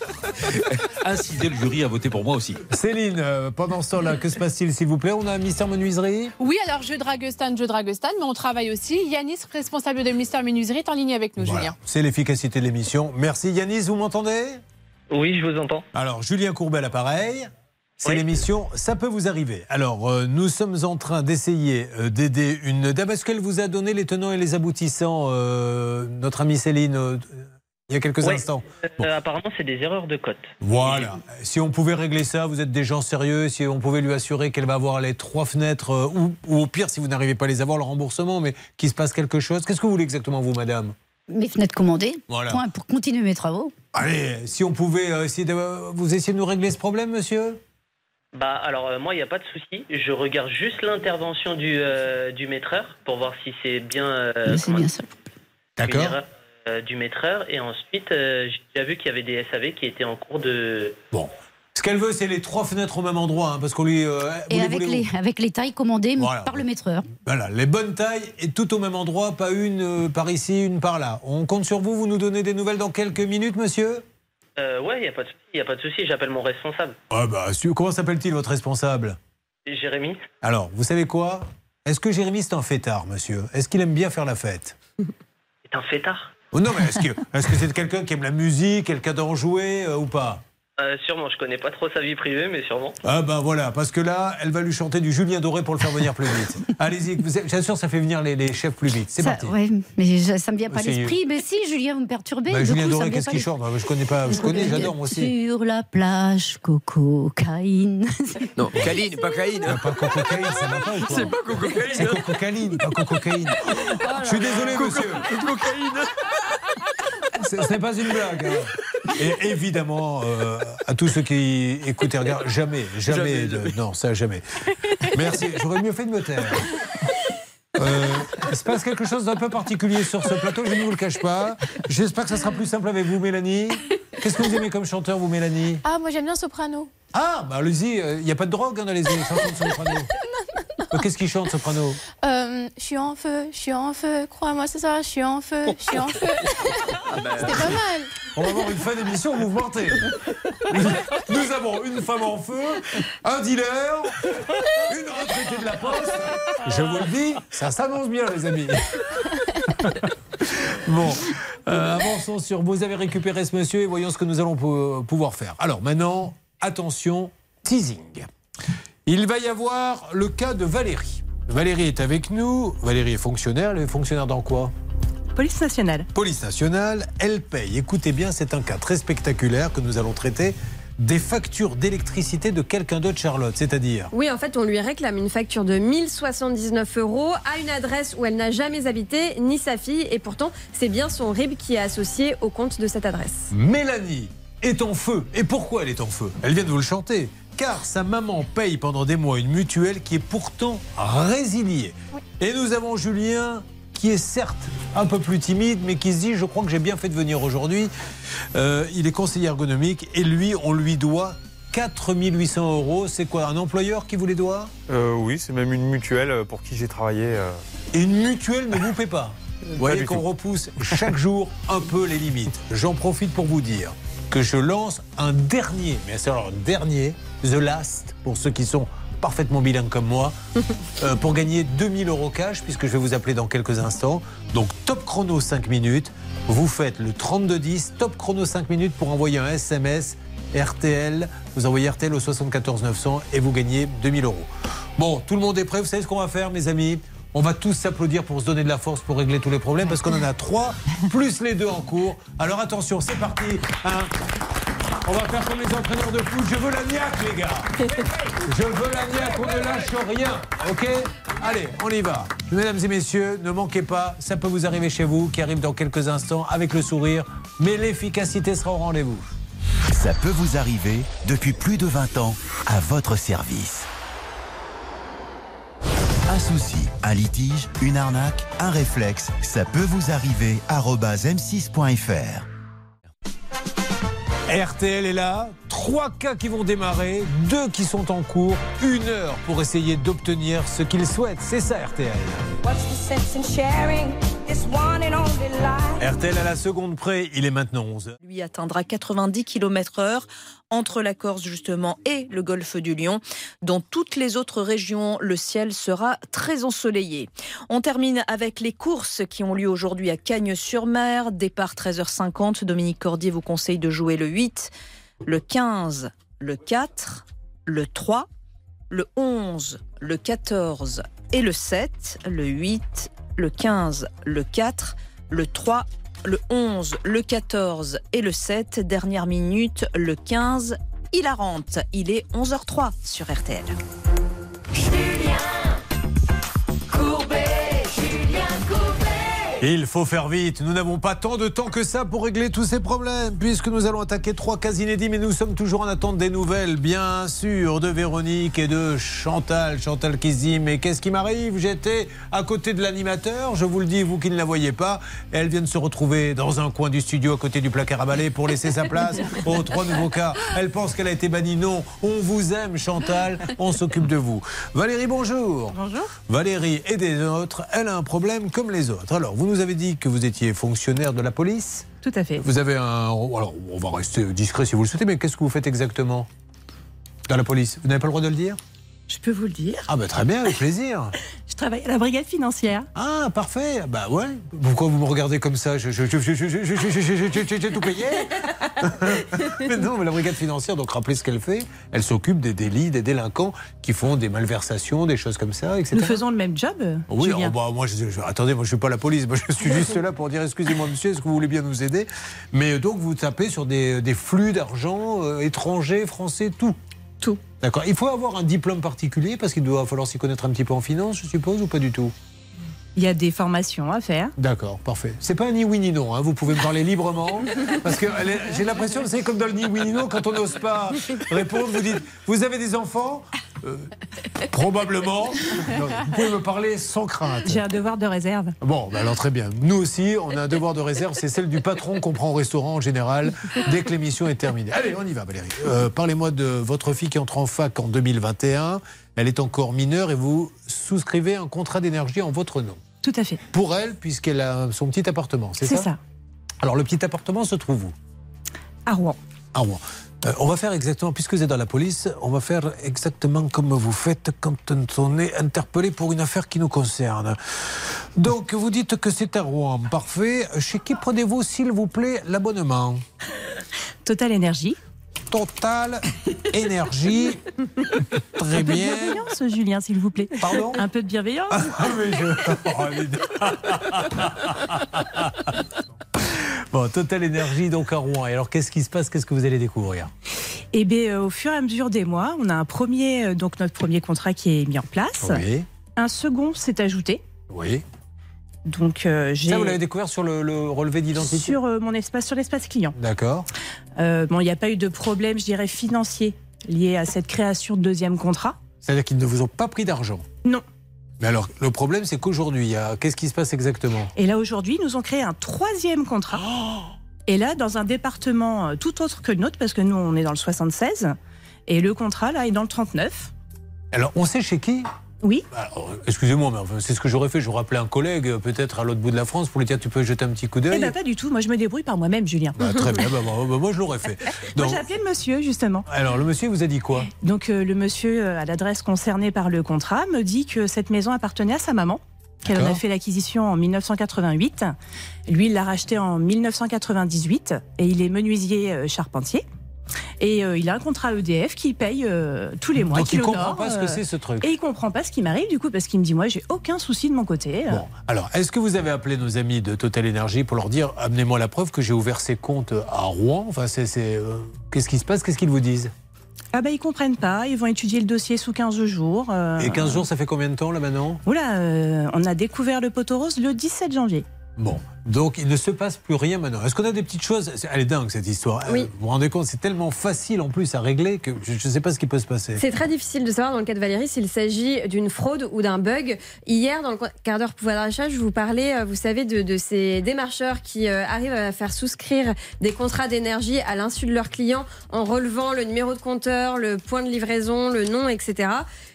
incité le jury à voter pour moi aussi. Céline, euh, pendant ce temps-là, que se passe-t-il s'il vous plaît? On a un mystère menuiserie Oui, alors jeu Dragestan, jeu Dragestan, mais on travaille aussi. Yanis, responsable de Mister Menuiserie, est en ligne avec nous, Julien. C'est l'efficacité l'émission. Merci Yanis, vous m'entendez? Oui, je vous entends. Alors, Julien Courbet, l'appareil. C'est l'émission Ça peut vous arriver. Alors, euh, nous sommes en train d'essayer euh, d'aider une dame. Est-ce qu'elle vous a donné les tenants et les aboutissants, euh, notre amie Céline, il y a quelques instants? Apparemment, c'est des erreurs de cote. Voilà. Si on pouvait régler ça, vous êtes des gens sérieux. Si on pouvait lui assurer qu'elle va avoir les trois fenêtres, ou, ou au pire, si vous n'arrivez pas à les avoir, le remboursement, mais qu'il se passe quelque chose. Qu'est-ce que vous voulez exactement, vous, madame? Mes fenêtres commandées. Voilà. Point pour continuer mes travaux. Allez, si on pouvait euh, essayer de. Vous essayez de nous régler ce problème, monsieur? Bah, alors, euh, moi, il n'y a pas de souci. Je regarde juste l'intervention du, euh, du maîtreur pour voir si c'est bien. euh, c'est bien ça. D'accord. du maîtreur. Et ensuite, euh, j'ai déjà vu qu'il y avait des SAV qui étaient en cours de. Bon. Ce qu'elle veut, c'est les trois fenêtres au même endroit, hein, parce qu'on lui. euh, Et voulez- avec voulez- les, avec les tailles commandées Voilà. par le maîtreur. Voilà, les bonnes tailles et tout au même endroit, pas une euh, par ici, une par là. On compte sur vous, vous nous donnez des nouvelles dans quelques minutes, monsieur Euh, ouais, il n'y a pas de souci. A pas de souci. J'appelle mon responsable. Ah bah, su- comment s'appelle-t-il votre responsable? Jérémy. Alors, vous savez quoi? Est-ce que Jérémy c'est un fêtard, monsieur? Est-ce qu'il aime bien faire la fête? C'est un fêtard? Oh Non, mais est-ce que est-ce que c'est quelqu'un qui aime la musique, quelqu'un d'en jouer euh, ou pas? Euh, sûrement, je connais pas trop sa vie privée, mais sûrement. Ah ben voilà, parce que là, elle va lui chanter du Julien Doré pour le faire venir plus vite. Allez-y, j'assure, ça fait venir les, les chefs plus vite. C'est parti. ouais, mais je- ça me vient pas à l'esprit. Mais si, Julien, vous me perturbez. Bah, du Julien coup, Doré, qu'est-ce qu'il chante? Bah, Je connais pas, je connais, j'adore moi aussi. Sur la plage, cocaïne. Non, Caline, pas Caïne. pas cocaïne, ça va pas ou quoi C'est pas cocaïne. C'est cocaïne, pas cocaïne. Je suis désolé, monsieur. Ce ce n'est pas une blague. hein. Et évidemment, euh, à tous ceux qui écoutent et regardent, jamais, jamais, Jamais, de- jamais. non, ça jamais. Merci. J'aurais mieux fait de me taire. Euh, il se passe quelque chose d'un peu particulier sur ce plateau, je ne vous le cache pas. J'espère que ça sera plus simple avec vous, Mélanie. Qu'est-ce que vous aimez comme chanteur, vous, Mélanie? Ah, moi j'aime bien Soprano. Ah, bah allez-y, il n'y a pas de drogue hein, dans les chansons de soprano. Euh, Qu'est-ce qu'il chante, soprano? Euh, je suis en feu, je suis en feu, crois-moi c'est ça, je suis en feu, je suis en feu. C'était pas mal. On va avoir une fin d'émission mouvementée. Nous avons une femme en feu, un dealer, une retraitée de la poste. Je vous le dis, ça s'annonce bien, les amis. Bon, euh, avançons sur. Vous avez récupéré ce monsieur et voyons ce que nous allons pou- pouvoir faire. Alors maintenant, attention, teasing. Il va y avoir le cas de Valérie. Valérie est avec nous. Valérie est fonctionnaire. Elle est fonctionnaire dans quoi? Police nationale. Police nationale, elle paye. Écoutez bien, c'est un cas très spectaculaire que nous allons traiter. Des factures d'électricité de quelqu'un d'autre, Charlotte, c'est-à-dire Oui, en fait, on lui réclame une facture de 1079 euros à une adresse où elle n'a jamais habité, ni sa fille, et pourtant, c'est bien son RIB qui est associé au compte de cette adresse. Mélanie est en feu. Et pourquoi elle est en feu? Elle vient de vous le chanter. Car sa maman paye pendant des mois une mutuelle qui est pourtant résiliée. Et nous avons Julien qui est certes un peu plus timide, mais qui se dit, je crois que j'ai bien fait de venir aujourd'hui. Euh, il est conseiller ergonomique et lui, on lui doit 4800 euros. C'est quoi, un employeur qui vous les doit? Euh, oui, c'est même une mutuelle euh, pour qui j'ai travaillé. euh. Et une mutuelle ne vous paie pas. Vous voyez qu'on repousse chaque jour un peu les limites. J'en profite pour vous dire que je lance un dernier, mais c'est alors un dernier, The Last, pour ceux qui sont parfaitement bilingues comme moi, euh, pour gagner 2000 euros cash, puisque je vais vous appeler dans quelques instants. Donc top chrono 5 minutes, vous faites le 3210, top chrono 5 minutes pour envoyer un SMS RTL, vous envoyez RTL au 74 900 et vous gagnez 2000 euros. Bon, tout le monde est prêt, vous savez ce qu'on va faire mes amis? On va tous s'applaudir pour se donner de la force pour régler tous les problèmes parce qu'on en a trois, plus les deux en cours. Alors attention, c'est parti. On va faire comme les entraîneurs de foot. Je veux la niaque, les gars. Je veux la niaque, on ne lâche rien. OK? Allez, on y va. Mesdames et messieurs, ne manquez pas, ça peut vous arriver chez vous, qui arrive dans quelques instants avec le sourire, mais l'efficacité sera au rendez-vous. Ça peut vous arriver depuis plus de 20 ans à votre service. Un souci, un litige, une arnaque, un réflexe, ça peut vous arriver arobase m6.fr. RTL est là, trois cas qui vont démarrer, deux qui sont en cours, une heure pour essayer d'obtenir ce qu'ils souhaitent. C'est ça RTL. RTL à la seconde près, il est maintenant 11. Lui atteindra 90 km/h entre la Corse justement et le golfe du Lion. Dans toutes les autres régions, le ciel sera très ensoleillé. On termine avec les courses qui ont lieu aujourd'hui à Cagnes-sur-Mer. Départ 13h50. Dominique Cordier vous conseille de jouer le 8, le 15, le 4, le 3, le 11, le 14 et le 7, le 8, le 15, le 4, le 3, le 11, le 14 et le 7. Dernière minute, le 15. Il a rente. Il est 11h03 sur RTL. Il faut faire vite. Nous n'avons pas tant de temps que ça pour régler tous ces problèmes, puisque nous allons attaquer trois cas inédits, mais nous sommes toujours en attente des nouvelles, bien sûr, de Véronique et de Chantal. Chantal qui se dit Mais qu'est-ce qui m'arrive? J'étais à côté de l'animateur, je vous le dis, vous qui ne la voyez pas. Elle vient de se retrouver dans un coin du studio à côté du placard à balai pour laisser sa place aux trois nouveaux cas. Elle pense qu'elle a été bannie. Non, on vous aime, Chantal, on s'occupe de vous. Valérie, bonjour. Bonjour. Valérie est des nôtres, elle a un problème comme les autres. Alors, vous nous avez dit que vous étiez fonctionnaire de la police Tout à fait. Vous avez un. Alors, on va rester discret si vous le souhaitez, mais qu'est-ce que vous faites exactement dans la police? Vous n'avez pas le droit de le dire? Je peux vous le dire. Ah, bah très bien, avec plaisir. à la brigade financière. Ah, parfait. Bah ouais. Pourquoi vous me regardez comme ça J'ai tout payé. mais non, mais la brigade financière, donc rappelez ce qu'elle fait. Elle s'occupe des délits, des délinquants qui font des malversations, des choses comme ça, etc. Nous faisons le même job. Oui, oh, moi, je, je, attendez, moi je suis pas la police. Moi, je suis juste là pour dire excusez-moi, monsieur, est-ce que vous voulez bien nous aider Mais donc vous tapez sur des, des flux d'argent étrangers, français, tout. D'accord. Il faut avoir un diplôme particulier parce qu'il doit falloir s'y connaître un petit peu en finance, je suppose, ou pas du tout? Il y a des formations à faire. D'accord, parfait. C'est pas un ni oui ni non, hein, vous pouvez me parler librement. Parce que j'ai l'impression, c'est comme dans le ni oui ni non, quand on n'ose pas répondre, vous dites Vous avez des enfants? Euh, Probablement. Non, vous pouvez me parler sans crainte. J'ai un devoir de réserve. Bon, bah alors très bien. Nous aussi, on a un devoir de réserve, c'est celle du patron qu'on prend au restaurant en général dès que l'émission est terminée. Allez, on y va Valérie. Euh, Parlez-moi de votre fille qui entre en fac en 2021. Elle est encore mineure et vous souscrivez un contrat d'énergie en votre nom. Tout à fait. Pour elle, puisqu'elle a son petit appartement, c'est ça C'est ça. Alors le petit appartement se trouve où? À Rouen. À Rouen. Euh, on va faire exactement, puisque vous êtes dans la police, on va faire exactement comme vous faites quand on est interpellé pour une affaire qui nous concerne. Donc, vous dites que c'est à Rouen. Parfait. Chez qui prenez-vous, s'il vous plaît, l'abonnement? Total Énergie. Total Énergie. Très Un peu de bien. bienveillance, Julien, s'il vous plaît. Pardon? Un peu de bienveillance. Ah, mais je- Oh. Bon, Total Énergie, donc à Rouen. Et alors, qu'est-ce qui se passe? Qu'est-ce que vous allez découvrir? Et bien, euh, au fur et à mesure des mois, on a un premier, euh, donc notre premier contrat qui est mis en place. Oui. Un second s'est ajouté. Oui. Donc, euh, j'ai Ça, vous l'avez découvert sur le, le relevé d'identité sur euh, mon espace, sur l'espace client. D'accord. Euh, bon, il n'y a pas eu de problème, je dirais, financier lié à cette création de deuxième contrat. C'est-à-dire qu'ils ne vous ont pas pris d'argent Non. Mais alors, le problème, c'est qu'aujourd'hui, qu'est-ce qui se passe exactement? Et là, aujourd'hui, ils nous ont créé un troisième contrat. Et là, dans un département euh, tout autre que le nôtre, parce que nous, on est dans le 76. Et le contrat, là, est dans le 39. Alors, on sait chez qui? Oui. Alors, excusez-moi, mais enfin, c'est ce que j'aurais fait. J'aurais appelé un collègue, euh, peut-être à l'autre bout de la France, pour lui dire tu peux jeter un petit coup Eh d'œil. bien, pas du tout. Moi, je me débrouille par moi-même, Julien. Bah, très bien, bah, bah, bah, moi, je l'aurais fait. Moi, j'ai appelé le monsieur, justement. alors, le monsieur vous a dit quoi? Donc, euh, le monsieur, euh, à l'adresse concernée par le contrat, me dit que cette maison appartenait à sa maman, qu'elle en a fait l'acquisition en 1988. Lui, il l'a racheté en 1998 et il est menuisier charpentier. Et euh, il a un contrat EDF qui paye euh, tous les mois. Donc, il le comprend pas ce que euh, c'est, ce truc. Et il comprend pas ce qui m'arrive, du coup, parce qu'il me dit Moi, j'ai aucun souci de mon côté. Bon, alors, est-ce que vous avez appelé nos amis de Total Energy pour leur dire amenez-moi la preuve que j'ai ouvert ces comptes à Rouen? Enfin, c'est. Qu'est-ce qui se passe? Qu'est-ce qu'ils vous disent? Ah, bah, ils comprennent pas. Ils vont étudier le dossier sous 15 jours. euh. Et 15 jours, ça fait combien de temps là maintenant? Oula, euh, on a découvert le poteau rose le 17 janvier. Bon, donc il ne se passe plus rien maintenant. Est-ce qu'on a des petites choses? Elle est dingue cette histoire. Oui. Euh, Vous vous rendez compte, c'est tellement facile en plus à régler que je ne sais pas ce qui peut se passer. C'est très difficile de savoir dans le cas de Valérie s'il s'agit d'une fraude ou d'un bug. Hier, dans le quart d'heure pouvoir d'achat, je vous parlais, euh, vous savez, de, de ces démarcheurs qui euh, arrivent à faire souscrire des contrats d'énergie à l'insu de leurs clients en relevant le numéro de compteur, le point de livraison, le nom, etc.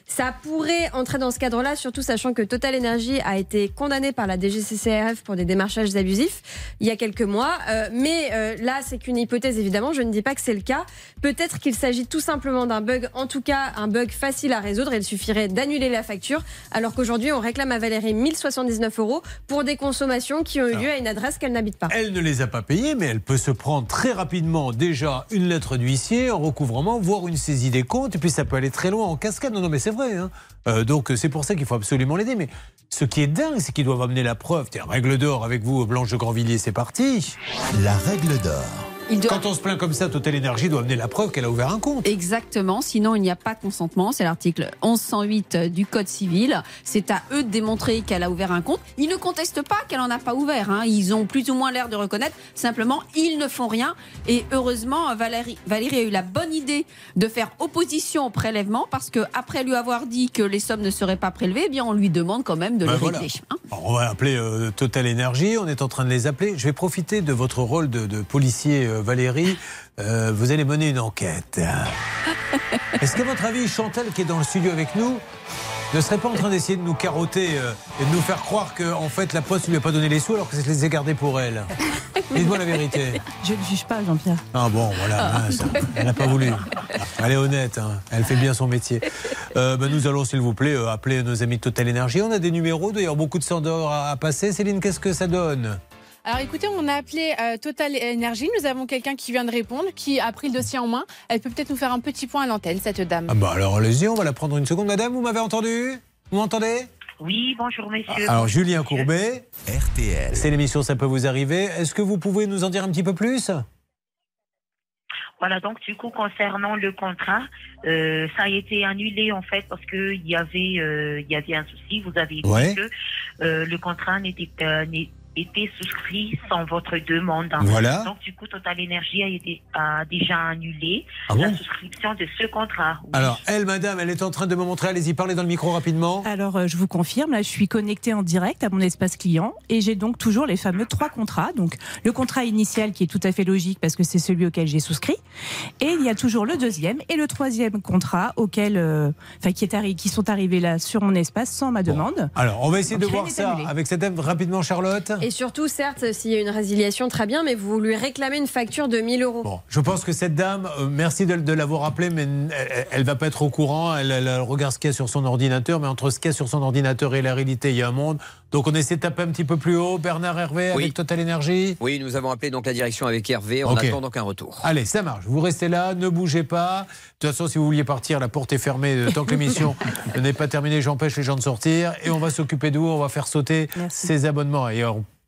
Ça pourrait entrer dans ce cadre-là, surtout sachant que Total Energy a été condamné par la DGCCRF pour des démarchages abusifs il y a quelques mois. Euh, mais euh, là, c'est qu'une hypothèse, évidemment. Je ne dis pas que c'est le cas. Peut-être qu'il s'agit tout simplement d'un bug, en tout cas un bug facile à résoudre. Il suffirait d'annuler la facture, alors qu'aujourd'hui, on réclame à Valérie 1079 euros pour des consommations qui ont eu lieu à une adresse qu'elle n'habite pas. Elle ne les a pas payés, mais elle peut se prendre très rapidement déjà une lettre d'huissier, un recouvrement, voire une saisie des comptes, et puis ça peut aller très loin en cascade. Non, non, mais c'est vrai. Hein. Euh, donc c'est pour ça qu'il faut absolument l'aider. Mais ce qui est dingue, c'est qu'ils doivent amener la preuve. Tiens, règle d'or avec vous, Blanche de Grandvilliers, c'est parti. La règle d'or. Quand on se plaint comme ça, Total Energy doit amener la preuve qu'elle a ouvert un compte. Exactement, sinon il n'y a pas de consentement. C'est l'article 1108 du Code civil. C'est à eux de démontrer qu'elle a ouvert un compte. Ils ne contestent pas qu'elle en a pas ouvert. hein. Ils ont plus ou moins l'air de reconnaître. Simplement, ils ne font rien. Et heureusement, Valérie, Valérie a eu la bonne idée de faire opposition au prélèvement parce que après lui avoir dit que les sommes ne seraient pas prélevées, eh bien on lui demande quand même de Ben le voilà. hein. On va appeler euh, Total Energy, on est en train de les appeler. Je vais profiter de votre rôle de, de policier, euh, Valérie. Euh, vous allez mener une enquête. Est-ce qu'à votre avis, Chantal, qui est dans le studio avec nous, ne serait pas en train d'essayer de nous carotter euh, et de nous faire croire que en fait, la Poste ne lui a pas donné les sous alors que je les ai gardés pour elle? Dites-moi la vérité. Je ne juge pas, Jean-Pierre. Ah bon, voilà, hein, ça, elle n'a pas voulu. Elle est honnête, hein, elle fait bien son métier. Euh, ben, nous allons, s'il vous plaît, euh, appeler nos amis de Total Energy. On a des numéros, d'ailleurs, beaucoup de standards à, à passer. Céline, qu'est-ce que ça donne? Alors écoutez, on a appelé euh, Total Energy. Nous avons quelqu'un qui vient de répondre, qui a pris le dossier en main. Elle peut peut-être nous faire un petit point à l'antenne, cette dame. Ah bah alors allez-y, on va la prendre une seconde. Madame, vous m'avez entendu? Vous m'entendez? Oui, bonjour messieurs. Alors Julien Courbet, RTL. c'est l'émission Ça peut vous arriver. Est-ce que vous pouvez nous en dire un petit peu plus? Voilà, donc du coup, concernant le contrat, euh, ça a été annulé en fait parce que il y avait, euh, il y avait un souci. Vous avez dit Ouais. que euh, le contrat n'était était souscrit sans votre demande. Voilà. Donc du coup, Total Energy a, été, a déjà annulé Ah la bon souscription de ce contrat. Oui. Alors elle, madame, elle est en train de me montrer. Allez-y, parlez dans le micro rapidement. Alors, euh, je vous confirme, là, je suis connectée en direct à mon espace client et j'ai donc toujours les fameux trois contrats. Donc, le contrat initial qui est tout à fait logique parce que c'est celui auquel j'ai souscrit. Et il y a toujours le deuxième et le troisième contrat auquel, euh, enfin, qui, est arri- qui sont arrivés là sur mon espace sans ma demande. Alors, on va essayer de Donc, voir ça annulé. avec cette dame rapidement, Charlotte. Et surtout, certes, s'il y a une résiliation, très bien, mais vous lui réclamez une facture de 1000 euros. Bon, je pense que cette dame, euh, merci de, de l'avoir rappelé, mais elle, elle va pas être au courant. Elle, elle regarde ce qu'il y a sur son ordinateur, mais entre ce qu'il y a sur son ordinateur et la réalité, il y a un monde. Donc on essaie de taper un petit peu plus haut. Bernard Hervé Oui. avec Total Energy? Oui, nous avons appelé donc la direction avec Hervé. On attend donc un retour. Allez, ça marche. Vous restez là, ne bougez pas. De toute façon, si vous vouliez partir, la porte est fermée. euh, Tant que l'émission n'est pas terminée, j'empêche les gens de sortir. Et on va s'occuper de vous. On va faire sauter ces abonnements. Et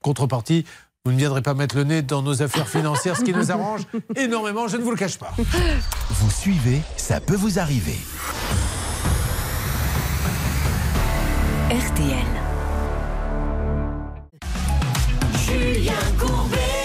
contrepartie, vous ne viendrez pas mettre le nez dans nos affaires financières, ce qui nous arrange énormément, je ne vous le cache pas. Vous suivez, ça peut vous arriver. RTL. Julien Courbet.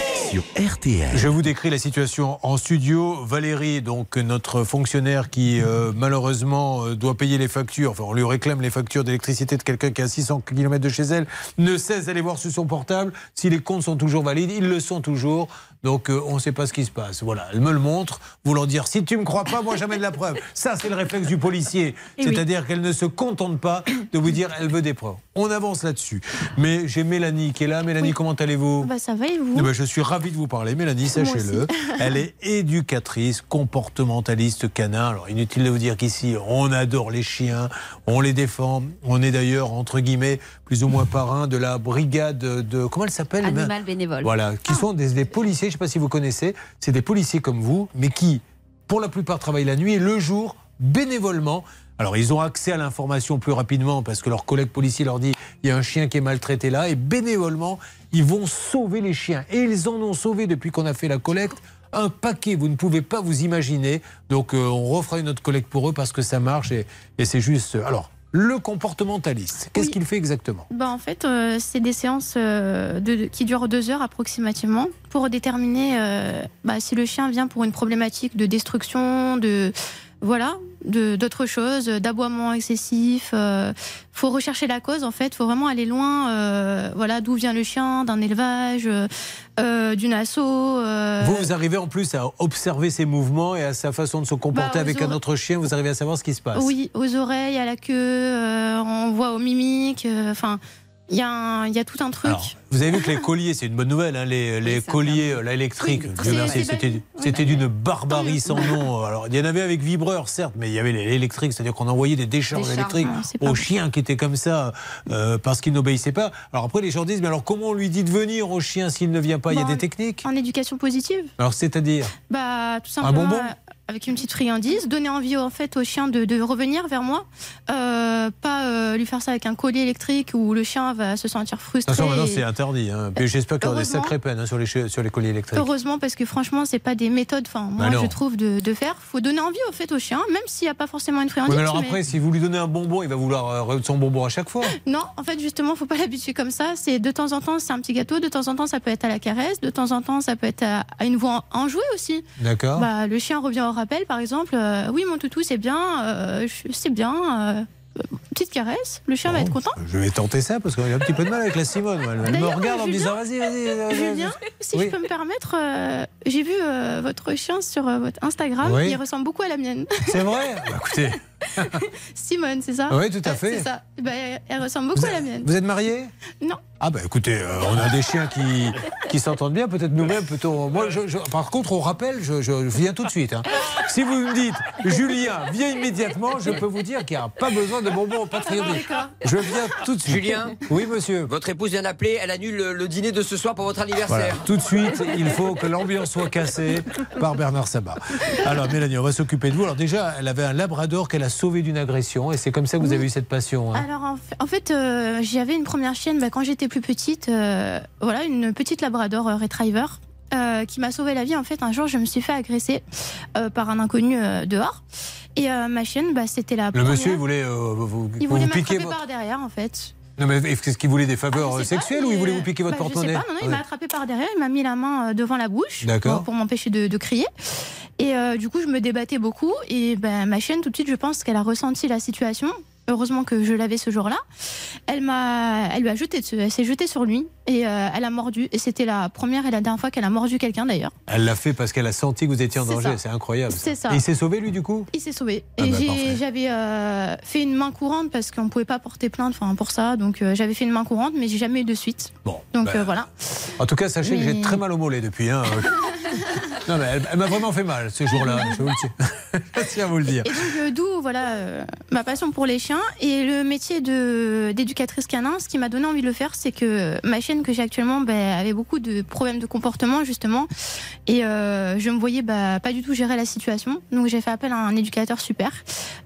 Je vous décris la situation en studio. Valérie, donc notre fonctionnaire qui euh, malheureusement euh, doit payer les factures, enfin on lui réclame les factures d'électricité de quelqu'un qui est à 600 km de chez elle, ne cesse d'aller voir sur son portable si les comptes sont toujours valides. Ils le sont toujours. Donc euh, on ne sait pas ce qui se passe. Voilà, elle me le montre, voulant dire si tu me crois pas, moi jamais de la preuve. Ça c'est le réflexe du policier. Oui. C'est-à-dire qu'elle ne se contente pas de vous dire elle veut des preuves. On avance là-dessus. Mais j'ai Mélanie qui est là. Mélanie, comment allez-vous Bah ça va et vous eh ben, je suis ravi de vous parler, Mélanie, sachez-le. Elle est éducatrice, comportementaliste canin. Alors, inutile de vous dire qu'ici, on adore les chiens, on les défend. On est d'ailleurs, entre guillemets, plus ou moins parrain de la brigade de. Comment elle s'appelle? Animal bénévole. Voilà, qui sont des, des policiers, je ne sais pas si vous connaissez, c'est des policiers comme vous, mais qui, pour la plupart, travaillent la nuit et le jour, bénévolement. Alors, ils ont accès à l'information plus rapidement parce que leur collègue policier leur dit il y a un chien qui est maltraité là, et bénévolement, ils vont sauver les chiens. Et ils en ont sauvé depuis qu'on a fait la collecte. Un paquet, vous ne pouvez pas vous imaginer. Donc, euh, on refera une autre collecte pour eux parce que ça marche et, et c'est juste. Alors, le comportementaliste. Qu'est-ce qu'il fait exactement? Bah, en fait, euh, c'est des séances euh, de, qui durent deux heures approximativement pour déterminer euh, bah, si le chien vient pour une problématique de destruction, de voilà, d'autres choses, d'aboiement excessif. Il faut rechercher la cause. En fait, faut vraiment aller loin. euh, voilà, d'où vient le chien, d'un élevage, euh, euh, d'une asso. euh, Vous, vous arrivez en plus à observer ses mouvements et à sa façon de se comporter Bah, avec un autre chien. Vous arrivez à savoir ce qui se passe. Oui, aux oreilles, à la queue, euh, on voit aux mimiques. euh, Enfin, il y, a un- il y a tout un truc. Alors, vous avez vu que les colliers, c'est une bonne nouvelle, hein, les, les colliers euh, là, électriques, Oui, c'était d'une barbarie sans nom. Alors, il y en avait avec vibreur, certes, mais il y avait les électriques, c'est-à-dire qu'on envoyait des décharges électriques aux chiens qui étaient comme ça euh, parce qu'ils n'obéissaient pas. Alors après, les gens disent, mais alors comment on lui dit de venir au chien s'il ne vient pas? Il y a Bon, des techniques? En éducation positive. Alors, c'est-à-dire? Bah, tout Un simplement bonbon? euh, avec une petite friandise, donner envie en fait au chien de, de revenir vers moi, Euh, pas euh, lui faire ça avec un collier électrique où le chien va se sentir frustré. Attention, maintenant et- c'est interdit. Hein. Puis j'espère qu'il y aura des sacrées peines hein, sur, les, sur les colliers électriques. Heureusement parce que franchement c'est pas des méthodes. Enfin moi Bah non. je trouve de, de faire. Faut donner envie au fait au chien, même s'il n'y a pas forcément une Oui, friandise. mais alors après, si vous lui donnez un bonbon, il va vouloir euh, son bonbon à chaque fois. Non, en fait, justement, faut pas l'habituer comme ça. C'est de temps en temps, c'est un petit gâteau. De temps en temps, ça peut être à la caresse. De temps en temps, ça peut être à, à une voix enjouée aussi. D'accord. Bah, le chien revient au rappel, par exemple. euh, oui, mon toutou, c'est bien. euh, c'est bien. euh, petite caresse. Le chien va être content. Je vais tenter ça parce qu'il y a un petit peu de mal avec la Simone. Elle, me regarde en me disant vas-y, vas-y. vas-y. Julien, si Oui. je peux me permettre, euh, j'ai vu euh, votre chien sur euh, votre Instagram. Oui. Il ressemble beaucoup à la mienne. C'est vrai Bah, Écoutez, Simone, c'est ça Oui, tout à Euh, fait. C'est ça. Bah, elle ressemble beaucoup à la mienne. vous êtes marié Non. Ah bah écoutez, euh, on a des chiens qui, qui s'entendent bien, peut-être nous-mêmes, peut-on... Moi, je, je- par contre, on rappelle, je, je viens tout de suite. hein. Si vous me dites, Julien, viens immédiatement, je peux vous dire qu'il n'y a pas besoin de bonbons, de friandises. Je viens tout de suite. Julien Oui, monsieur. Votre épouse vient d'appeler, elle annule le, le dîner de ce soir pour votre Voilà, anniversaire. tout de suite, il faut que l'ambiance soit cassée par Bernard Sabat. Alors, Mélanie, on va s'occuper de vous. Alors, déjà, elle avait un labrador qu'elle a sauvé d'une agression, et c'est comme ça que vous avez eu cette passion. hein. Alors en fait, euh, j'avais une première chienne bah, quand j'étais plus petite, euh, voilà, une petite Labrador euh, Retriever. euh, qui m'a sauvé la vie en fait un jour je me suis fait agresser par un inconnu dehors et ma chienne bah, c'était la Le première monsieur, il voulait vous, il vous voulait piquer m'attraper votre... par derrière en fait Non, mais est-ce qu'il voulait des faveurs Je sais pas, sexuelles ou il voulait euh, vous piquer votre bah, porte-monnaie non, non, il Ouais. m'a attrapé par derrière, il m'a mis la main euh, devant la bouche pour, pour m'empêcher de, de crier. Et euh, du coup, je me débattais beaucoup. Et ben, ma chienne, tout de suite, je pense qu'elle a ressenti la situation. Heureusement que je l'avais ce jour-là. Elle m'a, elle lui a jeté. Elle s'est jetée sur lui et euh, elle a mordu. Et c'était la première et la dernière fois qu'elle a mordu quelqu'un d'ailleurs. Elle l'a fait parce qu'elle a senti que vous étiez en danger. ça. C'est incroyable. C'est ça. Et il s'est sauvé, lui, du coup? Il s'est sauvé. Ah et bah, j'avais euh, fait une main courante parce qu'on pouvait pas porter plainte pour ça. Donc euh, j'avais fait une main courante, mais j'ai jamais eu de suite. Bon. Donc bah, voilà. En tout cas, sachez que j'ai très mal au mollet depuis. hein. non, mais elle, elle m'a vraiment fait mal ce jour-là. Je vous le tiens. je tiens à vous le dire. Et donc d'où voilà ma passion pour les chiens et le métier d'éducatrice canin. Ce qui m'a donné envie de le faire, c'est que ma chienne que j'ai actuellement ben, avait beaucoup de problèmes de comportement justement et euh, je me voyais bah, pas du tout gérer la situation. Donc j'ai fait appel à un éducateur super.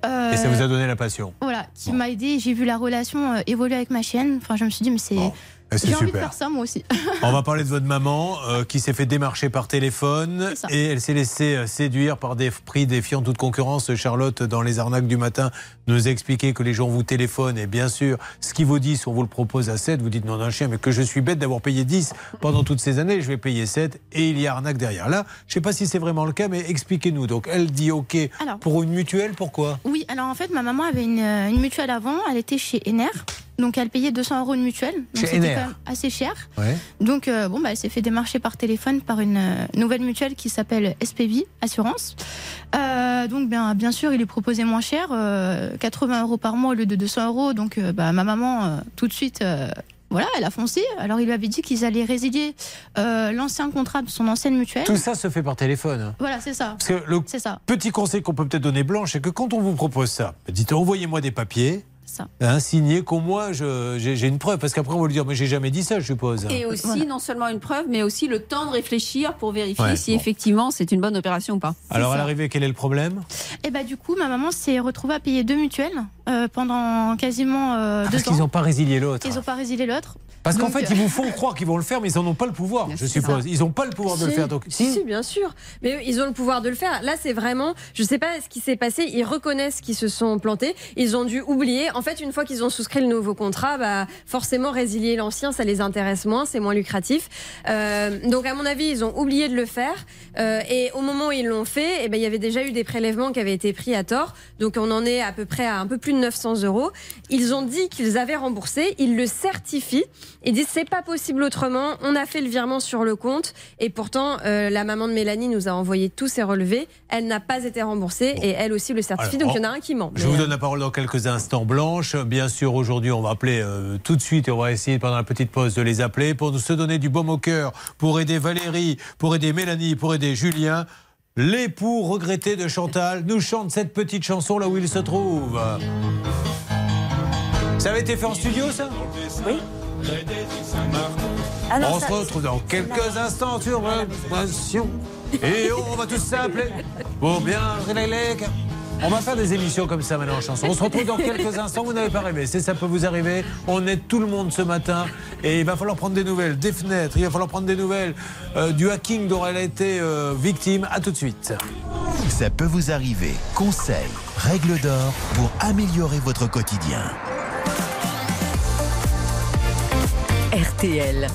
Euh, Et ça vous a donné la passion. voilà, qui m'a aidé. J'ai vu la relation euh, évoluer avec ma chienne. Enfin, je me suis dit mais c'est j'ai envie de faire ça moi aussi. On va parler de votre maman euh, qui s'est fait démarcher par téléphone et elle s'est laissée euh, séduire par des prix défiant toute concurrence. Charlotte, dans les arnaques du matin, nous a expliqué que les gens vous téléphonent et bien sûr, ce qui vaut 10, on vous le propose à 7. Vous dites non d'un chien, mais que je suis bête d'avoir payé 10 pendant toutes ces années, je vais payer 7 et il y a arnaque derrière. Là, je ne sais pas si c'est vraiment le cas, mais expliquez-nous. Donc elle dit OK Alors. pour une mutuelle, pourquoi? Oui, alors en fait, ma maman avait une, euh, une mutuelle avant. Elle était chez Ener. Donc elle payait 200 euros une mutuelle. C'était quand même assez cher. Ouais. Donc euh, bon, bah, elle s'est fait démarcher par téléphone par une euh, nouvelle mutuelle qui s'appelle SPV Assurance. Euh, donc bien, bien sûr, il lui proposait moins cher, euh, 80 euros par mois au lieu de 200 euros. Donc bah, ma maman, tout de suite. voilà, elle a foncé. Alors, il lui avait dit qu'ils allaient résilier euh, l'ancien contrat de son ancienne mutuelle. Tout ça se fait par téléphone. Voilà, c'est ça. Parce que le C'est ça. petit conseil qu'on peut peut-être donner Blanche, c'est que quand on vous propose ça, dites envoyez-moi des papiers. Ça. Hein, signé qu'au moins je- j'ai j'ai une preuve parce qu'après on va lui dire mais j'ai jamais dit ça je suppose. Et aussi, non seulement une preuve, mais aussi le temps de réfléchir pour vérifier Ouais, si bon. effectivement c'est une bonne opération ou pas. Alors à l'arrivée quel est le problème? Et bah du coup, ma maman s'est retrouvée à payer deux mutuelles euh, pendant quasiment euh, deux Parce ans. qu'ils n'ont pas résilié l'autre. Ils n'ont pas résilié l'autre. Parce qu'en fait, ils vous font croire qu'ils vont le faire, mais ils n'en ont pas le pouvoir, je suppose. ça. Ils n'ont pas le pouvoir de le faire. Donc, si, si, bien sûr. Mais ils ont le pouvoir de le faire. Là, c'est vraiment, je sais pas ce qui s'est passé. Ils reconnaissent qu'ils se sont plantés. Ils ont dû oublier. En fait, une fois qu'ils ont souscrit le nouveau contrat, bah, forcément, résilier l'ancien, ça les intéresse moins, c'est moins lucratif. Euh, donc, à mon avis, ils ont oublié de le faire. Euh, et au moment où ils l'ont fait, eh ben, il y avait déjà eu des prélèvements qui avaient été pris à tort. Donc, on en est à peu près à un peu plus de 900 euros. Ils ont dit qu'ils avaient remboursé. Ils le certifient. Ils disent c'est pas possible autrement. On a fait le virement sur le compte et pourtant euh, la maman de Mélanie nous a envoyé tous ses relevés. Elle n'a pas été remboursée et elle aussi le certifie. Alors, donc il y en a un qui ment. Je vous euh, donne la parole dans quelques instants, Blanche. Bien sûr, aujourd'hui, on va appeler euh, tout de suite et on va essayer pendant la petite pause de les appeler pour nous se donner du baume au cœur, pour aider Valérie, pour aider Mélanie, pour aider Julien. L'époux regretté de Chantal nous chante cette petite chanson là où il se trouve. Ça avait été fait en studio, ça? Oui. Ah non, on ça- se retrouve dans quelques instants sur Vibration. Et on va tous s'appeler pour bien On va faire des émissions comme ça maintenant en chanson. On se retrouve dans quelques instants. Vous n'avez pas rêvé. C'est ça peut vous arriver. On aide tout le monde ce matin. Et il va falloir prendre des nouvelles des fenêtres. Il va falloir prendre des nouvelles euh, du hacking dont elle a été euh, victime. À tout de suite. Ça peut vous arriver. Conseils, règles d'or pour améliorer votre quotidien. RTL.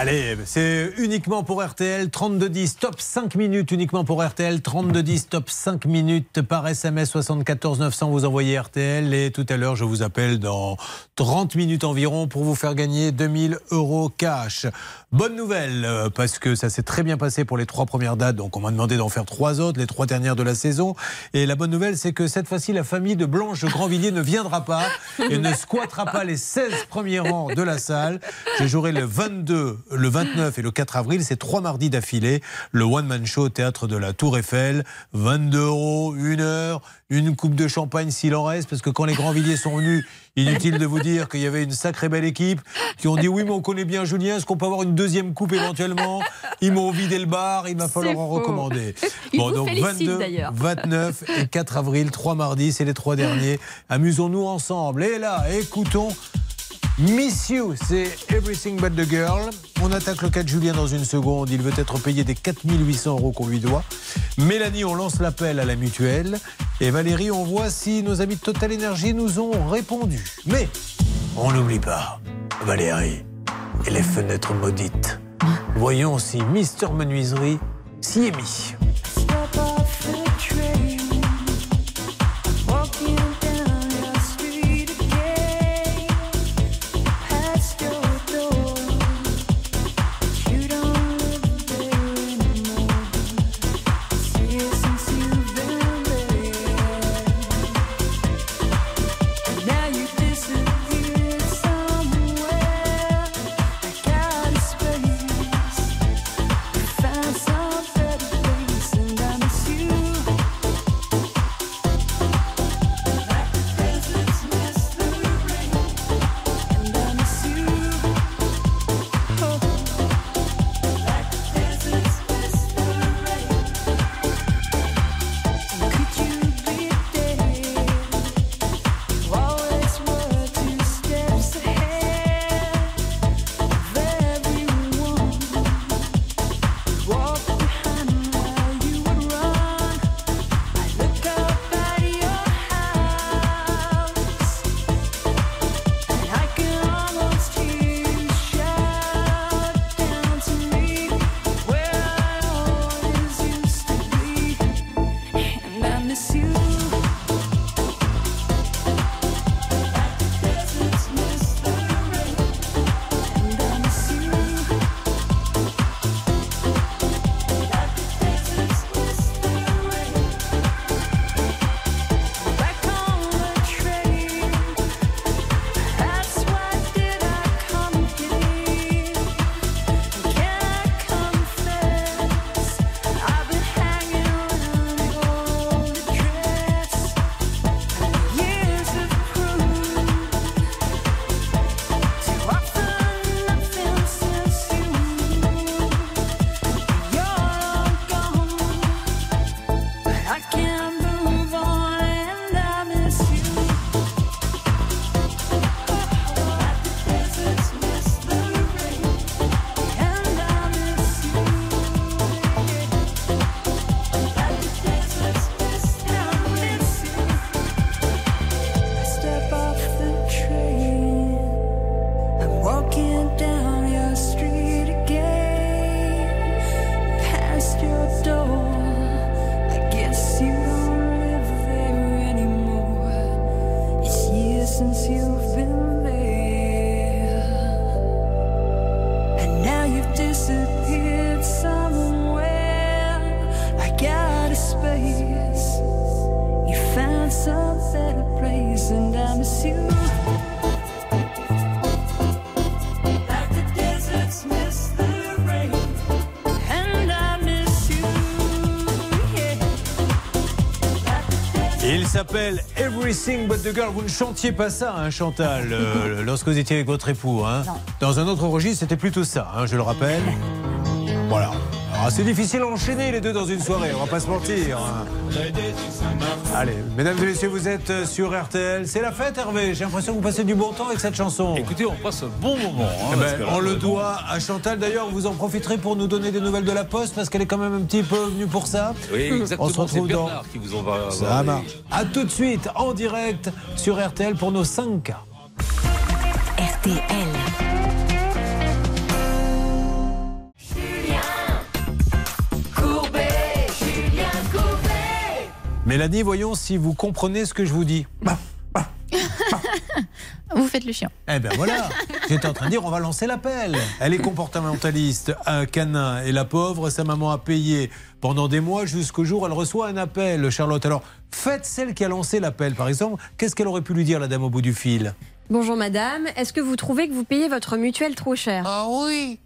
Allez, c'est uniquement pour RTL, 3210, top 5 minutes uniquement pour RTL, 3210, top 5 minutes par SMS 74 900, vous envoyez RTL et tout à l'heure je vous appelle dans 30 minutes environ pour vous faire gagner 2000 euros cash. Bonne nouvelle, euh, parce que ça s'est très bien passé pour les trois premières dates, donc on m'a demandé d'en faire trois autres, les trois dernières de la saison. Et la bonne nouvelle, c'est que cette fois-ci, la famille de Blanche Grandvilliers ne viendra pas et ne squattera pas les 16 premiers rangs de la salle. Je jouerai le 22, le 29 et le 4 avril, c'est trois mardis d'affilée. Le One Man Show au théâtre de la Tour Eiffel, 22 euros, une heure, une coupe de champagne s'il en reste, parce que quand les Grandvilliers sont venus, inutile de vous dire qu'il y avait une sacrée belle équipe qui ont dit oui, mais on connaît bien Julien, est-ce qu'on peut avoir une deuxième coupe éventuellement? Ils m'ont vidé le bar, il va falloir en recommander. Vous félicitent, d'ailleurs. 29 et 4 avril, trois mardis, c'est les trois derniers. Amusons-nous ensemble. Et là, écoutons Miss You, c'est Everything But the Girl. On attaque le cas de Julien dans une seconde. Il veut être payé des 4800 euros qu'on lui doit. Mélanie, on lance l'appel à la mutuelle. Et Valérie, on voit si nos amis de Total Energy nous ont répondu. Mais on n'oublie pas, Valérie, et les fenêtres maudites. Voyons si Mister Menuiserie s'y est mis. S'appelle Everything But the Girl. Vous ne chantiez pas ça, hein, Chantal, euh, lorsque vous étiez avec votre époux. Hein. Dans un autre registre, c'était plutôt ça, hein, je le rappelle. Voilà. C'est difficile à enchaîner les deux dans une soirée, on va pas se mentir. Allez, mesdames et messieurs, vous êtes euh, sur RTL. C'est la fête, Hervé. J'ai l'impression que vous passez du bon temps avec cette chanson. Écoutez, on passe un bon moment. hein, Eh ben, on le doit à Chantal. D'ailleurs, vous en profiterez pour nous donner des nouvelles de la Poste parce qu'elle est quand même un petit peu venue pour ça. Oui, exactement. On se retrouve dans. Qui vous envoie. Ça marche. À tout de suite en direct sur RTL pour nos 5 cas. RTL. Mélanie, voyons si vous comprenez ce que je vous dis. Vous faites le chien. Eh ben voilà, j'étais en train de dire on va lancer l'appel. Elle est comportementaliste, un canin, et la pauvre, sa maman a payé pendant des mois jusqu'au jour où elle reçoit un appel, Charlotte. Alors, faites celle qui a lancé l'appel, par exemple. Qu'est-ce qu'elle aurait pu lui dire, la dame au bout du fil? Bonjour madame, est-ce que vous trouvez que vous payez votre mutuelle trop cher? Ah oui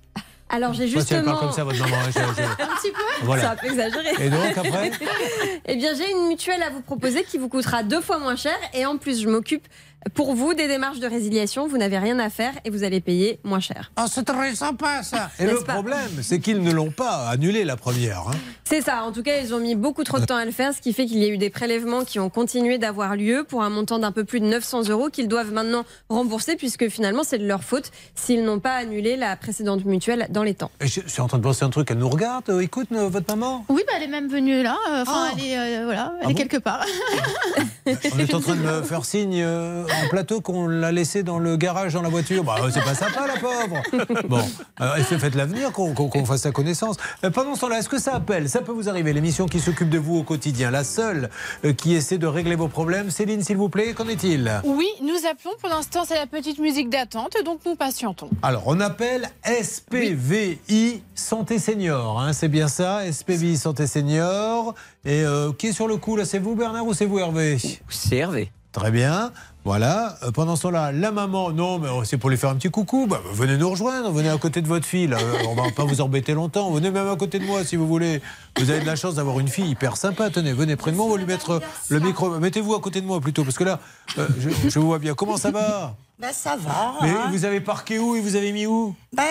Alors j'ai justement... parle comme ça, votre maman, je- je- Un petit peu Voilà. C'est un peu exagéré. Et donc, après Eh bien j'ai une mutuelle à vous proposer qui vous coûtera deux fois moins cher et en plus je m'occupe pour vous des démarches de résiliation, vous n'avez rien à faire et vous allez payer moins cher. Ah, c'est très sympa ça Et le pas problème, c'est qu'ils ne l'ont pas annulé la première. hein. C'est ça, en tout cas, ils ont mis beaucoup trop de temps à le faire, ce qui fait qu'il y a eu des prélèvements qui ont continué d'avoir lieu pour un montant d'un peu plus de 900 euros qu'ils doivent maintenant rembourser, puisque finalement, c'est de leur faute s'ils n'ont pas annulé la précédente mutuelle dans les temps. Et je suis en train de penser un truc, elle nous regarde, euh, écoute euh, votre maman Oui, bah, elle est même venue là. euh, Enfin, elle est, euh, voilà, elle Ah est bon quelque part. On est en train de me faire signe en plateau qu'on l'a laissé dans le garage dans la voiture. Bah, c'est pas sympa, la pauvre. Bon, euh, faites l'avenir qu'on fasse sa connaissance. Euh, pendant ce temps-là, est-ce que ça appelle? Ça peut vous arriver. L'émission qui s'occupe de vous au quotidien, la seule euh, qui essaie de régler vos problèmes. Céline, s'il vous plaît, qu'en est-il? Oui, nous appelons. Pour l'instant, c'est la petite musique d'attente, donc nous patientons. Alors, on appelle SPVI Santé Senior. hein, c'est bien ça, SPVI Santé Senior. Et euh, qui est sur le coup là? C'est vous, Bernard, ou c'est vous, Hervé? C'est Hervé. Très bien. Voilà. Euh, pendant ce temps-là, la maman, non, mais oh, c'est pour lui faire un petit coucou. Bah, venez nous rejoindre, venez à côté de votre fille. là. Euh, on va pas vous embêter longtemps. Venez même à côté de moi si vous voulez. Vous avez de la chance d'avoir une fille hyper sympa. Tenez, venez près de moi, on va lui mettre euh, le micro. Mettez-vous à côté de moi plutôt, parce que là, euh, je, je vous vois bien. Comment ça va? Ben ça va. Mais hein. vous avez parqué où et vous avez mis où? Ben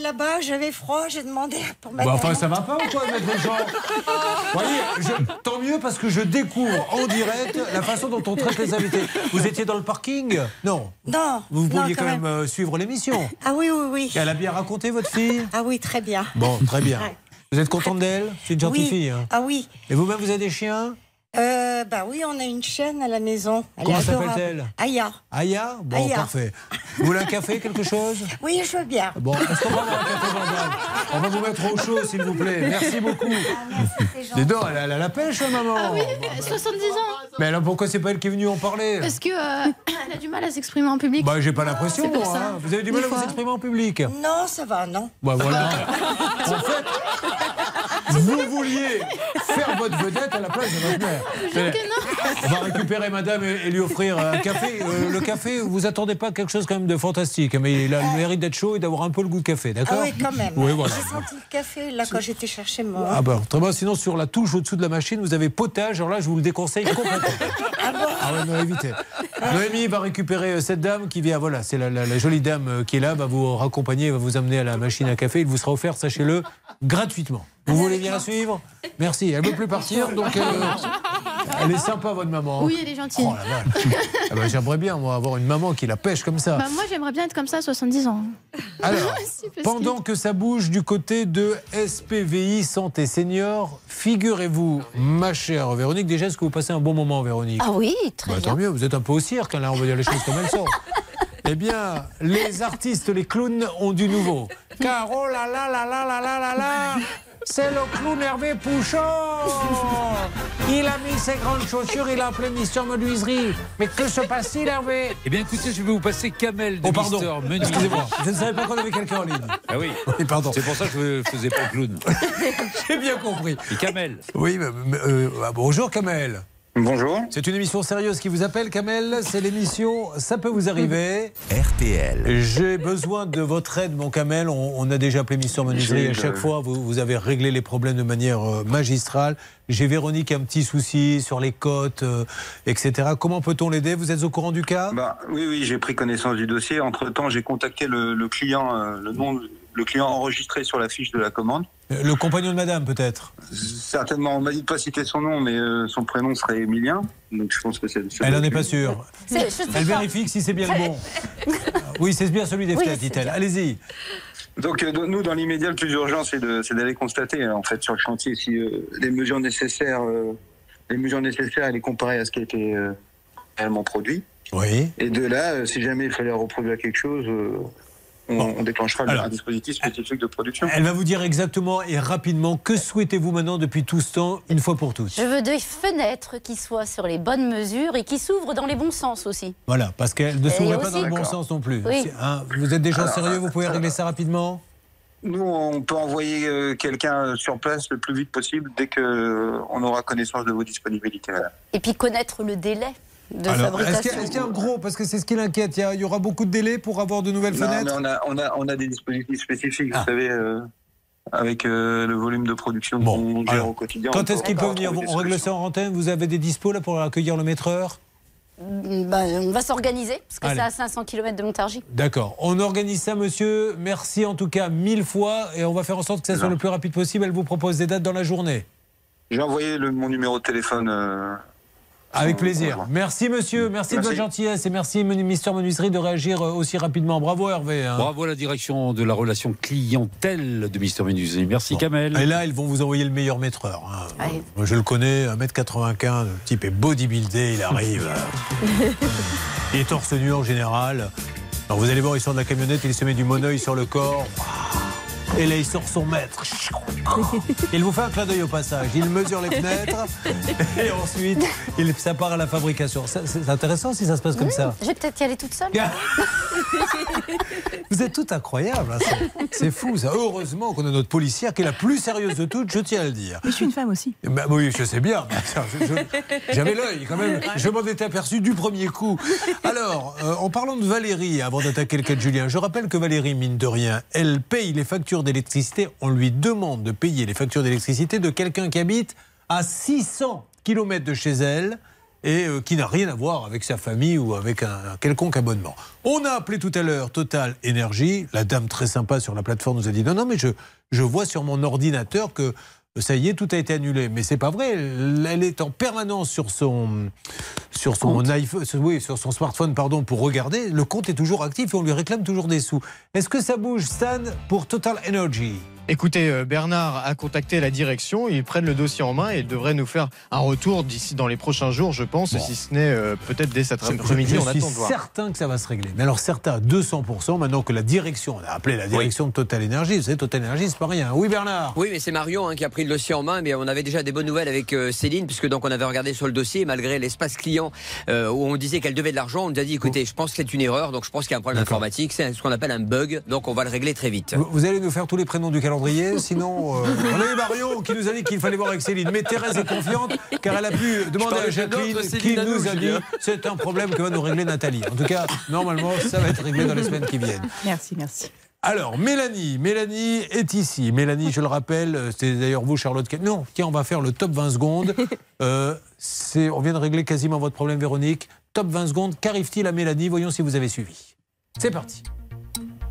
là-bas, j'avais froid, j'ai demandé pour mettre. Bah, enfin, ça va pas ou quoi, mettre les gens? Voyez, je- tant mieux parce que je découvre en direct la façon dont on traite les invités. Vous étiez dans le parking? Non. Non. Vous non, pouviez quand même, euh, suivre l'émission. Ah oui, oui, oui. Elle a bien raconté votre fille? Ah oui, très bien. Bon, très bien. Ouais. Vous êtes contente d'elle? C'est une gentille Oui. fille. hein. Ah oui. Et vous-même, vous avez des chiens? Euh, bah oui, on a une chienne à la maison. Elle Comment s'appelle-t-elle Aya. Aya Bon, Aya. parfait. Vous voulez un café, quelque chose Oui, je veux bien. Bon, est-ce qu'on va avoir un café Jean-Jacques On va vous mettre au chaud, s'il vous plaît. Merci beaucoup. Dis donc, elle a, elle a la pêche, hein, maman. Ah oui, 70 ans. Mais alors pourquoi c'est pas elle qui est venue en parler Parce que euh, elle a du mal à s'exprimer en public. Bah, j'ai pas l'impression, C'est pour moi. ça. hein. Vous avez du mal Des à vous exprimer en public Non, ça va, non. Bah voilà. en fait, vous vouliez faire votre vedette à la place de votre mère. On va récupérer madame et, et lui offrir un café. Euh, le café, vous attendez pas quelque chose quand même de fantastique, mais il a le mérite d'être chaud et d'avoir un peu le goût de café, Ah d'accord oui, quand même. Oui, voilà. J'ai senti le café là quand j'étais chercher mon. Ah bah, très bien. Sinon, sur la touche au-dessous de la machine, vous avez potage. Alors là, je vous le déconseille complètement. Ah ouais, non, évitez. Noémie va récupérer euh, cette dame qui vient. Voilà, c'est la, la- la jolie dame euh, qui est là, va vous raccompagner, va vous amener à la machine à café. Il vous sera offert, sachez-le, gratuitement. Vous voulez bien la suivre? Merci. Elle ne veut plus partir, donc euh, elle est sympa, votre maman. Oui, elle est gentille. Oh. Ah bah, J'aimerais bien, moi, avoir une maman qui la pêche comme ça. Bah, moi, j'aimerais bien être comme ça à 70 ans. Alors, pendant que ça bouge du côté de SPVI Santé Senior, figurez-vous, ma chère Véronique, déjà, est-ce que vous passez un bon moment, Véronique? Ah oui, très Bah, bien. Tant mieux, vous êtes un peu au cirque, hein, là, on va dire les choses comme elles sont. Eh bien, les artistes, les clowns ont du nouveau. Car oh là là là là là là là là c'est le clown Hervé Pouchon Il a mis ses grandes chaussures, il a appelé Mister Menuiserie. Mais que se passe-t-il, Hervé Eh bien, écoutez, je vais vous passer Kamel de Oh, pardon. Mister Menuiserie. Excusez-moi, je ne savais pas qu'on avait quelqu'un en ligne. Ah oui. Oui, pardon. C'est pour ça que je ne faisais pas le clown. J'ai bien compris. Et Kamel. Oui, mais- mais, euh, ah, bonjour Kamel. Bonjour. C'est une émission sérieuse qui vous appelle, Kamel. C'est l'émission Ça peut vous arriver. RTL. J'ai besoin de votre aide, mon Kamel. On, on a déjà appelé Mister Menuiserie. À chaque fois, vous, vous avez réglé les problèmes de manière euh, magistrale. J'ai Véronique un petit souci sur les cotes, euh, etc. Comment peut-on l'aider? Vous êtes au courant du cas? Bah, oui, oui, j'ai pris connaissance du dossier. Entre temps, j'ai contacté le, le client, euh, le nom, le client enregistré sur la fiche de la commande. Euh, Le compagnon de madame, peut-être Certainement, on m'a dit de pas citer son nom, mais euh, son prénom serait Emilien. Donc je pense que c'est. Elle n'en est pas sûre. Elle vérifie que si c'est bien le bon. Oui, c'est bien celui des Oui, dit-elle. Allez-y. Donc euh, nous, dans l'immédiat, le plus urgent, c'est de- c'est d'aller constater, en fait, sur le chantier, si euh, les mesures nécessaires, euh, les mesures nécessaires, elle est comparée à ce qui a été euh, réellement produit. Oui. Et de là, euh, si jamais il fallait reproduire quelque chose, euh, on, on déclenchera le- Alors. un dispositif spécifique de production. Elle va vous dire exactement et rapidement que souhaitez-vous maintenant depuis tout ce temps, une fois pour toutes? Je veux des fenêtres qui soient sur les bonnes mesures et qui s'ouvrent dans les bons sens aussi. Voilà, parce qu'elle ne Et s'ouvrait pas dans le bon sens non plus. Oui. Hein, vous êtes des gens Alors, sérieux, vous pouvez euh, régler ça rapidement? Nous, on peut envoyer euh, quelqu'un sur place le plus vite possible dès que euh, on aura connaissance de vos disponibilités. Et puis connaître le délai de Alors, est-ce qu'il y, a- est-ce qu'il y a un gros, parce que c'est ce qui l'inquiète, il y, a- il y aura beaucoup de délais pour avoir de nouvelles Non, mais fenêtres on a, on, a, on a des dispositifs spécifiques, Ah. vous savez, euh, avec euh, le volume de production qu'on gère alors, au quotidien. Quand est-ce qu'il peut venir On règle ça en antenne Vous avez des dispos là pour accueillir le maître-heure Ben, on va s'organiser parce que Allez. c'est à 500 km de Montargis. D'accord. On organise ça, monsieur. Merci en tout cas mille fois et on va faire en sorte que ça soit le plus rapide possible. Elle vous propose des dates dans la journée. J'ai envoyé le- mon numéro de téléphone. euh, Avec plaisir. Merci monsieur, merci, de votre gentillesse et merci Mister Menuiserie de réagir euh, aussi rapidement. Bravo Hervé. hein. Bravo à la direction de la relation clientèle de Mister Menuiserie. Merci Kamel. Et là, ils vont vous envoyer le meilleur maîtreur. hein. Moi, je le connais, 1m95, le type est bodybuildé, il arrive. il est torse nu en général. Alors vous allez voir, il sort de la camionnette, il se met du moneuil sur le corps. Et là, il sort son maître. Il vous fait un clin d'œil au passage. Il mesure les fenêtres. Et ensuite, il, ça part à la fabrication. C'est intéressant si ça se passe comme ça. Je vais peut-être y aller toute seule. Vous êtes toutes incroyables. hein, c'est- fou, ça. Heureusement qu'on a notre policière qui est la plus sérieuse de toutes, je tiens à le dire. Mais je suis une femme aussi. Bah oui, je sais bien. je- J'avais l'œil quand même. Je m'en étais aperçu du premier coup. Alors, euh, en parlant de Valérie, avant d'attaquer le cas de Julien, je rappelle que Valérie, mine de rien, elle paye les factures d'électricité. On lui demande de payer les factures d'électricité de quelqu'un qui habite à 600 km de chez elle et euh, qui n'a rien à voir avec sa famille ou avec un, quelconque abonnement. On a appelé tout à l'heure Total Énergie. La dame très sympa sur la plateforme nous a dit non, non, mais je, je vois sur mon ordinateur que ça y est, tout a été annulé. Mais c'est pas vrai. Elle est en permanence sur son, sur son iPhone, oui, sur son smartphone, pardon, pour regarder. Le compte est toujours actif et on lui réclame toujours des sous. Est-ce que ça bouge, Stan, pour Total Energy? Écoutez, euh, Bernard a contacté la direction, ils prennent le dossier en main et devraient nous faire un retour d'ici dans les prochains jours, je pense, si ce n'est euh, peut-être dès cet Je, après-midi, je on suis attend de voir. certain que ça va se régler. Mais alors certains à 200%, maintenant que la direction, on a appelé la direction de Total Energy, vous savez, Total Energy, c'est pas rien. Oui, Bernard Oui, mais c'est Marion hein, qui a pris le dossier en main. Mais on avait déjà des bonnes nouvelles avec euh, Céline, puisque donc on avait regardé sur le dossier, malgré l'espace client euh, où on disait qu'elle devait de l'argent, on nous a dit écoutez, je pense que c'est une erreur, donc je pense qu'il y a un problème informatique, c'est ce qu'on appelle un bug, donc on va le régler très vite. Vous, vous allez nous faire tous les prénoms du calendrier, sinon. euh, on a eu Marion qui nous a dit qu'il fallait voir avec Céline. Mais Thérèse est confiante car elle a pu demander à Jacqueline qui nous a dit c'est un problème que va nous régler Nathalie. En tout cas, normalement, ça va être réglé dans les semaines qui viennent. Merci, merci. Alors, Mélanie, Mélanie est ici. Mélanie, je le rappelle, euh, c'est d'ailleurs vous, Charlotte. qui- Non, tiens, on va faire le top 20 secondes. Euh, c'est- on vient de régler quasiment votre problème, Véronique. Top 20 secondes. Qu'arrive-t-il à Mélanie? Voyons si vous avez suivi. C'est parti.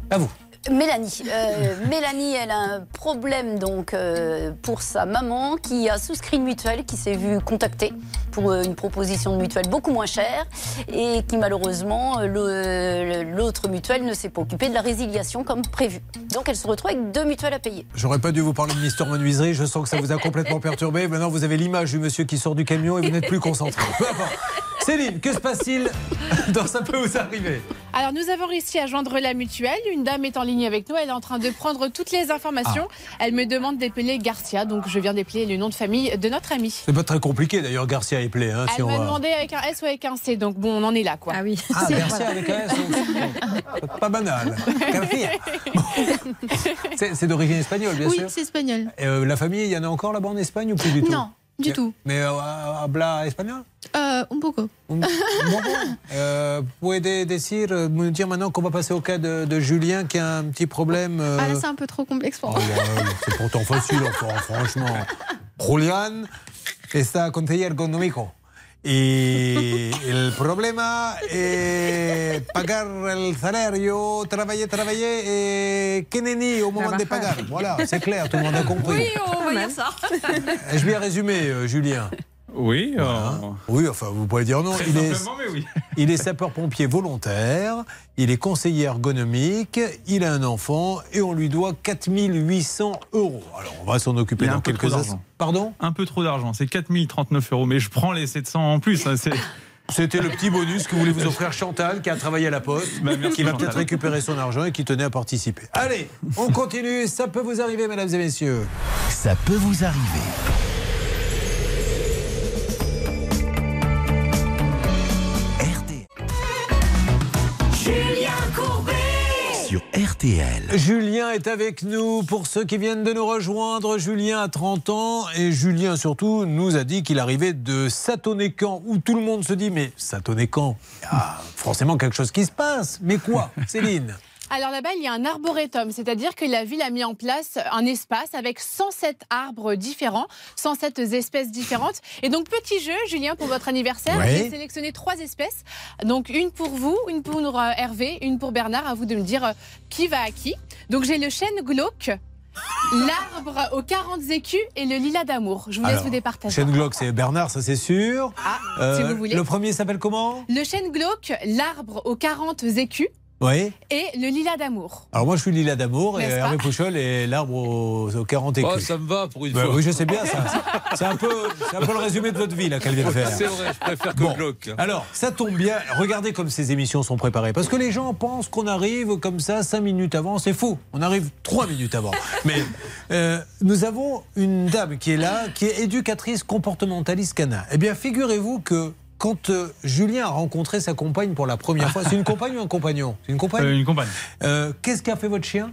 À vous. Mélanie. Euh, Mélanie, elle a un problème donc euh, pour sa maman qui a souscrit une mutuelle, qui s'est vue contacter pour euh, une proposition de mutuelle beaucoup moins chère et qui malheureusement, l'autre mutuelle ne s'est pas occupée de la résiliation comme prévu. Donc elle se retrouve avec deux mutuelles à payer. J'aurais pas dû vous parler de Mister Menuiserie. Je sens que ça vous a complètement perturbé. Maintenant, vous avez l'image du monsieur qui sort du camion et vous n'êtes plus concentré. Céline, que se passe-t-il? Dans Ça peut vous arriver Alors, nous avons réussi à joindre la mutuelle. Une dame est en ligne avec nous. Elle est en train de prendre toutes les informations. Elle me demande d'épeler Garcia. Donc, je viens d'épeler le nom de famille de notre amie. C'est pas très compliqué d'ailleurs, Garcia Play. Hein, si Elle on m'a va- demandé avec un S ou avec un C. Donc, bon, on en est là, quoi. Ah oui. Ah, Garcia avec un S. Pas banal. C'est d'origine espagnole, bien Oui, sûr. c'est espagnol. Euh, la famille, il y en a encore là-bas en Espagne ou plus du tout? Non. Du tout. Mais euh, habla espagnol? Euh, un poco. Bon, euh, vous pouvez euh, me dire maintenant qu'on va passer au cas de, de Julien qui a un petit problème. euh, Ah là, c'est un peu trop complexe pour Ah moi. ouais, c'est pourtant facile, enfin, franchement. Julián está conseiller ergonómico. Y el problema es pagar el salario, travailler, travailler, et que nenni au moment de pagar. Voilà, c'est clair, tout le monde a compris. Oui, on va dire ça. Je vais résumer, euh, Julien. Oui. Oui, enfin, vous pouvez dire non. Très Il est, simplement, mais oui. il est sapeur-pompier volontaire, il est conseiller ergonomique, il a un enfant et on lui doit 4800 euros. Alors, on va s'en occuper Il dans quelques instants. Pardon? Un peu trop d'argent. C'est 4039 euros, mais je prends les 700 en plus. hein, c'est- C'était le petit bonus que voulait vous offrir Chantal, qui a travaillé à la Poste, Bah, qui va peut-être récupérer son argent et qui tenait à participer. Allez, on continue. Ça peut vous arriver, mesdames et messieurs. Ça peut vous arriver. Julien est avec nous. Pour ceux qui viennent de nous rejoindre, Julien a 30 ans et Julien surtout nous a dit qu'il arrivait de Satonécan où tout le monde se dit mais Satonécan, il y a forcément quelque chose qui se passe. Mais quoi, Céline? Alors là-bas, il y a un arboretum, c'est-à-dire que la ville a mis en place un espace avec 107 arbres différents, 107 espèces différentes. Et donc, petit jeu, Julien, pour votre anniversaire, Ouais. j'ai sélectionné trois espèces. Donc, une pour vous, une pour euh, Hervé, une pour Bernard. À vous de me dire euh, qui va à qui. Donc, j'ai le chêne glauque, l'arbre aux 40 écus et le lilas d'amour. Je vous laisse vous départager. Chêne Glock, c'est Bernard, ça c'est sûr. Ah, si vous voulez. Le premier s'appelle comment? Le chêne glauque, l'arbre aux 40 écus Oui. et le lilas d'amour. Alors moi je suis Lila d'amour et Hervé Pouchol est l'arbre aux, aux 40 écus. Oh, ça me va pour une Bah fois. oui, je sais bien ça. C'est un peu, c'est un peu le résumé de votre vie là qu'elle vient de faire. C'est vrai, je préfère que Bon, Glock. Alors, ça tombe bien. Regardez comme ces émissions sont préparées. Parce que les gens pensent qu'on arrive comme ça, 5 minutes avant. C'est faux. On arrive 3 minutes avant. Mais euh, nous avons une dame qui est là, qui est éducatrice comportementaliste canin. Eh bien, figurez-vous que quand euh, Julien a rencontré sa compagne pour la première fois, c'est une compagne ou un compagnon? C'est une compagne? Euh, une compagne. Euh, Qu'est-ce qu'a fait votre chien?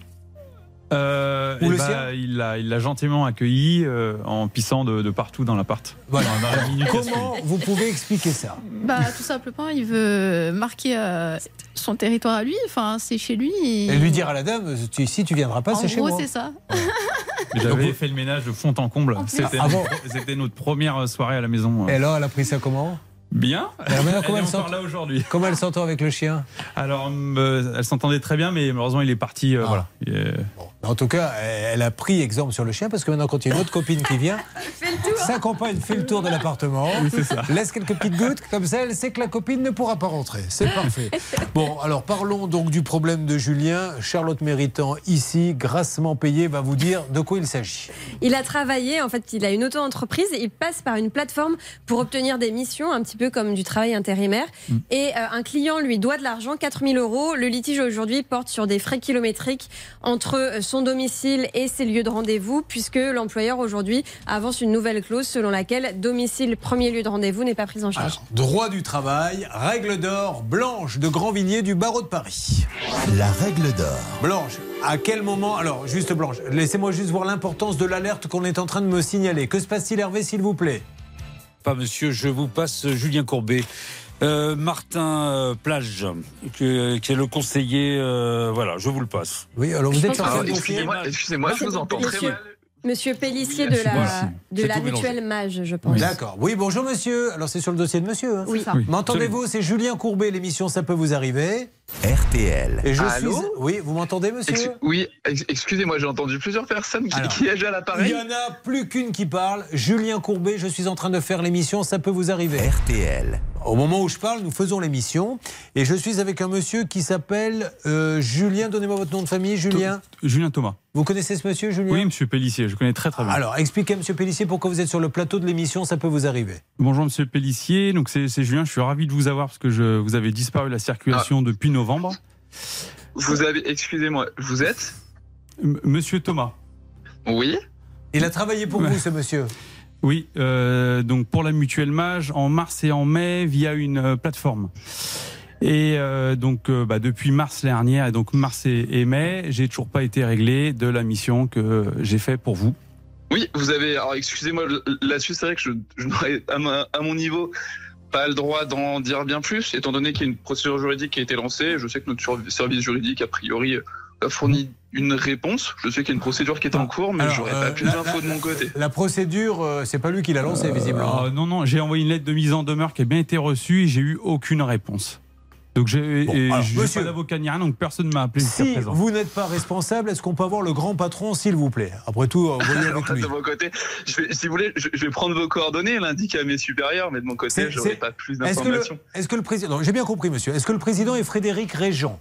Euh, Ou eh le bah, sien? il l'a il l'a gentiment accueilli euh, en pissant de, de partout dans l'appart. Voilà. Dans- dans la minute qui a Comment vous pouvez expliquer ça? Bah, tout simplement, il veut marquer euh, son territoire à lui. Enfin, c'est chez lui. Et, Et lui dire à la dame, tu, ici tu viendras pas, en c'est chez gros, moi. c'est ça. J'avais fait le ménage de fond en comble. C'était Ah bon c'était notre première soirée à la maison. Et alors, elle a pris ça comment? Bien. Alors, maintenant, Elle comment est elle encore s'entend là aujourd'hui. Comment elle s'entend avec le chien Alors, euh, elle s'entendait très bien, mais malheureusement, il est parti. Ah. euh, Voilà. Il est- En tout cas, elle a pris exemple sur le chien parce que maintenant, quand il y a une autre copine qui vient, sa compagne fait le tour de l'appartement, laisse quelques petites gouttes, comme ça, elle sait que la copine ne pourra pas rentrer. C'est parfait. Bon, alors parlons donc du problème de Julien. Charlotte Méritant, ici, grassement payée, va vous dire de quoi il s'agit. Il a travaillé, en fait, il a une auto-entreprise et il passe par une plateforme pour obtenir des missions, un petit peu comme du travail intérimaire. Et euh, un client lui doit de l'argent, 4000 euros. Le litige aujourd'hui porte sur des frais kilométriques entre euh, son domicile et ses lieux de rendez-vous, puisque l'employeur aujourd'hui avance une nouvelle clause selon laquelle domicile, premier lieu de rendez-vous n'est pas pris en charge. Droit du travail, règle d'or, Blanche de Grandvilliers du barreau de Paris. La règle d'or. Blanche, à quel moment Alors, juste Blanche, laissez-moi juste voir l'importance de l'alerte qu'on est en train de me signaler. Que se passe-t-il, Hervé, s'il vous plaît? Pas monsieur, je vous passe Julien Courbet. Euh, Martin euh, Plage, que- qui est le conseiller, euh, voilà, je vous le passe. Oui, alors vous êtes excusez-moi, excusez-moi, je vous entends très Monsieur, mal. Monsieur Pellissier de la, de la mutuelle Mage, je pense. D'accord. Oui, bonjour monsieur. Alors c'est sur le dossier de monsieur. hein. Oui, M'entendez-vous? C'est Julien Courbet, l'émission Ça peut vous arriver. RTL. Et je Allô suis. Oui, vous m'entendez monsieur Ex- oui, ex- excusez-moi, j'ai entendu plusieurs personnes qui, Alors, qui à Il l'appareil. y en a plus qu'une qui parle. Julien Courbet, je suis en train de faire l'émission Ça peut vous arriver. RTL. Au moment où je parle, nous faisons l'émission. Et je suis avec un monsieur qui s'appelle euh, Julien. Donnez-moi votre nom de famille, Julien. Julien Thomas. Vous connaissez ce monsieur, Julien? Oui, monsieur Pellissier, je connais très très bien. Alors, expliquez, monsieur Pellissier, pourquoi vous êtes sur le plateau de l'émission Ça peut vous arriver. Bonjour Monsieur Pellissier, donc c'est Julien, je suis ravi de vous avoir parce que je, vous avez disparu de la circulation Ah. depuis novembre. Vous avez, excusez-moi, vous êtes M- Monsieur Thomas. Oui. Il a travaillé pour vous, ce monsieur Oui, euh, donc pour la mutuelle Mage en mars et en mai via une euh, plateforme. Et euh, donc euh, bah, depuis mars dernier, et donc mars et, et mai, j'ai toujours pas été réglé de la mission que j'ai fait pour vous. Oui, vous avez. Alors, excusez-moi, là-dessus, c'est vrai que je, je n'aurais, à, ma- à mon niveau, pas le droit d'en dire bien plus, étant donné qu'il y a une procédure juridique qui a été lancée. Je sais que notre service juridique, a priori, a fourni une réponse. Je sais qu'il y a une procédure qui est en cours, mais j'aurais euh, pas plus la- d'infos de mon côté. La procédure, euh, c'est pas lui qui l'a lancée, visiblement. Euh, non, non, j'ai envoyé une lettre de mise en demeure qui a bien été reçue et j'ai eu aucune réponse. Donc j'ai j'ai monsieur- pas d'avocat ni rien, donc personne ne m'a appelé Si présent. vous n'êtes pas responsable, est-ce qu'on peut avoir le grand patron, s'il vous plaît? Après tout, euh, voyez avec lui. de mon côté, je vais, si vous voulez, je, je vais prendre vos coordonnées l'indiquer à mes supérieurs, mais de mon côté, j'aurai c'est- pas plus Est-ce que, le, d'informations. est-ce que le président. J'ai bien compris, monsieur. Est-ce que le président est Frédéric Régent?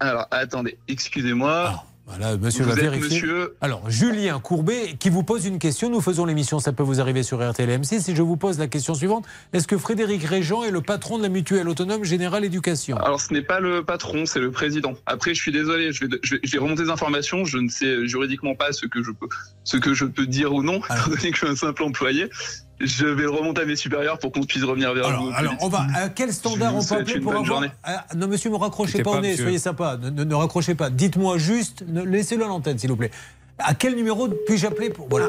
Alors, attendez, excusez-moi. Voilà, monsieur Vous va vérifier. monsieur Alors, Julien Courbet, qui vous pose une question. Nous faisons l'émission Ça peut vous arriver sur RTL M6. Et je vous pose la question suivante. Est-ce que Frédéric Régent est le patron de la mutuelle autonome Générale Éducation? Alors, ce n'est pas le patron, c'est le président. Après, je suis désolé, je vais, je vais, je vais remonter des informations. Je ne sais juridiquement pas ce que je peux, ce que je peux dire ou non, étant donné que je suis un simple employé. Je vais remonter à mes supérieurs pour qu'on puisse revenir vers vous. au plus Alors, on va. À quel standard vous on peut appeler une pour bonne avoir. journée. Ah, non, monsieur, me raccrochez pas pas, au nez, monsieur. soyez sympa. Ne, ne- ne raccrochez pas. Dites-moi juste, ne- laissez-le à l'antenne, s'il vous plaît. À quel numéro puis-je appeler pour. Voilà.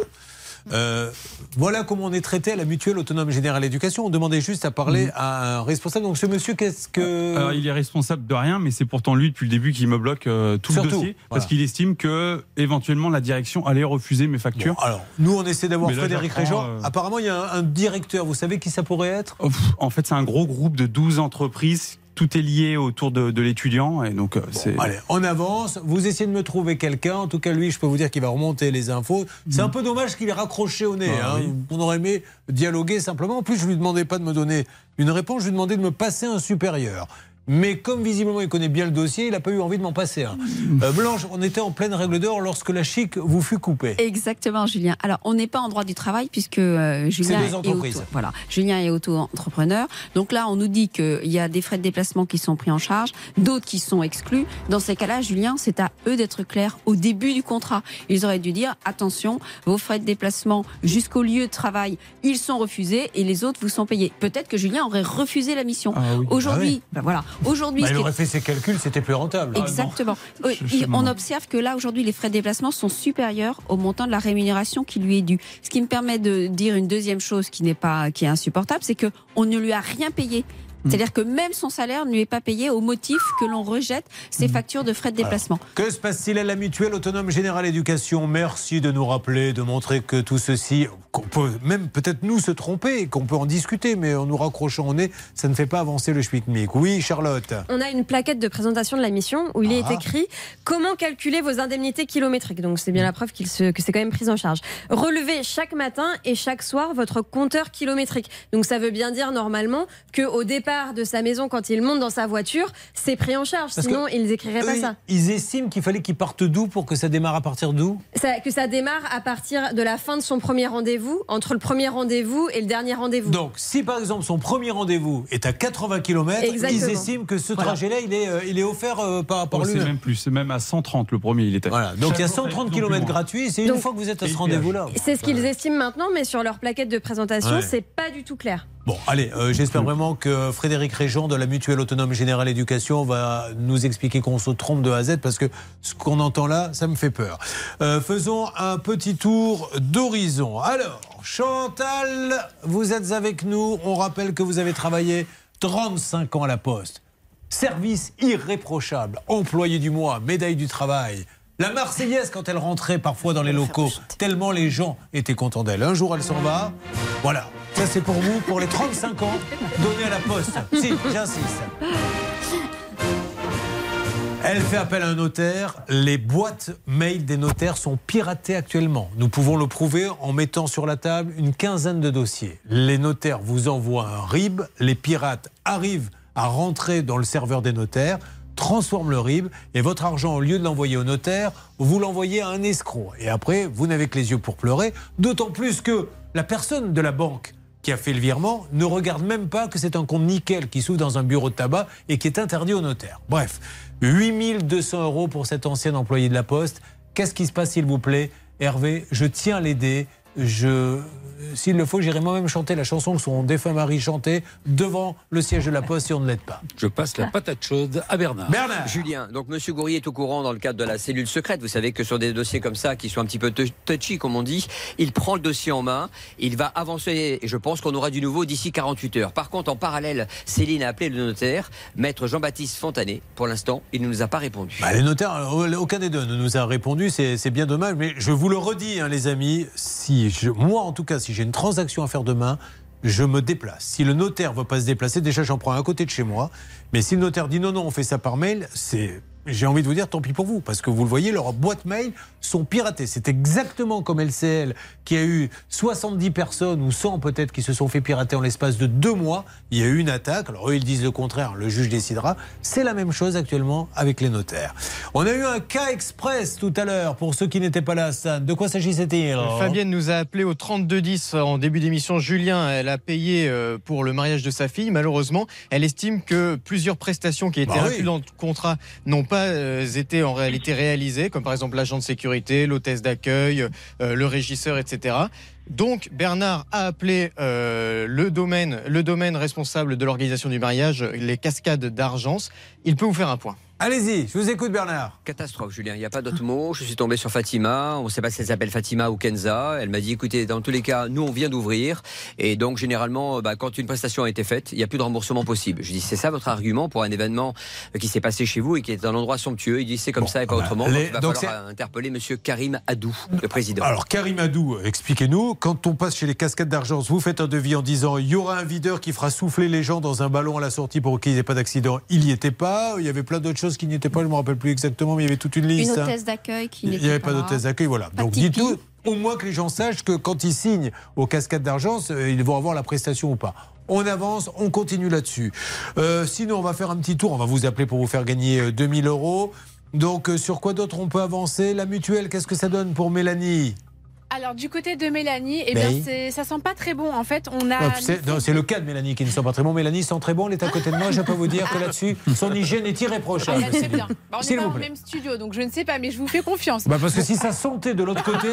Euh, voilà comment on est traité à la mutuelle autonome générale éducation. On demandait juste à parler à un responsable. Donc, ce monsieur, qu'est-ce que. Alors, il est responsable de rien, mais c'est pourtant lui depuis le début qui me bloque euh, tout Surtout, le dossier parce qu'il estime que éventuellement la direction allait refuser mes factures. alors, nous, on essaie d'avoir Frédéric Régent. euh, Apparemment, il y a un, un directeur. Vous savez qui ça pourrait être? Oh, pff, En fait, c'est un gros groupe de 12 entreprises. Tout est lié autour de, de l'étudiant et donc euh, c'est. Allez, on avance. Vous essayez de me trouver quelqu'un. En tout cas, lui, je peux vous dire qu'il va remonter les infos. C'est un peu dommage qu'il est raccroché au nez. Ah, hein. oui. On aurait aimé dialoguer simplement. En plus, je lui demandais pas de me donner une réponse. Je lui demandais de me passer un supérieur. Mais comme visiblement il connaît bien le dossier, il n'a pas eu envie de m'en passer un. Euh, Blanche, on était en pleine règle d'or lorsque la chic vous fut coupée. Exactement, Julien. Alors, on n'est pas en droit du travail puisque euh, Julien des est entreprises. auto, voilà, Julien est auto-entrepreneur. Donc là, on nous dit qu'il y a des frais de déplacement qui sont pris en charge, d'autres qui sont exclus. Dans ces cas-là, Julien, c'est à eux d'être clairs au début du contrat. Ils auraient dû dire attention, vos frais de déplacement jusqu'au lieu de travail, ils sont refusés et les autres vous sont payés. Peut-être que Julien aurait refusé la mission. Aujourd'hui, ben voilà, aujourd'hui, Bah, il aurait fait ses calculs, c'était plus rentable. Exactement. Euh, il- on observe que là, aujourd'hui, les frais de déplacement sont supérieurs au montant de la rémunération qui lui est due. Ce qui me permet de dire une deuxième chose qui n'est pas, qui est insupportable, c'est que on ne lui a rien payé. C'est-à-dire que même son salaire ne lui est pas payé au motif que l'on rejette ses factures de frais de déplacement. Que se passe-t-il à la mutuelle autonome générale éducation? Merci de nous rappeler, de montrer que tout ceci, qu'on peut même peut-être nous se tromper, qu'on peut en discuter, mais en nous raccrochant au nez, ça ne fait pas avancer le schmilblick. Oui, Charlotte On a une plaquette de présentation de la mission où il est Ah. écrit comment calculer vos indemnités kilométriques? Donc c'est bien la preuve qu'il se- que c'est quand même pris en charge. Relevez chaque matin et chaque soir votre compteur kilométrique. Donc ça veut bien dire normalement que au de sa maison, quand il monte dans sa voiture, c'est pris en charge. Parce Sinon, ils écriraient pas ça. Ils estiment qu'il fallait qu'ils partent d'où pour que ça démarre à partir d'où? Que ça démarre à partir de la fin de son premier rendez-vous, entre le premier rendez-vous et le dernier rendez-vous. Donc, si par exemple son premier rendez-vous est à 80 km, Exactement. ils estiment que ce Voilà. trajet-là, il est, euh, il est offert euh, par, par Oh, c'est même plus, c'est même à 130 le premier. Il était. Voilà, donc il y a 130 km gratuits, c'est une fois que vous êtes à ce rendez-vous-là. C'est ce qu'ils estiment maintenant, mais sur leur plaquette de présentation, Ouais. c'est pas du tout clair. Bon, allez, euh, j'espère vraiment que Frédéric Régent de la Mutuelle Autonome Générale Éducation va nous expliquer qu'on se trompe de A à Z parce que ce qu'on entend là, ça me fait peur. Euh, faisons un petit tour d'horizon. Alors, Chantal, vous êtes avec nous. On rappelle que vous avez travaillé 35 ans à la Poste. Service irréprochable, employé du mois, médaille du travail. La Marseillaise quand elle rentrait parfois dans les locaux, tellement les gens étaient contents d'elle. Un jour elle s'en va. Voilà, ça c'est pour vous, pour les 35 ans donnés à la Poste. Si, j'insiste. Elle fait appel à un notaire. Les boîtes mail des notaires sont piratées actuellement. Nous pouvons le prouver en mettant sur la table une quinzaine de dossiers. Les notaires vous envoient un RIB. Les pirates arrivent à rentrer dans le serveur des notaires, transforment le RIB et votre argent, au lieu de l'envoyer au notaire, vous l'envoyez à un escroc. Et après, vous n'avez que les yeux pour pleurer. D'autant plus que la personne de la banque qui a fait le virement ne regarde même pas que c'est un compte nickel qui s'ouvre dans un bureau de tabac et qui est interdit au notaire. Bref, 8200 euros pour cet ancien employé de la Poste. Qu'est-ce qui se passe, s'il vous plaît? Hervé, je tiens les dés. je, s'il le faut, j'irai moi-même chanter la chanson que son défunt mari chantait devant le siège de la Poste si on ne l'aide pas. Je passe la patate chaude à Bernard. Bernard Julien, donc Monsieur Gourrier est au courant dans le cadre de la cellule secrète. Vous savez que sur des dossiers comme ça, qui sont un petit peu tou- touchy, comme on dit, il prend le dossier en main, il va avancer, et je pense qu'on aura du nouveau d'ici 48 heures. Par contre, en parallèle, Céline a appelé le notaire, maître Jean-Baptiste Fontanet. Pour l'instant, il ne nous a pas répondu. Bah, les notaires, euh, aucun des deux ne nous a répondu, c'est c'est bien dommage, mais je vous le redis, hein, les amis, si je, moi en tout cas, si j'ai une transaction à faire demain, je me déplace. Si le notaire ne veut pas se déplacer, déjà j'en prends un à côté de chez moi, mais si le notaire dit non, non, on fait ça par mail, c'est. J'ai envie de vous dire, tant pis pour vous, parce que vous le voyez, leurs boîtes mail sont piratées. C'est exactement comme LCL, qui a eu 70 personnes ou 100 peut-être qui se sont fait pirater en l'espace de deux mois. Il y a eu une attaque. Alors eux, ils disent le contraire, le juge décidera. C'est la même chose actuellement avec les notaires. On a eu un cas express tout à l'heure, pour ceux qui n'étaient pas là, Stan. De quoi s'agissait-il Fabienne nous a appelé au 3210 en début d'émission. Julien, elle a payé euh, pour le mariage de sa fille. Malheureusement, elle estime que plusieurs prestations qui étaient Bah oui. incluses dans le contrat n'ont pas euh, été en réalité réalisées, comme par exemple l'agent de sécurité, l'hôtesse d'accueil, euh, le régisseur, etc. Donc Bernard a appelé euh, le domaine, le domaine responsable de l'organisation du mariage, les cascades d'Argence. Il peut vous faire un point. Allez-y, je vous écoute Bernard. Catastrophe, Julien. Il n'y a pas d'autre mot. Je suis tombé sur Fatima. On ne sait pas si elle s'appelle Fatima ou Kenza. Elle m'a dit, écoutez, dans tous les cas, nous, on vient d'ouvrir. Et donc, généralement, bah, quand une prestation a été faite, il n'y a plus de remboursement possible. Je dis, c'est ça votre argument pour un événement euh, qui s'est passé chez vous et qui est un endroit somptueux? Il dit, c'est comme ça et pas bah, autrement. les- donc, il va donc falloir interpeller Monsieur Karim Adou, le président. Alors, Karim Adou, expliquez-nous, quand on passe chez les cascades d'Argence, vous faites un devis en disant il y aura un videur qui fera souffler les gens dans un ballon à la sortie pour qu'ils n'aient pas d'accident. Il n'y était pas. Il y avait plein d'autres choses qui n'y étaient pas. Je ne me rappelle plus exactement, mais il y avait toute une Une liste. hein. hôtesse d'accueil qui Il n'était n'y avait pas d'hôtesse d'accueil, voilà. Pas Donc tipi. dites-nous, au moins que les gens sachent que quand ils signent aux cascades d'Argence, euh, ils vont avoir la prestation ou pas. On avance, on continue là-dessus. Euh, sinon, on va faire un petit tour. On va vous appeler pour vous faire gagner euh, 2000 euros. Donc, euh, sur quoi d'autre on peut avancer? La mutuelle, qu'est-ce que ça donne pour Mélanie? Alors du côté de Mélanie, eh bien c'est- ça sent pas très bon. En fait, on a. Oh, C'est non, c'est le cas de Mélanie qui ne sent pas très bon. Mélanie sent très bon, elle est à côté de moi. Je peux vous dire que là-dessus, son hygiène est Ah, irréprochable. bah, c'est bien. Bah, on S'il pas vous au même studio, donc je ne sais pas, mais je vous fais confiance. Bah parce que si ça sentait de l'autre côté,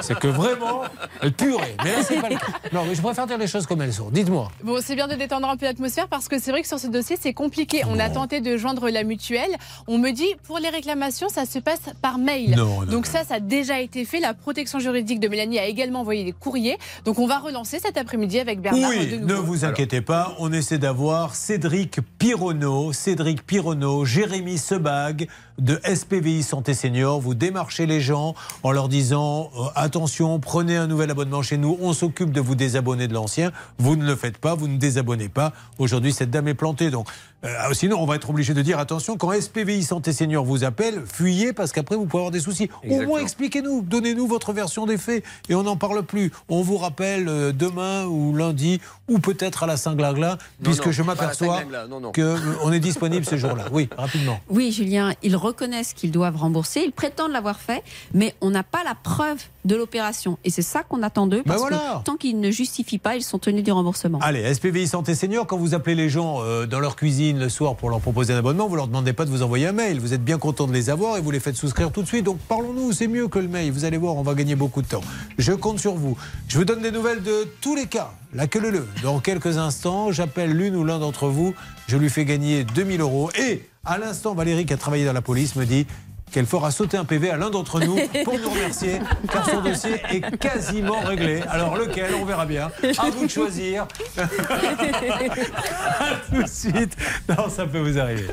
c'est que vraiment, elle purait. Mais là, c'est pas le cas. Non, mais je préfère dire les choses comme elles sont. Dites-moi. Bon, c'est bien de détendre un peu l'atmosphère parce que c'est vrai que sur ce dossier, c'est compliqué. On a tenté de joindre la mutuelle. On me dit, pour les réclamations, ça se passe par mail. Non, non, Donc ça, ça a déjà été fait. La protection juridique de Mélanie a également envoyé des courriers. Donc on va relancer cet après-midi avec Bernard oui, de ne vous inquiétez pas, on essaie d'avoir Cédric Pironneau, Cédric Pironneau, Jérémy Sebag de SPVI Santé Senior. Vous démarchez les gens en leur disant euh, attention, prenez un nouvel abonnement chez nous, on s'occupe de vous désabonner de l'ancien. Vous ne le faites pas, vous ne désabonnez pas. Aujourd'hui, cette dame est plantée. Donc, euh, sinon, on va être obligé de dire attention, quand SPVI Santé Senior vous appelle, fuyez parce qu'après, vous pouvez avoir des soucis. Au moins, expliquez-nous, donnez-nous votre version des faits et on n'en parle plus. On vous rappelle euh, demain ou lundi ou peut-être à la Saint-Glagla, puisque non, je m'aperçois qu'on est disponible ce jour-là. Oui, rapidement. Oui, Julien, ils reconnaissent qu'ils doivent rembourser, ils prétendent l'avoir fait, mais on n'a pas la preuve de l'opération. Et c'est ça qu'on attend d'eux, parce Ben voilà. que tant qu'ils ne justifient pas, ils sont tenus du remboursement. Allez, SPVI Santé Senior, quand vous appelez les gens euh, dans leur cuisine le soir pour leur proposer un abonnement, vous leur demandez pas de vous envoyer un mail. Vous êtes bien content de les avoir et vous les faites souscrire tout de suite. Donc parlons-nous, c'est mieux que le mail. Vous allez voir, on va gagner beaucoup de temps. Je compte sur vous. Je vous donne des nouvelles de tous les cas. La queue le Dans quelques instants, j'appelle l'une ou l'un d'entre vous. Je lui fais gagner 2000 euros. Et à l'instant, Valérie, qui a travaillé dans la police, me dit qu'elle fera sauter un PV à l'un d'entre nous pour nous remercier, car son dossier est quasiment réglé. Alors lequel, on verra bien. À vous de choisir. À tout de suite. Non, ça peut vous arriver.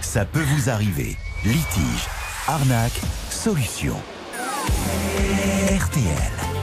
Ça peut vous arriver. Litige, arnaque, solution. RTL.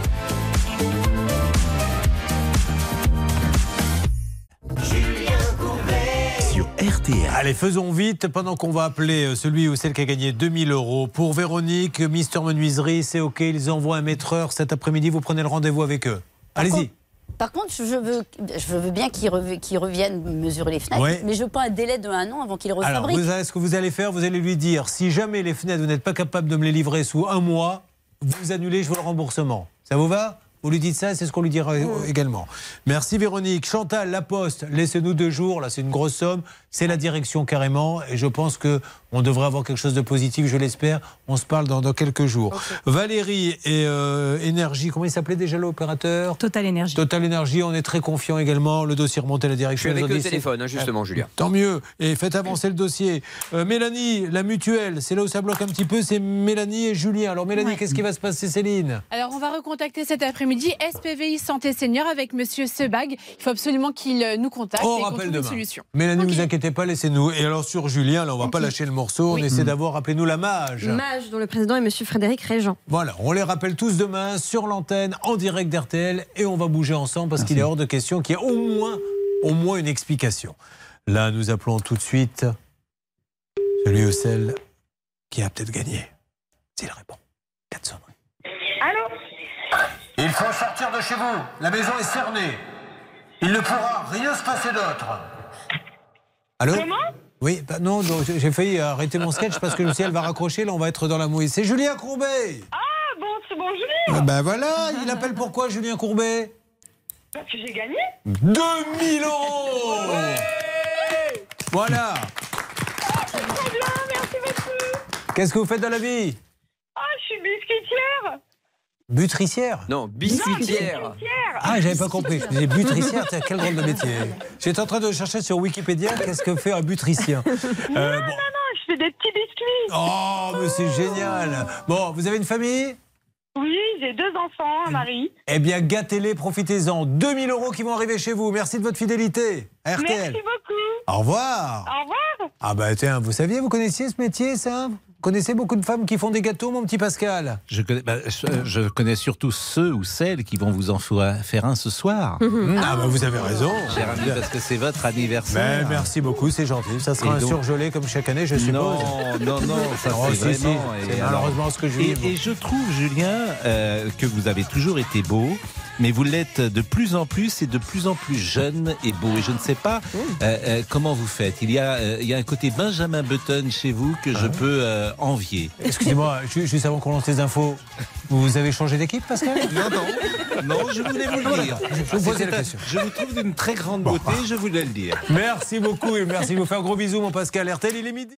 RTL. Allez, faisons vite pendant qu'on va appeler euh, celui ou celle qui a gagné 2000 euros. Pour Véronique, Mister Menuiserie, c'est OK, ils envoient un maîtreur cet après-midi, vous prenez le rendez-vous avec eux. Allez-y. Par contre, je veux, je veux bien qu'ils rev- qu'ils reviennent mesurer les fenêtres, Ouais. mais je veux pas un délai de un an avant qu'ils Alors, refabriquent. vous savez ce que vous allez faire? Vous allez lui dire si jamais les fenêtres, vous n'êtes pas capable de me les livrer sous un mois, vous annulez, je veux le remboursement. Ça vous va? Vous lui dites ça, c'est ce qu'on lui dira euh, également. Merci Véronique. Chantal, La Poste, laissez-nous deux jours. Là, c'est une grosse somme. C'est la direction carrément. Et je pense que on devrait avoir quelque chose de positif, je l'espère. On se parle dans, dans quelques jours. Valérie et euh, Énergie, comment il s'appelait déjà l'opérateur? Total Énergie. Total Énergie, on est très confiant également. Le dossier remonté à la Je direction. suis avec le téléphone, hein, justement, Julien. Tant mieux. Et faites avancer le dossier. Euh, Mélanie, la mutuelle, c'est là où ça bloque un petit peu. C'est Mélanie et Julien. Alors Mélanie, Ouais. qu'est-ce qui va se passer, Céline? Alors, on va recontacter cet après-midi SPVI Santé Senior avec Monsieur Sebag. Il faut absolument qu'il euh, nous contacte On et qu'on rappelle trouve une demain. solution. Mélanie, vous inquiétez pas, laissez-nous. Et alors sur Julien, là, on va pas lâcher le morceau. On essaie d'avoir, rappelez-nous la mage. Mage, dont le président est Monsieur Frédéric Régent. Voilà, on les rappelle tous demain sur l'antenne, en direct d'RTL, et on va bouger ensemble parce qu'il est hors de question qu'il y ait au moins, au moins une explication. Là, nous appelons tout de suite celui ou celle qui a peut-être gagné. S'il répond. Quatre sonneries. Allô? Il faut sortir de chez vous. La maison est cernée. Il ne pourra rien se passer d'autre. Allô Comment? Oui, bah non, non, j'ai failli arrêter mon sketch parce que je me suis dit, elle va raccrocher, là on va être dans la mouille. C'est Julien Courbet. Ah, bon, c'est bonjour Euh, Ben voilà, il appelle pourquoi Julien Courbet? Parce que j'ai gagné. 2000 euros. Voilà. Très bien, merci beaucoup. Qu'est-ce que vous faites dans la vie? Ah, je suis biscuitière Butricière Non, biscuitière. Ah, j'avais pas compris. Je disais butricière, tiens, quel drôle de métier. J'étais en train de chercher sur Wikipédia qu'est-ce que fait un butricien. Euh, Non, bon. non, non, je fais des petits biscuits Oh, mais c'est génial Bon, vous avez une famille? Oui, j'ai deux enfants, un mari. Eh bien, gâtez-les, profitez-en. 2000 euros qui vont arriver chez vous. Merci de votre fidélité. à RTL. Merci beaucoup Au revoir. Au revoir Ah bah tiens, vous saviez, vous connaissiez ce métier, ça? Connaissez beaucoup de femmes qui font des gâteaux, mon petit Pascal? Je connais, bah, je, je connais surtout ceux ou celles qui vont vous en fa- faire un ce soir. Ah bah vous avez raison. Cher ami, parce que c'est votre anniversaire. Ben, merci beaucoup, c'est gentil. Ça sera Et un donc- surgelé comme chaque année, je suppose. Non, non, non, ça Oh, c'est si, si, vraiment. c'est et malheureusement ce que je et, et je trouve, Julien, euh, que vous avez toujours été beau, mais vous l'êtes de plus en plus et de plus en plus jeune et beau. Et je ne sais pas euh, euh, comment vous faites. Il y, a, euh, il y a un côté Benjamin Button chez vous que Ah. je peux euh, envier. Excusez-moi, ju- juste avant qu'on lance les infos, vous avez changé d'équipe, Pascal? Non, non, non, je voulais vous le dire. Je vous la question. Je vous trouve d'une très grande beauté, je voulais le dire. Merci beaucoup et merci de vous faire un gros bisou, mon Pascal. RTL, il est midi.